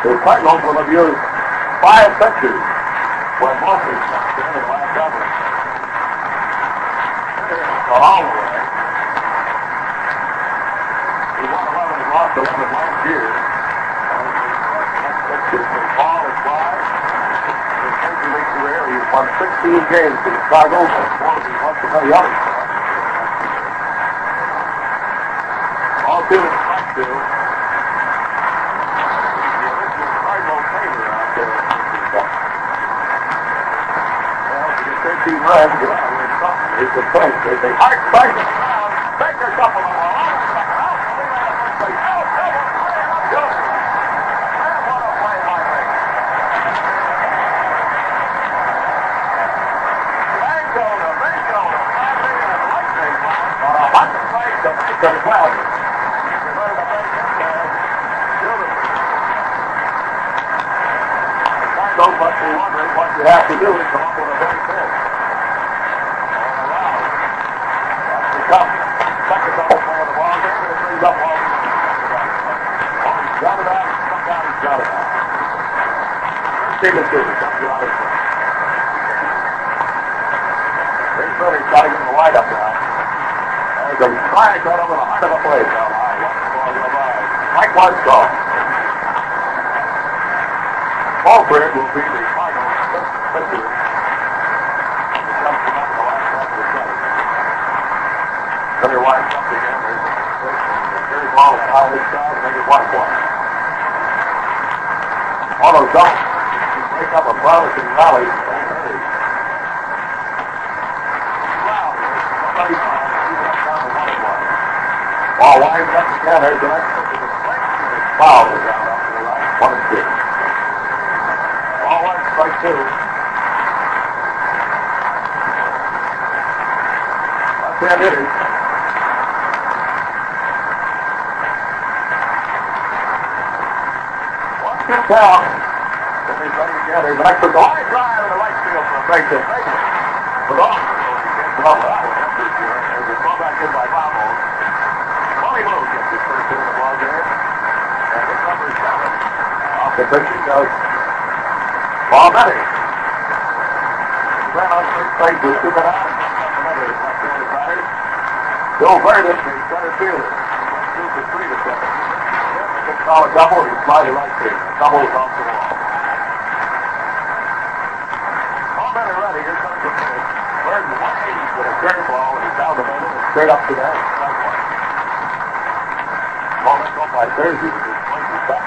The Cardinals will have used five pitches when Moses stepped in in the last effort. All the way. He won 11 and lost 11 last year. And next pitch is the ball is wide. In his major league career, he's won 16 games for the four he won for many others. All two and strike two. The original Cardinal favorite out there. Well, if you get 13 runs, you're out with something. It's a point. There's a hard strike to the ground. Baker couple of them. Out, second out. Three man at first base. Out, double, play, and up goes. Man, what a play by Baker. Bingo to bingo to Bradley and lightning bolt on a hot strike to Baker Cloudy. Reverted to Baker. Beautiful. Cardinals must be wondering what you have to do come up with a big pitch. All around. That's the cup. Second double play of the ball. This one brings up all the Oh, he's got it out. Come down, he's got it out. To of play. Ray got to get the light up now. There's a strike right over the heart of the plate down. Watch. Mike Watchdog. Alfred will be the final pitcher. He comes from out the a very ball is high this side, make it one one. Auto up a promising somebody Ball winds up the pitch. It's foul down up to the right. One and two. Ball one, strike two. Left-hand hitter. One, two count. He's drive the right field base hit. But off. Off that one. There's a throw back in by Bobo. Molly Moe gets first hit in the ball game. And. Off the pitch goes Paul Benny. Ran on first base with two men out. Bill Virdon, the center fielder. Two for three to seven. Six dollar double, he fly right field. Double off the wall. Paul Benny righty. Here comes the pitch. Where's the 180 with curveball, and he's down the and straight up to that. Let's go by Thursday. back.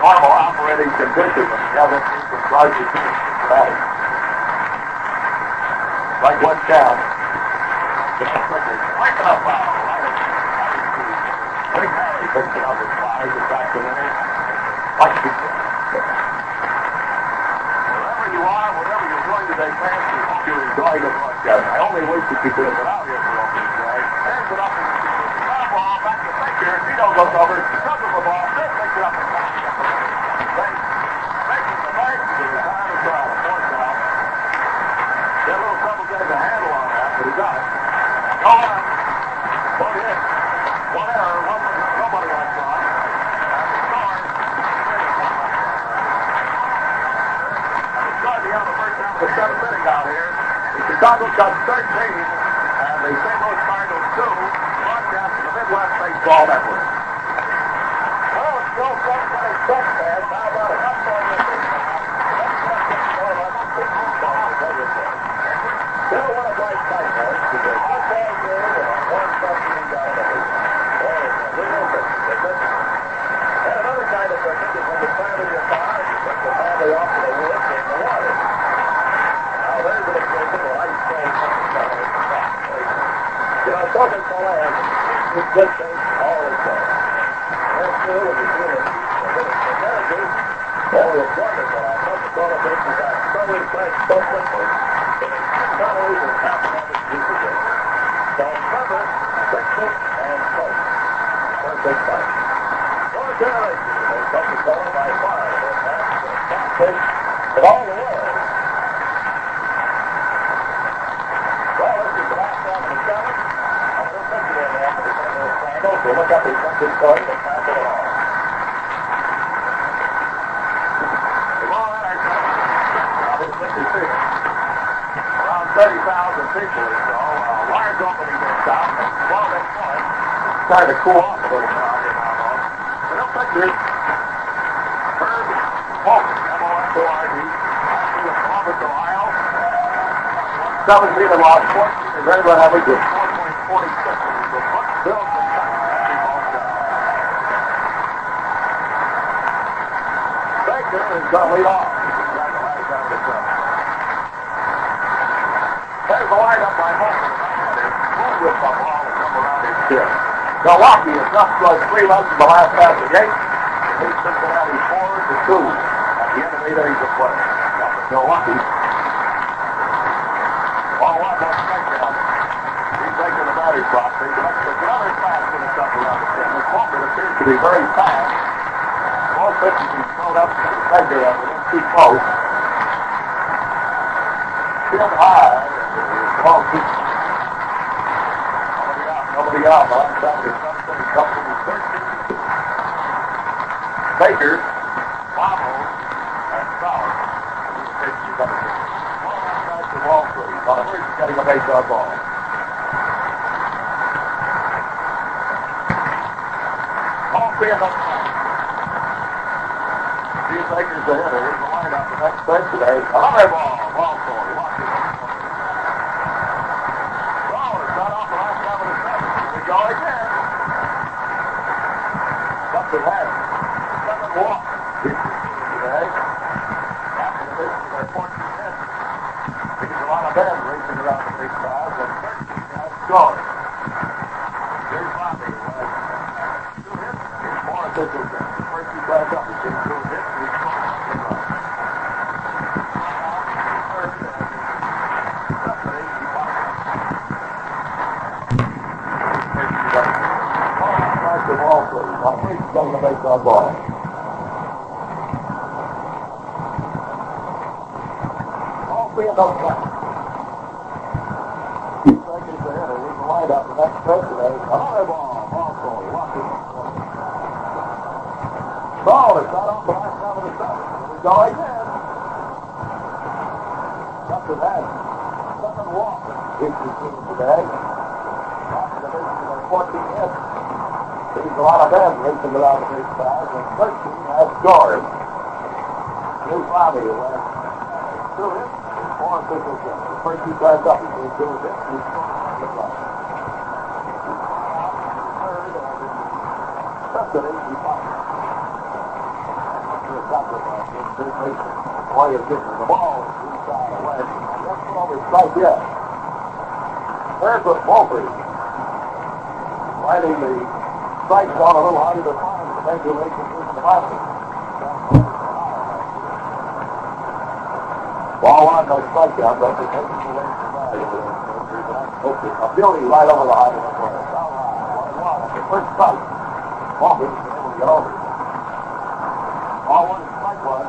Normal operating conditions. you have that team from Roger to Cincinnati. Like one count. Like a foul. Big Harry picks up and fires it back to the net. You. Wherever you are, whatever you're doing today, fans, we hope you're enjoying the broadcast. I only wish that you could have been out here for opening day. Hands it up and foul ball back to Baker. Tito goes over, comes the ball, then picks it up and fires it. Thanks. Making the right to the time of trial. Fourth down. Got a little trouble getting a handle on that, but he got it. Go on. Put it in. One error, one, nobody went wrong. And the score. And the score, the other first half of the seventh inning out here. The Cubs 13, and the St. Louis Cardinals 2, broadcast the Midwest Baseball Network. Well, it's still 726 fans. How about a half point in this Still one of bright sight, though. It's a hot ball game and a warm company down the way. And another kind of picnic is when you travel your car and you take the family off to the woods and the water. Now, there's an example of ice cream coming down the You know, Coca-Cola has this good things all the time. That's true when you feel it. But it's energy. Oh, it's wonderful. Our Coca-Cola business is so refreshed, so simple. But it's calories and half of it you forget. So remember, fix it and coke. Perfect fight. Four generations of Coca-Cola by far the most fastest top fish in all the world. Well, this is the last one of the seventh. I'm going to put you in there for the St. Louis Cardinals. So look up the effective point and pass it along. The ball at our now it's 56. Around 30,000 people or so. A large opening this time. and 12 inch point. Starting to cool off a little though. But pictures. Herb Walker, M-O-S-O-R-D. From Ohio. 17 and lost 14 and regular average of 4.46. The foot built from Cincinnati ball down. Baker is going to lead off. There's the lineup by Holmes. Move with the ball and come around his chin. Milwaukee is up like three runs in the last half of the game. They beat Cincinnati four to two at the end of eight innings of play. Now for Milwaukee. Ball one more strike down. He's taking the batter's box. They direct another pass to the top around the chin. This Walker appears to be very fast. All pitches he's thrown up to the Baker and within two close. Chin high. Ball keeps Nobody out, nobody out. On Saturday, Sunday, Company 13. Baker, Waddle, and Sauer. Pitches up to one outside the ball first, getting a base ball. All three of them. Steve the hitter. The lineup. The next pitch today. Another ball. Ball four. Washington. Flowers got off the last seven and seven. Here we go again. Something happened. Seven walks. Today. After the base of their 14 hits. There's a lot of men racing around the big five, and 13 guys. Here's Bobby. Two. Here's more officials. First he back up. He's getting two hits. Good run. Third, and Stephanie, he walked the ball, please. My face is on the baseball ball. All three of those guys. Two seconds ahead. Here's the lineup. The next person is another ball. Ball four. Washington. Ball is not off the last time of the we go again. Something happened. Seven the team today. After the base of their 14 hits. A lot of men racing around the big size, and 13 has scored. Here's Bobby, uh, in. The first up, to do it. Third, and he finds. After a Boy, is getting the ball inside away. That's not over strike yet. There's what Mulford. Finding the strike zone a little harder to find. The regulations in the market. Ball one, no strikeout, but they're taking away from that. A beauty right over the and one. The first strike. Was able to get over. Ball one is strike one.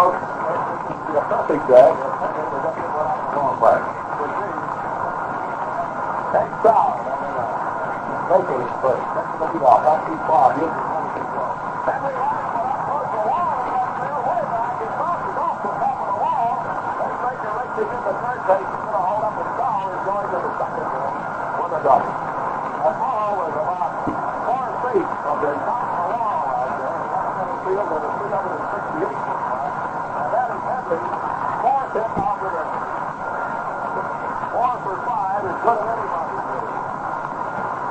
Three. The. Here's the one to go. Henry Ryan went up towards the wall. He got there way back. He bounces off the top of the wall. They make it right to get the third base. He's going to hold up his foul. He's going to the second one. With a double. That ball was about four feet from the top of the wall out there. Center field at a 368 foot mark. And that is Henry. Fourth hit off the inning. Four for five is good at anybody's game.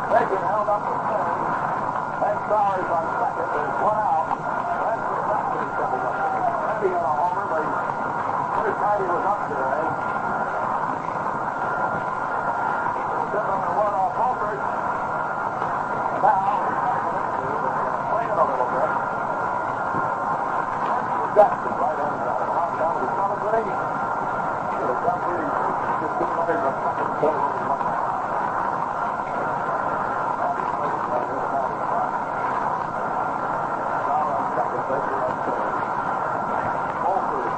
Bacon held up the third. Hank on second. There's one out. That's the second double up. Henry got a homer, but first time he was up today. Step number one off Holford. Now, play it a little bit. Jackson, right on down. Down down to the seventh inning. The referee just two runners on second, four runners on one. Down on second, Baker on third. Holford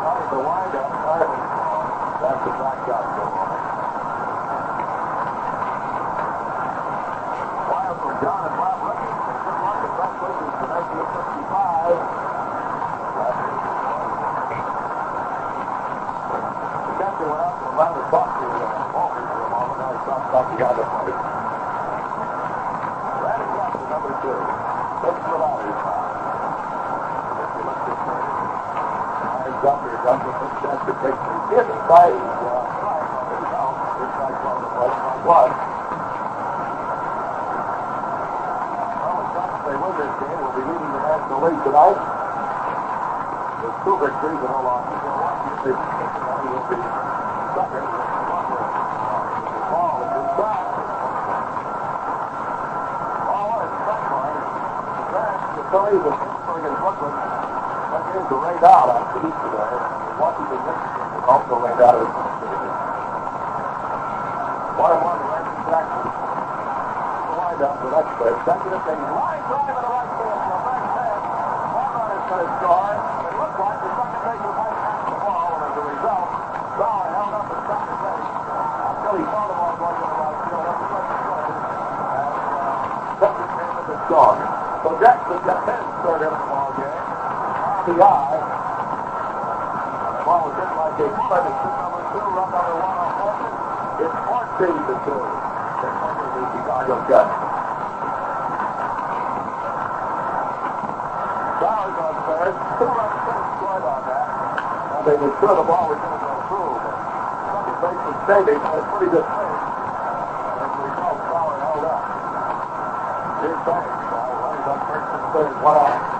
trying to wind up Ireland's ball. That's the back shot go on. Wild from John and Bob Rookie. Good luck at best wishes for 1955. The captain went out to the line of talk to uh, Walker for a moment. Now he's talking about the other plate. Randy Jackson, number two. Six without his foul. If you look this way, Ryan Jumper, Jumper, Big Jackson takes the hit by uh, Ryan on his Well, they win this game, will be leading the National League tonight. Two victories. Then the Phillies of Pittsburgh and Brooklyn went into rained out on the. And Washington, Michigan was also rained out of the One and one, Randy Jackson. The windup, the next play. Second and thing. Line drive to the right field. The back hand. One run is going to score. It looks like the second might catch the ball, and as a result, Bauer held up second base until he saw the ball to the right field. The second play. And uh, second the score. So Jackson got his third in the game. The ball was hit like a. It's hit number two, run number one on Fulton. It's 14 to 2. They're under the Chicago Cubs. Bowers on third. Two runs have scored on that. And they were sure the ball was going to go through. But second baseman Stady had a pretty good. And as a result, Bauer held up. Here's Banks. Now runs on first and third. One out.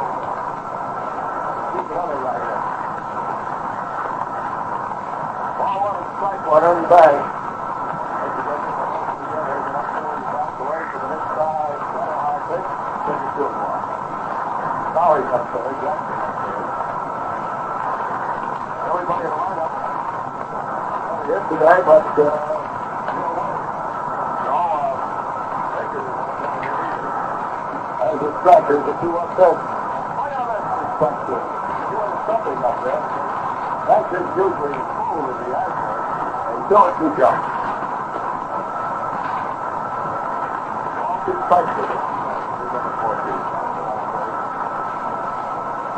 Up there. Jackson up there. Everybody in the lineup. But uh, no, uh, Baker. As a striker, the something up there. That's just usually full of the. All. He's number 14.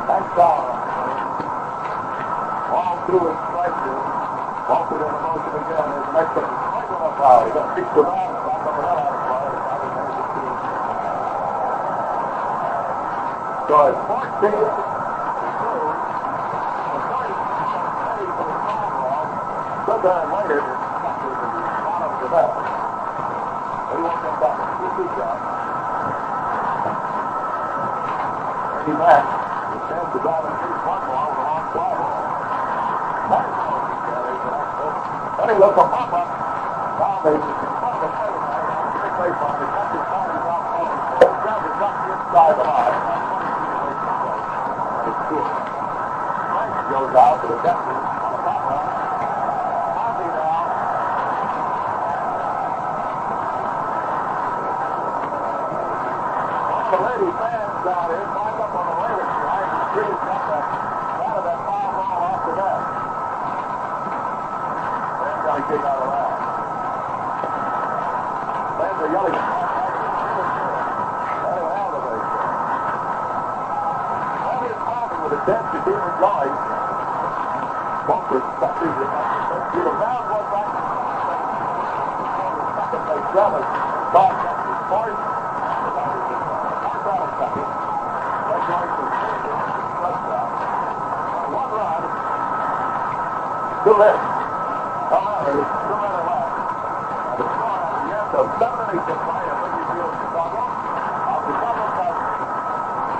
That's down. All through his strike zone. Walk in motion again. There's an extra strike on the foul. He got of play. So it's 14. Sometime later, it's not up to that. But he won't come back. Two two shots. Eddie Mack. He stands to drive and shoots one ball with a long fly ball. Nice ball. Then he looks a pop up. Now they just in front of the play from the catcher's side. He's out front. Grabs his up inside the line. It's cool. Nice goes out to the catcher. On the top line. Ozzie now. All the lady fans down here climb up on the railing behind the trees. Got that, out of that foul ball off the net. Fans got to kick out of that. Fans are yelling. That'll have the base. That is Marvin with a 10 to keep it touches it. You know, round one back. Second base seven. Bob catches fourth. Fourth out of second. That's right for touchdown. One run. Two left. On, two right left. The score at the end of seven innings of play at Liberty Field, Chicago. Of the Cubs have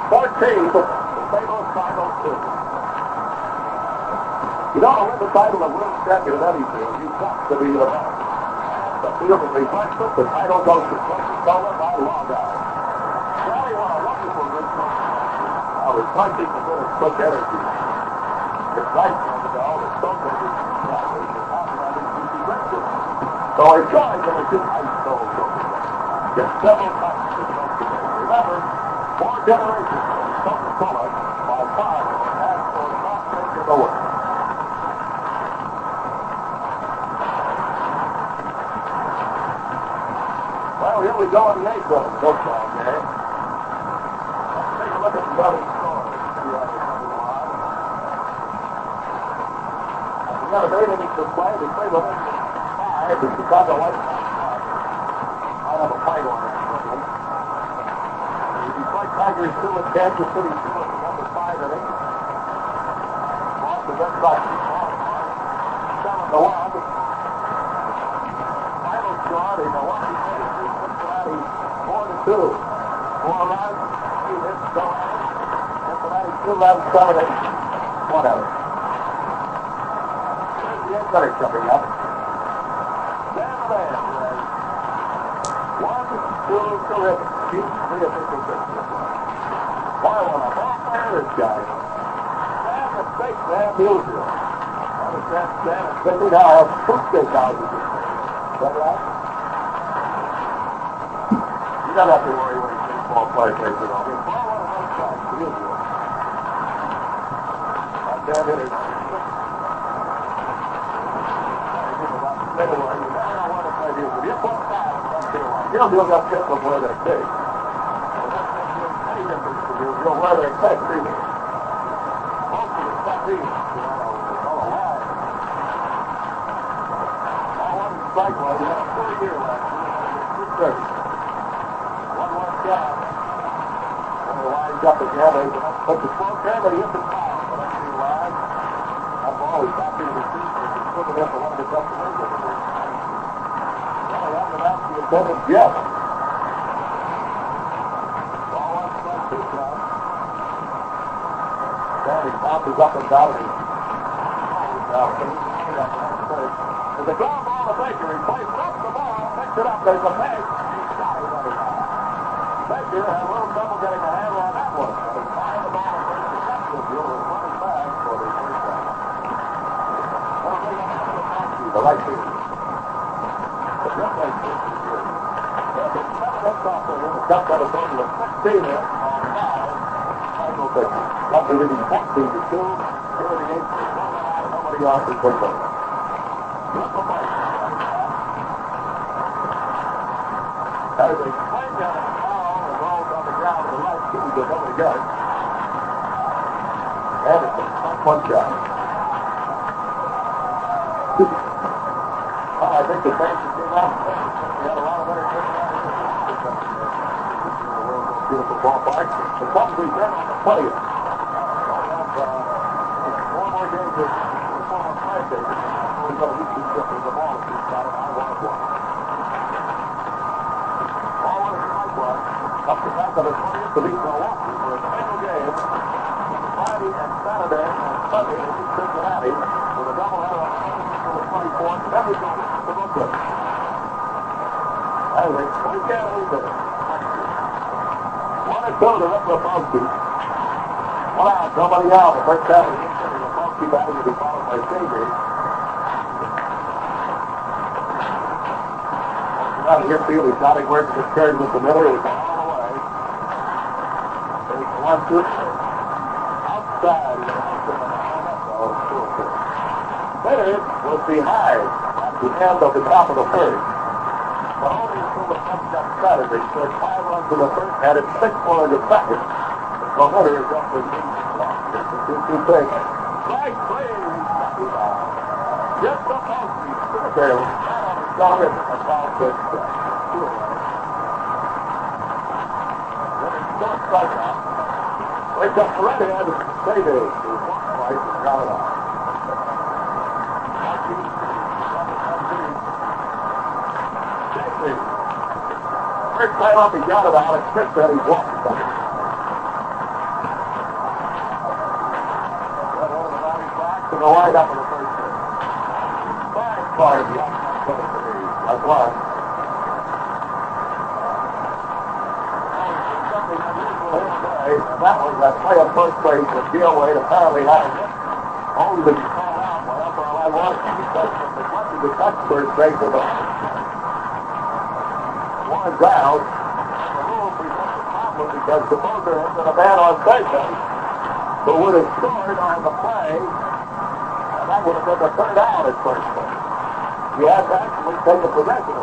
14, the St. Louis Cardinals two. You don't win the title of world champion at any field. You've got to be the best. The field is reflected. The title goes to Coca-Cola by Longhouse. Charlie won a wonderful good coach. I was punching the bit of quick energy. It's nice to know that something is so I tried to do ice cold Get several times to the Remember, four generations of Coca-Cola by five has for not making the world. Well, here we go in the eighth inning, football game. Let's take a look at the other scores. See how they come along. We got a innings to play. We play with five. The Chicago White Sox might have a fight on that. The Detroit Tigers two and Kansas City two at the number five inning. Boston Red Sox seven to one. Final score, the Milwaukee Brewers beat Cincinnati four to two. Four runs, eight hits, no errors. Cincinnati two runs, seven one error. Here's the eighth coming up. Stand there, Ray. One, two, terrific. Keep three official pitches. Boy, what a ball player this guy is. Sam the fake Stan Musial. Understand Sam and Cindy now have two steakhouses. Is that right? You don't have to worry when you baseball play takes it off. Ball on one side, Musial. That damn hitter. You'll do got kept them where they're big. You'll wear their tech, see backed up again. They put the 12 there, they hit the foul. But that's too live. That ball is back in the seat. They can put it up for one of the best players in the league. Well, around the opponent, yes. Ball on front, two. Danny bounces up and down. Now, there's a ground ball to Baker. He plays up the ball, picks it up. There's a pass. Baker had a little trouble getting a handle on that one. But he fired the ball to first to Chesterfield and running back for the first down. The right field. The left right field. That's off there. Duck got a total of 16 there on five. Michael Baker. After leading 14 to 2. Here in the eighth. Nobody off the first down. As they swing down the foul, the ball's on the ground to the right, two to nobody got it. And it's a tough one shot. *laughs* Well, I think the fans came out. We had a lot of entertainment. Beautiful ballpark. The Cubs return on the 20th. We'll have uh, four more games of four more five days. We've got a week to get the ball. We've got it. I want one. Forward and likewise. Up to back of the 20th to beat Milwaukee for a single game. Friday and Saturday and Sunday beat Cincinnati with a doubleheader on the 24th. Then we go to Brooklyn. As they swing down a little bit. One and two to Rip Repulski. One out, nobody out. The first half of the game, Repulski batting to be followed by Sager. Out of here field, he's not anywhere to get carried with the Miller. He's all the way. There's one, two, outside. He's out to the oh, good. Minner was behind at the end of the top of the first. But only until the Cubs got started. They scored five runs in the first, added six more in the second. So Minner is up with eight. It's a two-two thing. Right play. Just the Polsky. There. Got it. A foul good. Don't strike out. Wake up was one twice and got it off. First time up, he got it out. And Chris said he walked it back. To the wide up in the first That's why. That was that play at first base that Gale Wade apparently had only been called out one. Said that the lucky to touch first base with the one's out. The rule presents a problem because the there had been a man on second who would have scored on the play, and that would have been the third out at first base. He had to actually take a possession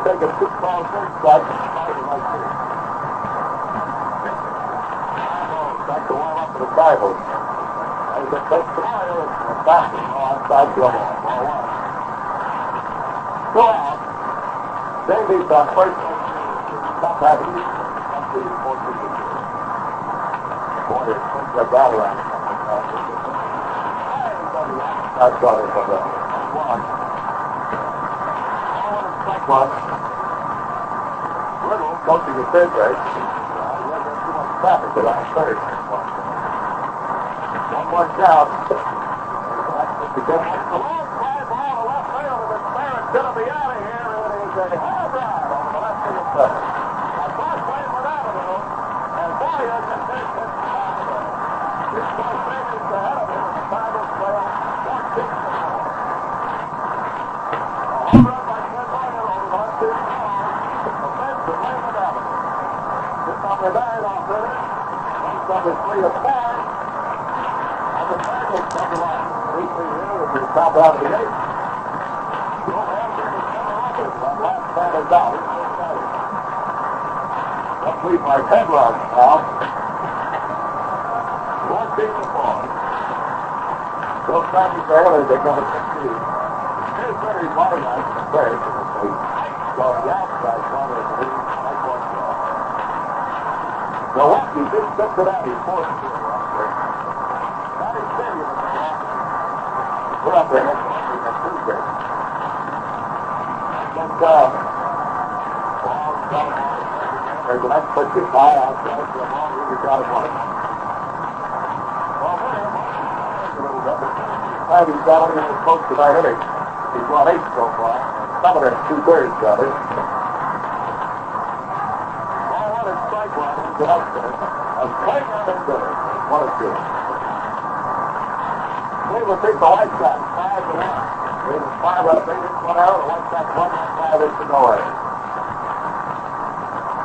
is there. He's taking two balls inside. Back to warm up for the Bible. As the coach tomorrow is back onside trouble. Ball one. Go out. Davies on first. Top half of the Boy, it's such a battle around. Saw it from that. One. One. Little coaching the third base. Too much traffic the last third. One more down. The long fly ball to left field, and it's Barrett's going to be out of here. It is a home run over the left field. A cross play for Avenue, and boy, is it big hit to Avenue. This ball figures ahead of him, and the Bibles trail 14 to 1. A home run by Clint Boyer over the left field side. The fence of Waveland Avenue. This number nine off there. Runs number three to four. And the Bengals come three here with the top out of the eighth. Last man is out. Complete by runs now. being the ball. Those Matthew Baylor, they got a 15. Here's Larry Barnett, the first. So the outside Milwaukee just took it out. He's forced it there. Not stadium in Milwaukee. Put up their headquarters on Tuesday. But, uh, a. There's an extra push by outside for the. Really a ball. Well, whatever. A little bit. And he's got only his coach tonight inning. He's won eight so far. Some of them two-thirds got upset. A one and two. Cleveland takes the White Sox five to one. There's five they hit one out, the White one and five is to go.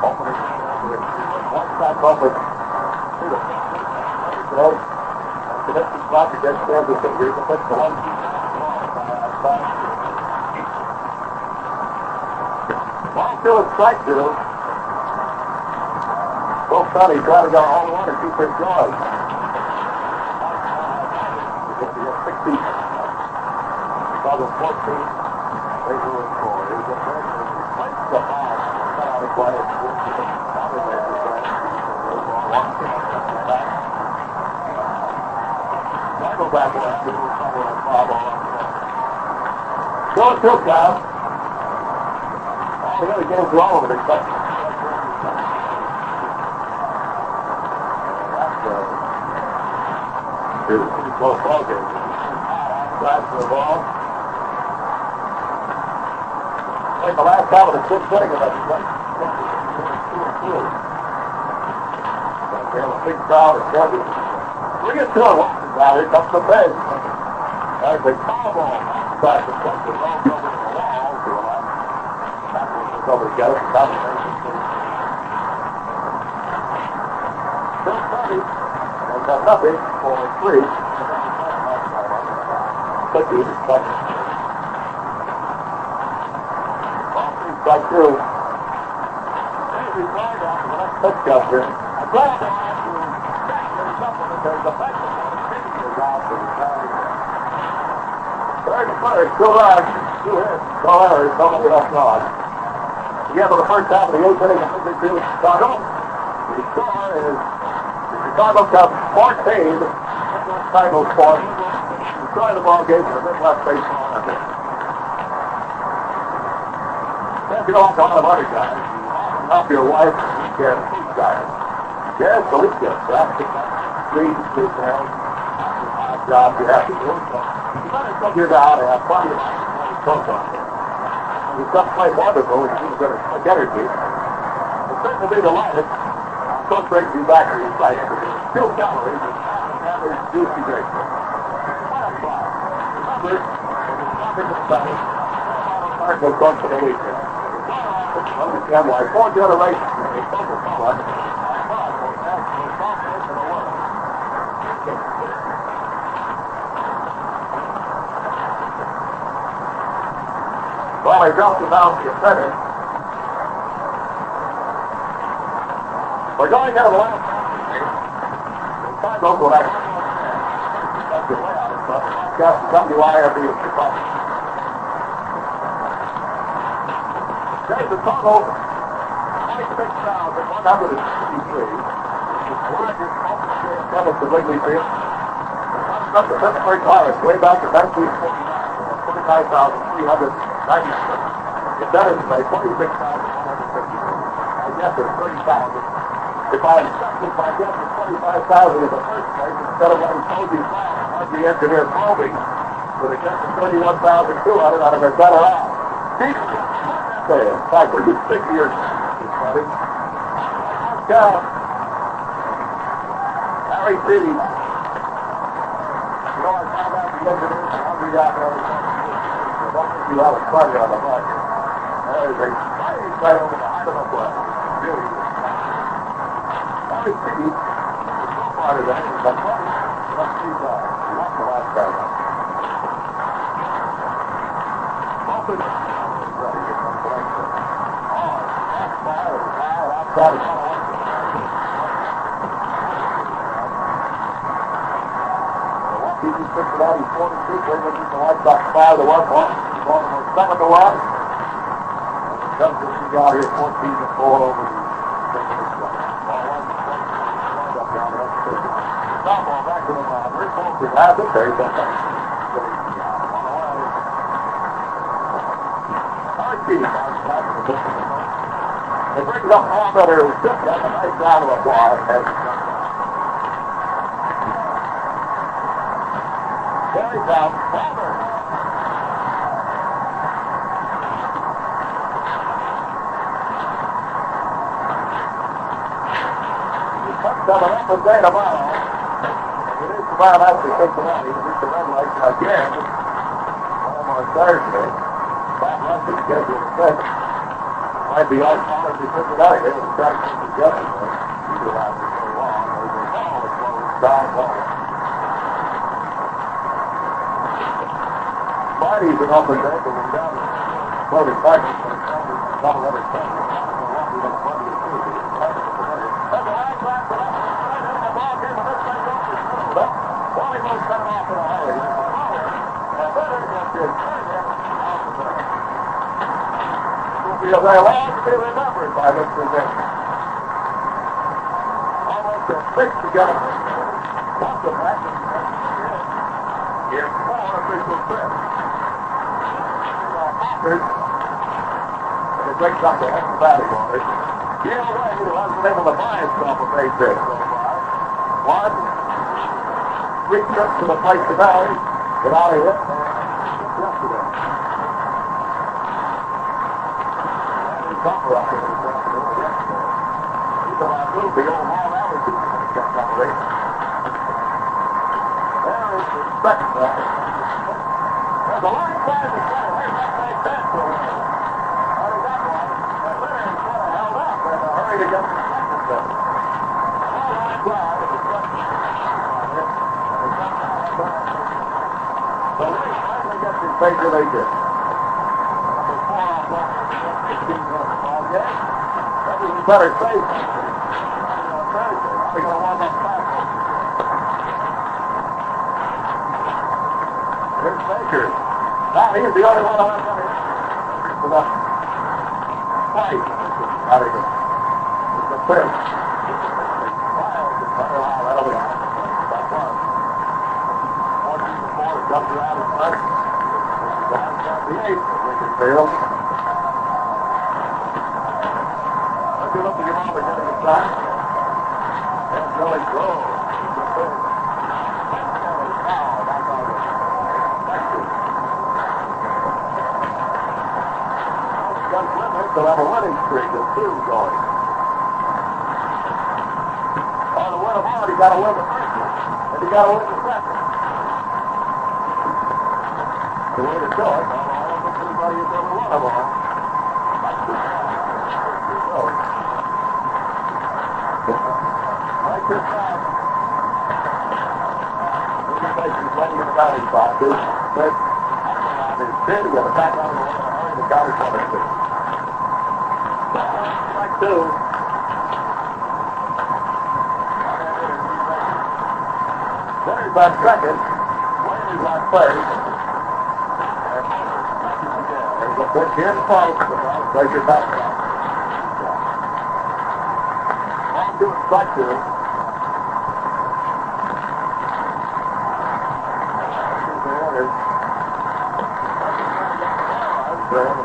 Opening over it. White Sox two to. The next spot against Kansas City. Here's the pitch to one. Ball at strike two. Both Sonny trying to go all. It the back to were all over the except That's uh, close ball game. Side for the ball. Like the last time of the sixth inning of that have a big crowd of Chevy. Look out here. Comes the base. There's a foul ball. The plate. The ball the wall to to get it. Still got nothing for three. Three, strike two. Here's his line down to the the. Third first, still rush. Two hits. No errors. Nobody left on. For the first half of the eighth inning, Two Chicago. The score is the Chicago Cubs 14, Midwest Cardinals 4. Destroy the ball game for the Midwest Baseball Network. If you don't want a lot of other guys, help your wife get food guys. Yes, the least gets that. Three, three pounds. Job you have to do. You better figure out and of on. It's not quite wonderful you're going to quick energy. It's certainly be delighted. Coach brings you back to your site. Still calories and average juicy drink. Coach for the weekend. Understand why four generations Well, he dropped it down to center. We're going of the last time. Don't go back. That's the way out of stuff. Got some WIRB of Chicago. The total. 26,163. The largest field tennis of Wrigley Field. That's the Pittsburgh Pirates way back to 1949. 29,300. It does say 46,150. I guess it's 30,000. If I instructed my guess at 25,000 in the first place, instead of letting Toby I'd be engineer Colby, with a guess of 31,200, I'd have been better off. Say, fact, we're just sick of your buddy. Go. Harry City. You know, I found out the engineers are hungry out there. Don't think you have a party on the bus. There's a fire right over the height of the bus. Really. Only City so part of that. But see that. Not the last guy. Open. Oh, that's fire. Fire outside. six to that, he's 42. Cleveland beats the White Sox 5 to 1. Baltimore 7 to 1. Cubs just got here 14 to 4 over the. They bring it up all better. Just a nice round of applause. Carry down. Palmer. Coming up with day tomorrow. It is tomorrow night to take the money. Is the red light again. On Thursday. That must be scheduled set. Might be all college because of that. They were trying to put together. but Either line was so long. They were all as well as down ball. Friday's an open day, but we're down. Floating back. Double every time. Because I want to be remembered by this event. Almost a six together. Once a back in four official trips. And it breaks up the heck batting on it. Ray, who hasn't been able to buy himself a base hit so far. One, three trips to the plate today without a hit. The old Hall Alley got somebody. There is the second back. There's a line drive to center. There's that big bat for a while. Now he got one. And Leonard sort of held up in a hurry to get the second back. All line drive is a second. So Lee finally gets his major league hit. Fast. Here's Baker. Now he's the only one to hit. For the fight. Out of here. It's fifth. Wild. That'll be out. That's one. 14 to 4. Comes around in front. Down down the eighth. Lincoln Field. Let's get up to your mom again in the side. And Billy Grove. They'll have a winning streak of two going. On the win of got to win the first one. And he got to win the second. The way to do it, I don't think anybody has ever won them all. That's the so, like this time, Maybe batting boxes, but pin, he got a back of the. Like two. Leonard's on second. Wayne is on first. There's a pitch here in post. Break your back. Two, strike two. They're on the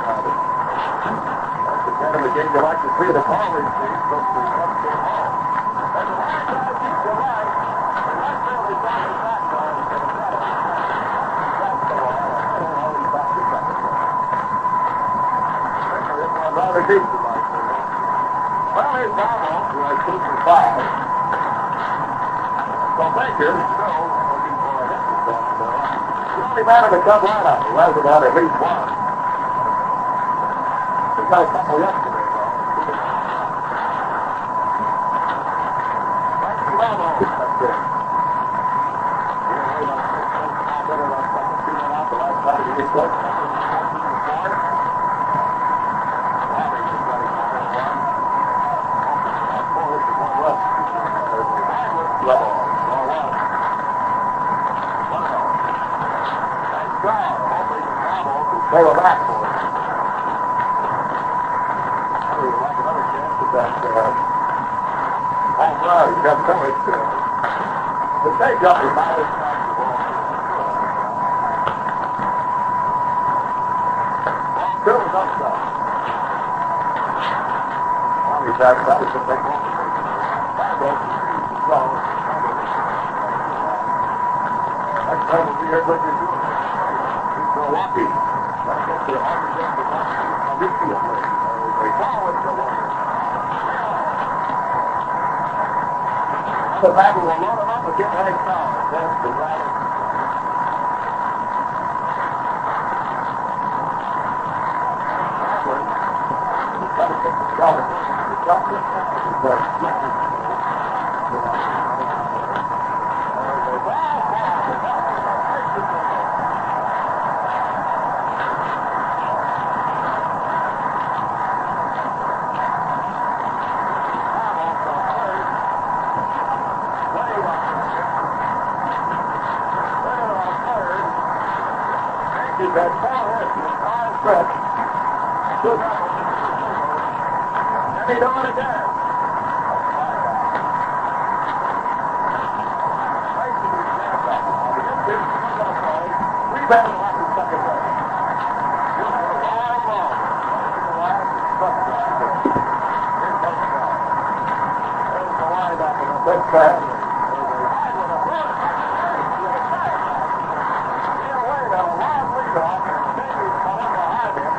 out there. That's the kind of a game you like to see the call receive, so the. Well, here's Bravo, who has two for five. So Baker still looking for a hit. The only man in the Cub lineup who hasn't had at least one. He got a couple yesterday, though. Frank Bravo, that's it. They were back for it. I would like another chance at that uh, home as backside, it's a big one. So, next time we'll be what you're doing. He's Milwaukee. Gotta get to the Harvard Game to watch the Alicia play. They follow it to one. The back will load him up and get to go. That's the right. He's had four hits in five stretch. Two doubles. And he it again. Rebound the. The the the the fan. There's a line with a run. With a tag. Get away now. Wild leadoff. Davies coming behind him.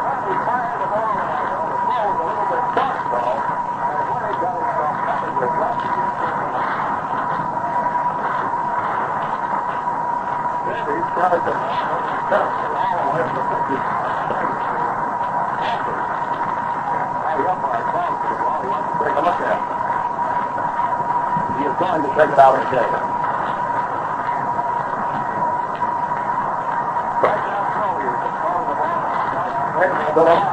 Trying to fire the ball around. The ball was a little bit soft, though. And when he got himself covered with left. Davies tried to cut the ball away from the pitcher. Now the umpire calls for the ball. He wants to take a look at it. He take it it. Right to the line.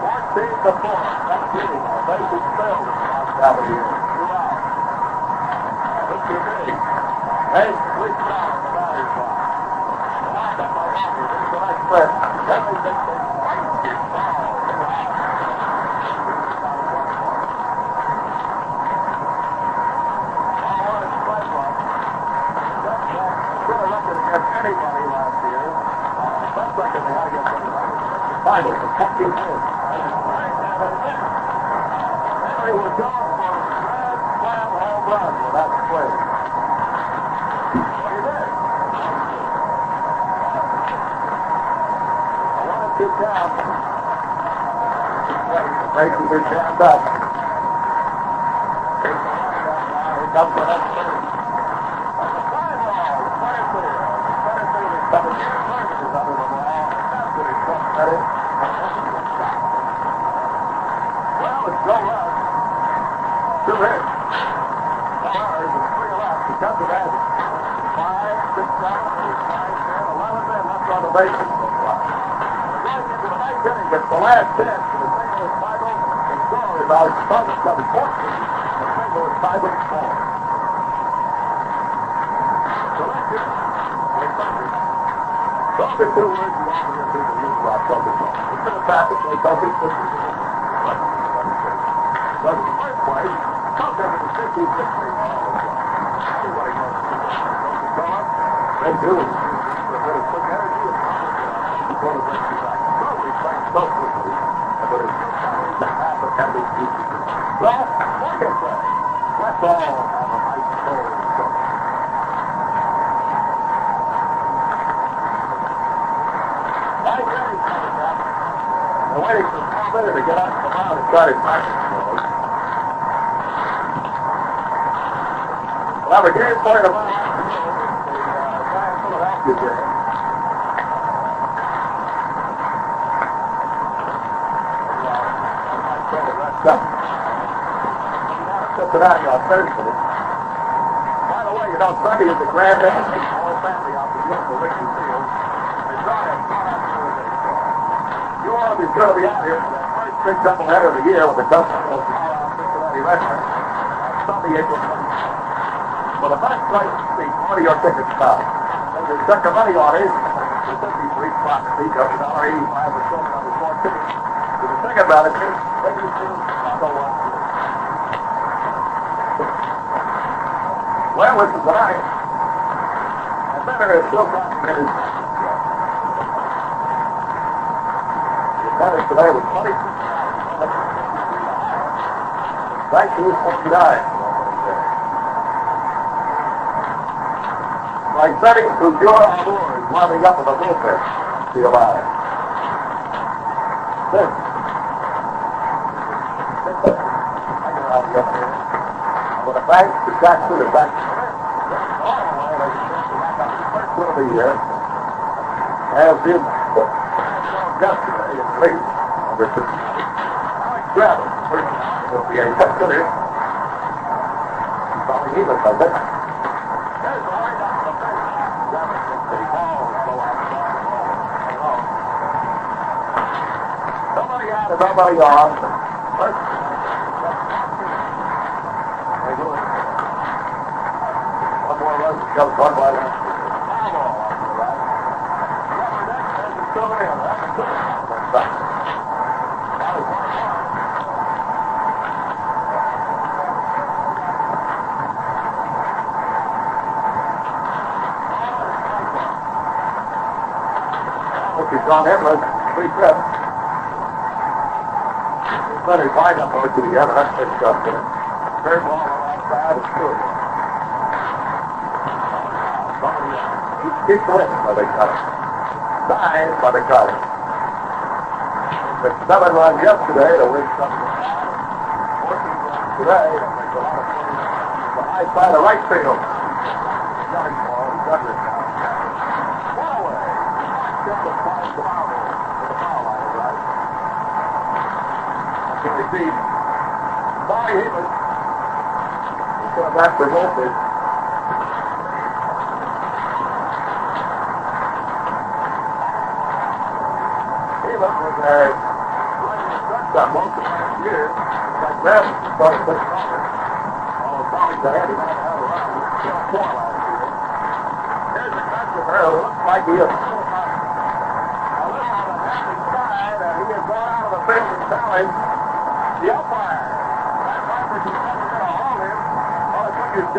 14 to 4. That's getting a bases filled Henry was gone for a grand slam home run with that play. What. A one and two count. Mason are jammed up. Here's the windup now. Here comes the next third. On the sidewall, the center field. The center field is coming. Gary Clemens is under the ball. That's what he's trying to set it. Well, it's Joe Russ. Two hits. Stars and three left because of that. Five, six, seven, eight, nine, ten, eleven men left on the bases so far. We're going into the ninth It's the last pitch for the St. Louis Cardinals. The score is out. Cardinals cover 14. The St. Louis Tigers 4. So that's it. Wait, Buckers. Those are two words you often hear people use about focus on. It's the package. They focus. This is but in the first place, have a 15 victory all of them. Everybody knows the. They do. A bit of quick energy and before the break you back. So we play so quickly. But out the half of every piece. Last second play. Let's all have a nice soul. Mike Berry's coming back. They're waiting for Tom Miller to get out and come out and start his practice mode. Well, have a game for you tomorrow afternoon. The uh, Giant Philadelphia game. Cincinnati on Thursday. By the way, you know, Sunday is the grand opening. The family out to beautiful Wrigley the baseball. You all be sure to be out here for that first big doubleheader of the year with the and Cincinnati Redmen. Sunday, April 22nd. For the first place seat, order your tickets now. And money on it. The 53 spot seat of $1.85 or so on the four tickets. To the second ballot is Wrigley Field, Chicago, one. Well, this is tonight. And Benner is still documented. The Benner today was 20. Back to his 49. Like Benny, who's your is warming up in the bullpen. See you alive. This. I can help you up here. I'm going to the Jack to the back. First one of the year. As in yesterday in late number two. Alex Grammas, first will be a touch hitter. Probably he looks like the way down the first. Travis gets the ball, go outside the ball. Somebody on. First. Comes one by one. Gone in, let's three trips. Better find up over to the other, that's pretty tough there. Third ball outside is good. Keep winning by the cutter. Nine by the cutter. But seven runs yesterday to win something. Fourteen runs today to make a lot of money. The high side of right field. Young ball, Douglas now. One away. Just a five to foul ball. The foul line is right. See. Bobby Heeman. He's going back for Voltage. Heeman was oh, a running shortstop most of last year. Got grabbed and started putting on it. Oh, Bobby's a heavy man out of. He killed last year. Here's a looks like he is a little on the happy side, and he has gone out of the field challenged the umpire. That Roberts is never going to hold him. It. He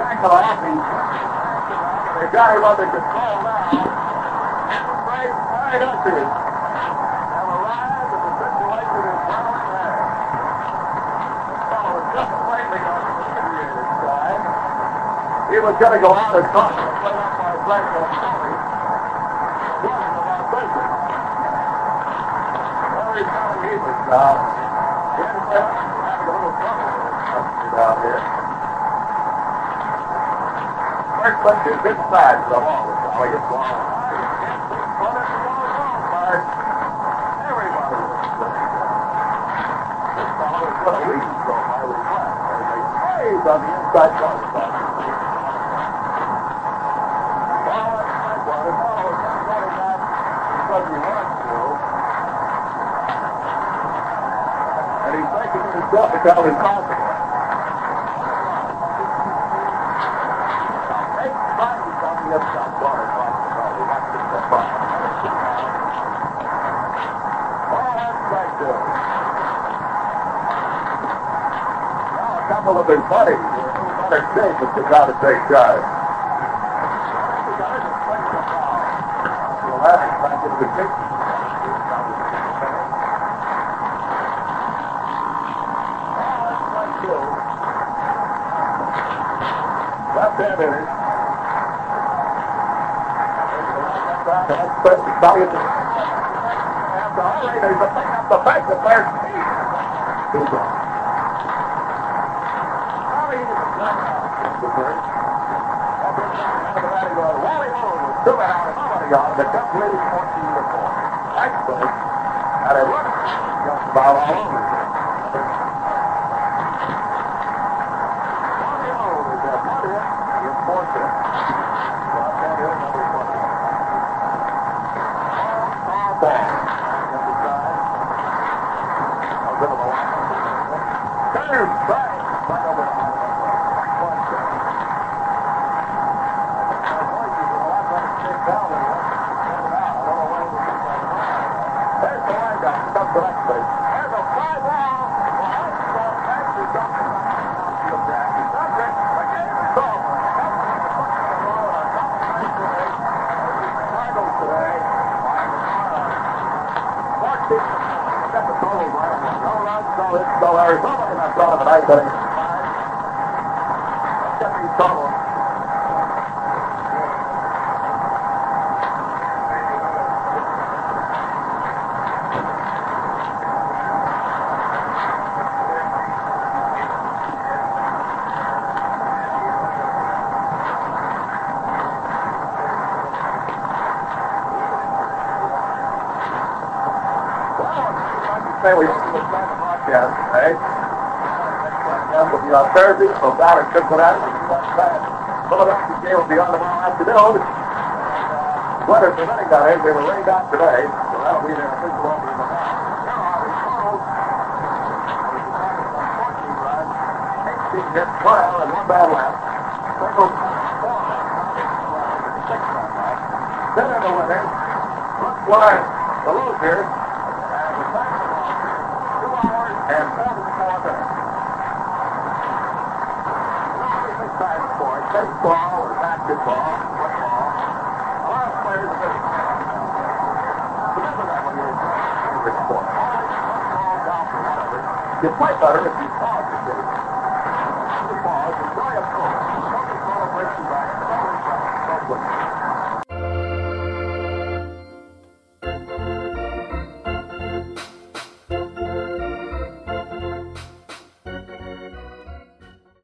they got him now. The at the situation is well in hand. Was just the. He was going to go out and talk to play up by Blackwell County. Wasn't about business. He's telling me this now. He had to play a little trouble down here. One is inside the ball. How he gets one. Well, that's the ball fellow is going to lead so far with flat. And they plays on the inside corner side. Ball at the back one. The ball is not running back because he wants to. And he's making it himself become impossible. Eight couple of his buddies were in shape, they got to take charge. Left hand in it. The body of the and the is thing up the back of their feet. Wally is the complete 14 to 4. Actually, had a run just about all over. Wally Moon is over. The fucking ball. Our competition today. Chicago today. Fourteen. Got the total right. No. Solomon, I think. Jeffrey Solomon. On Thursday, so down at Cincinnati. Philadelphia game will be on tomorrow afternoon. Weather permitting down they were rained out today, so that'll be their official opening. Here are the totals. 14 runs, 18 hits, 12, and one bad left. Single, four, six left. Then in the winner, looks like the loser, and the second two hours and 44 minutes. Everything side sport, baseball basketball, football. A lot of players miss Remember that when you're favorite sport. You play better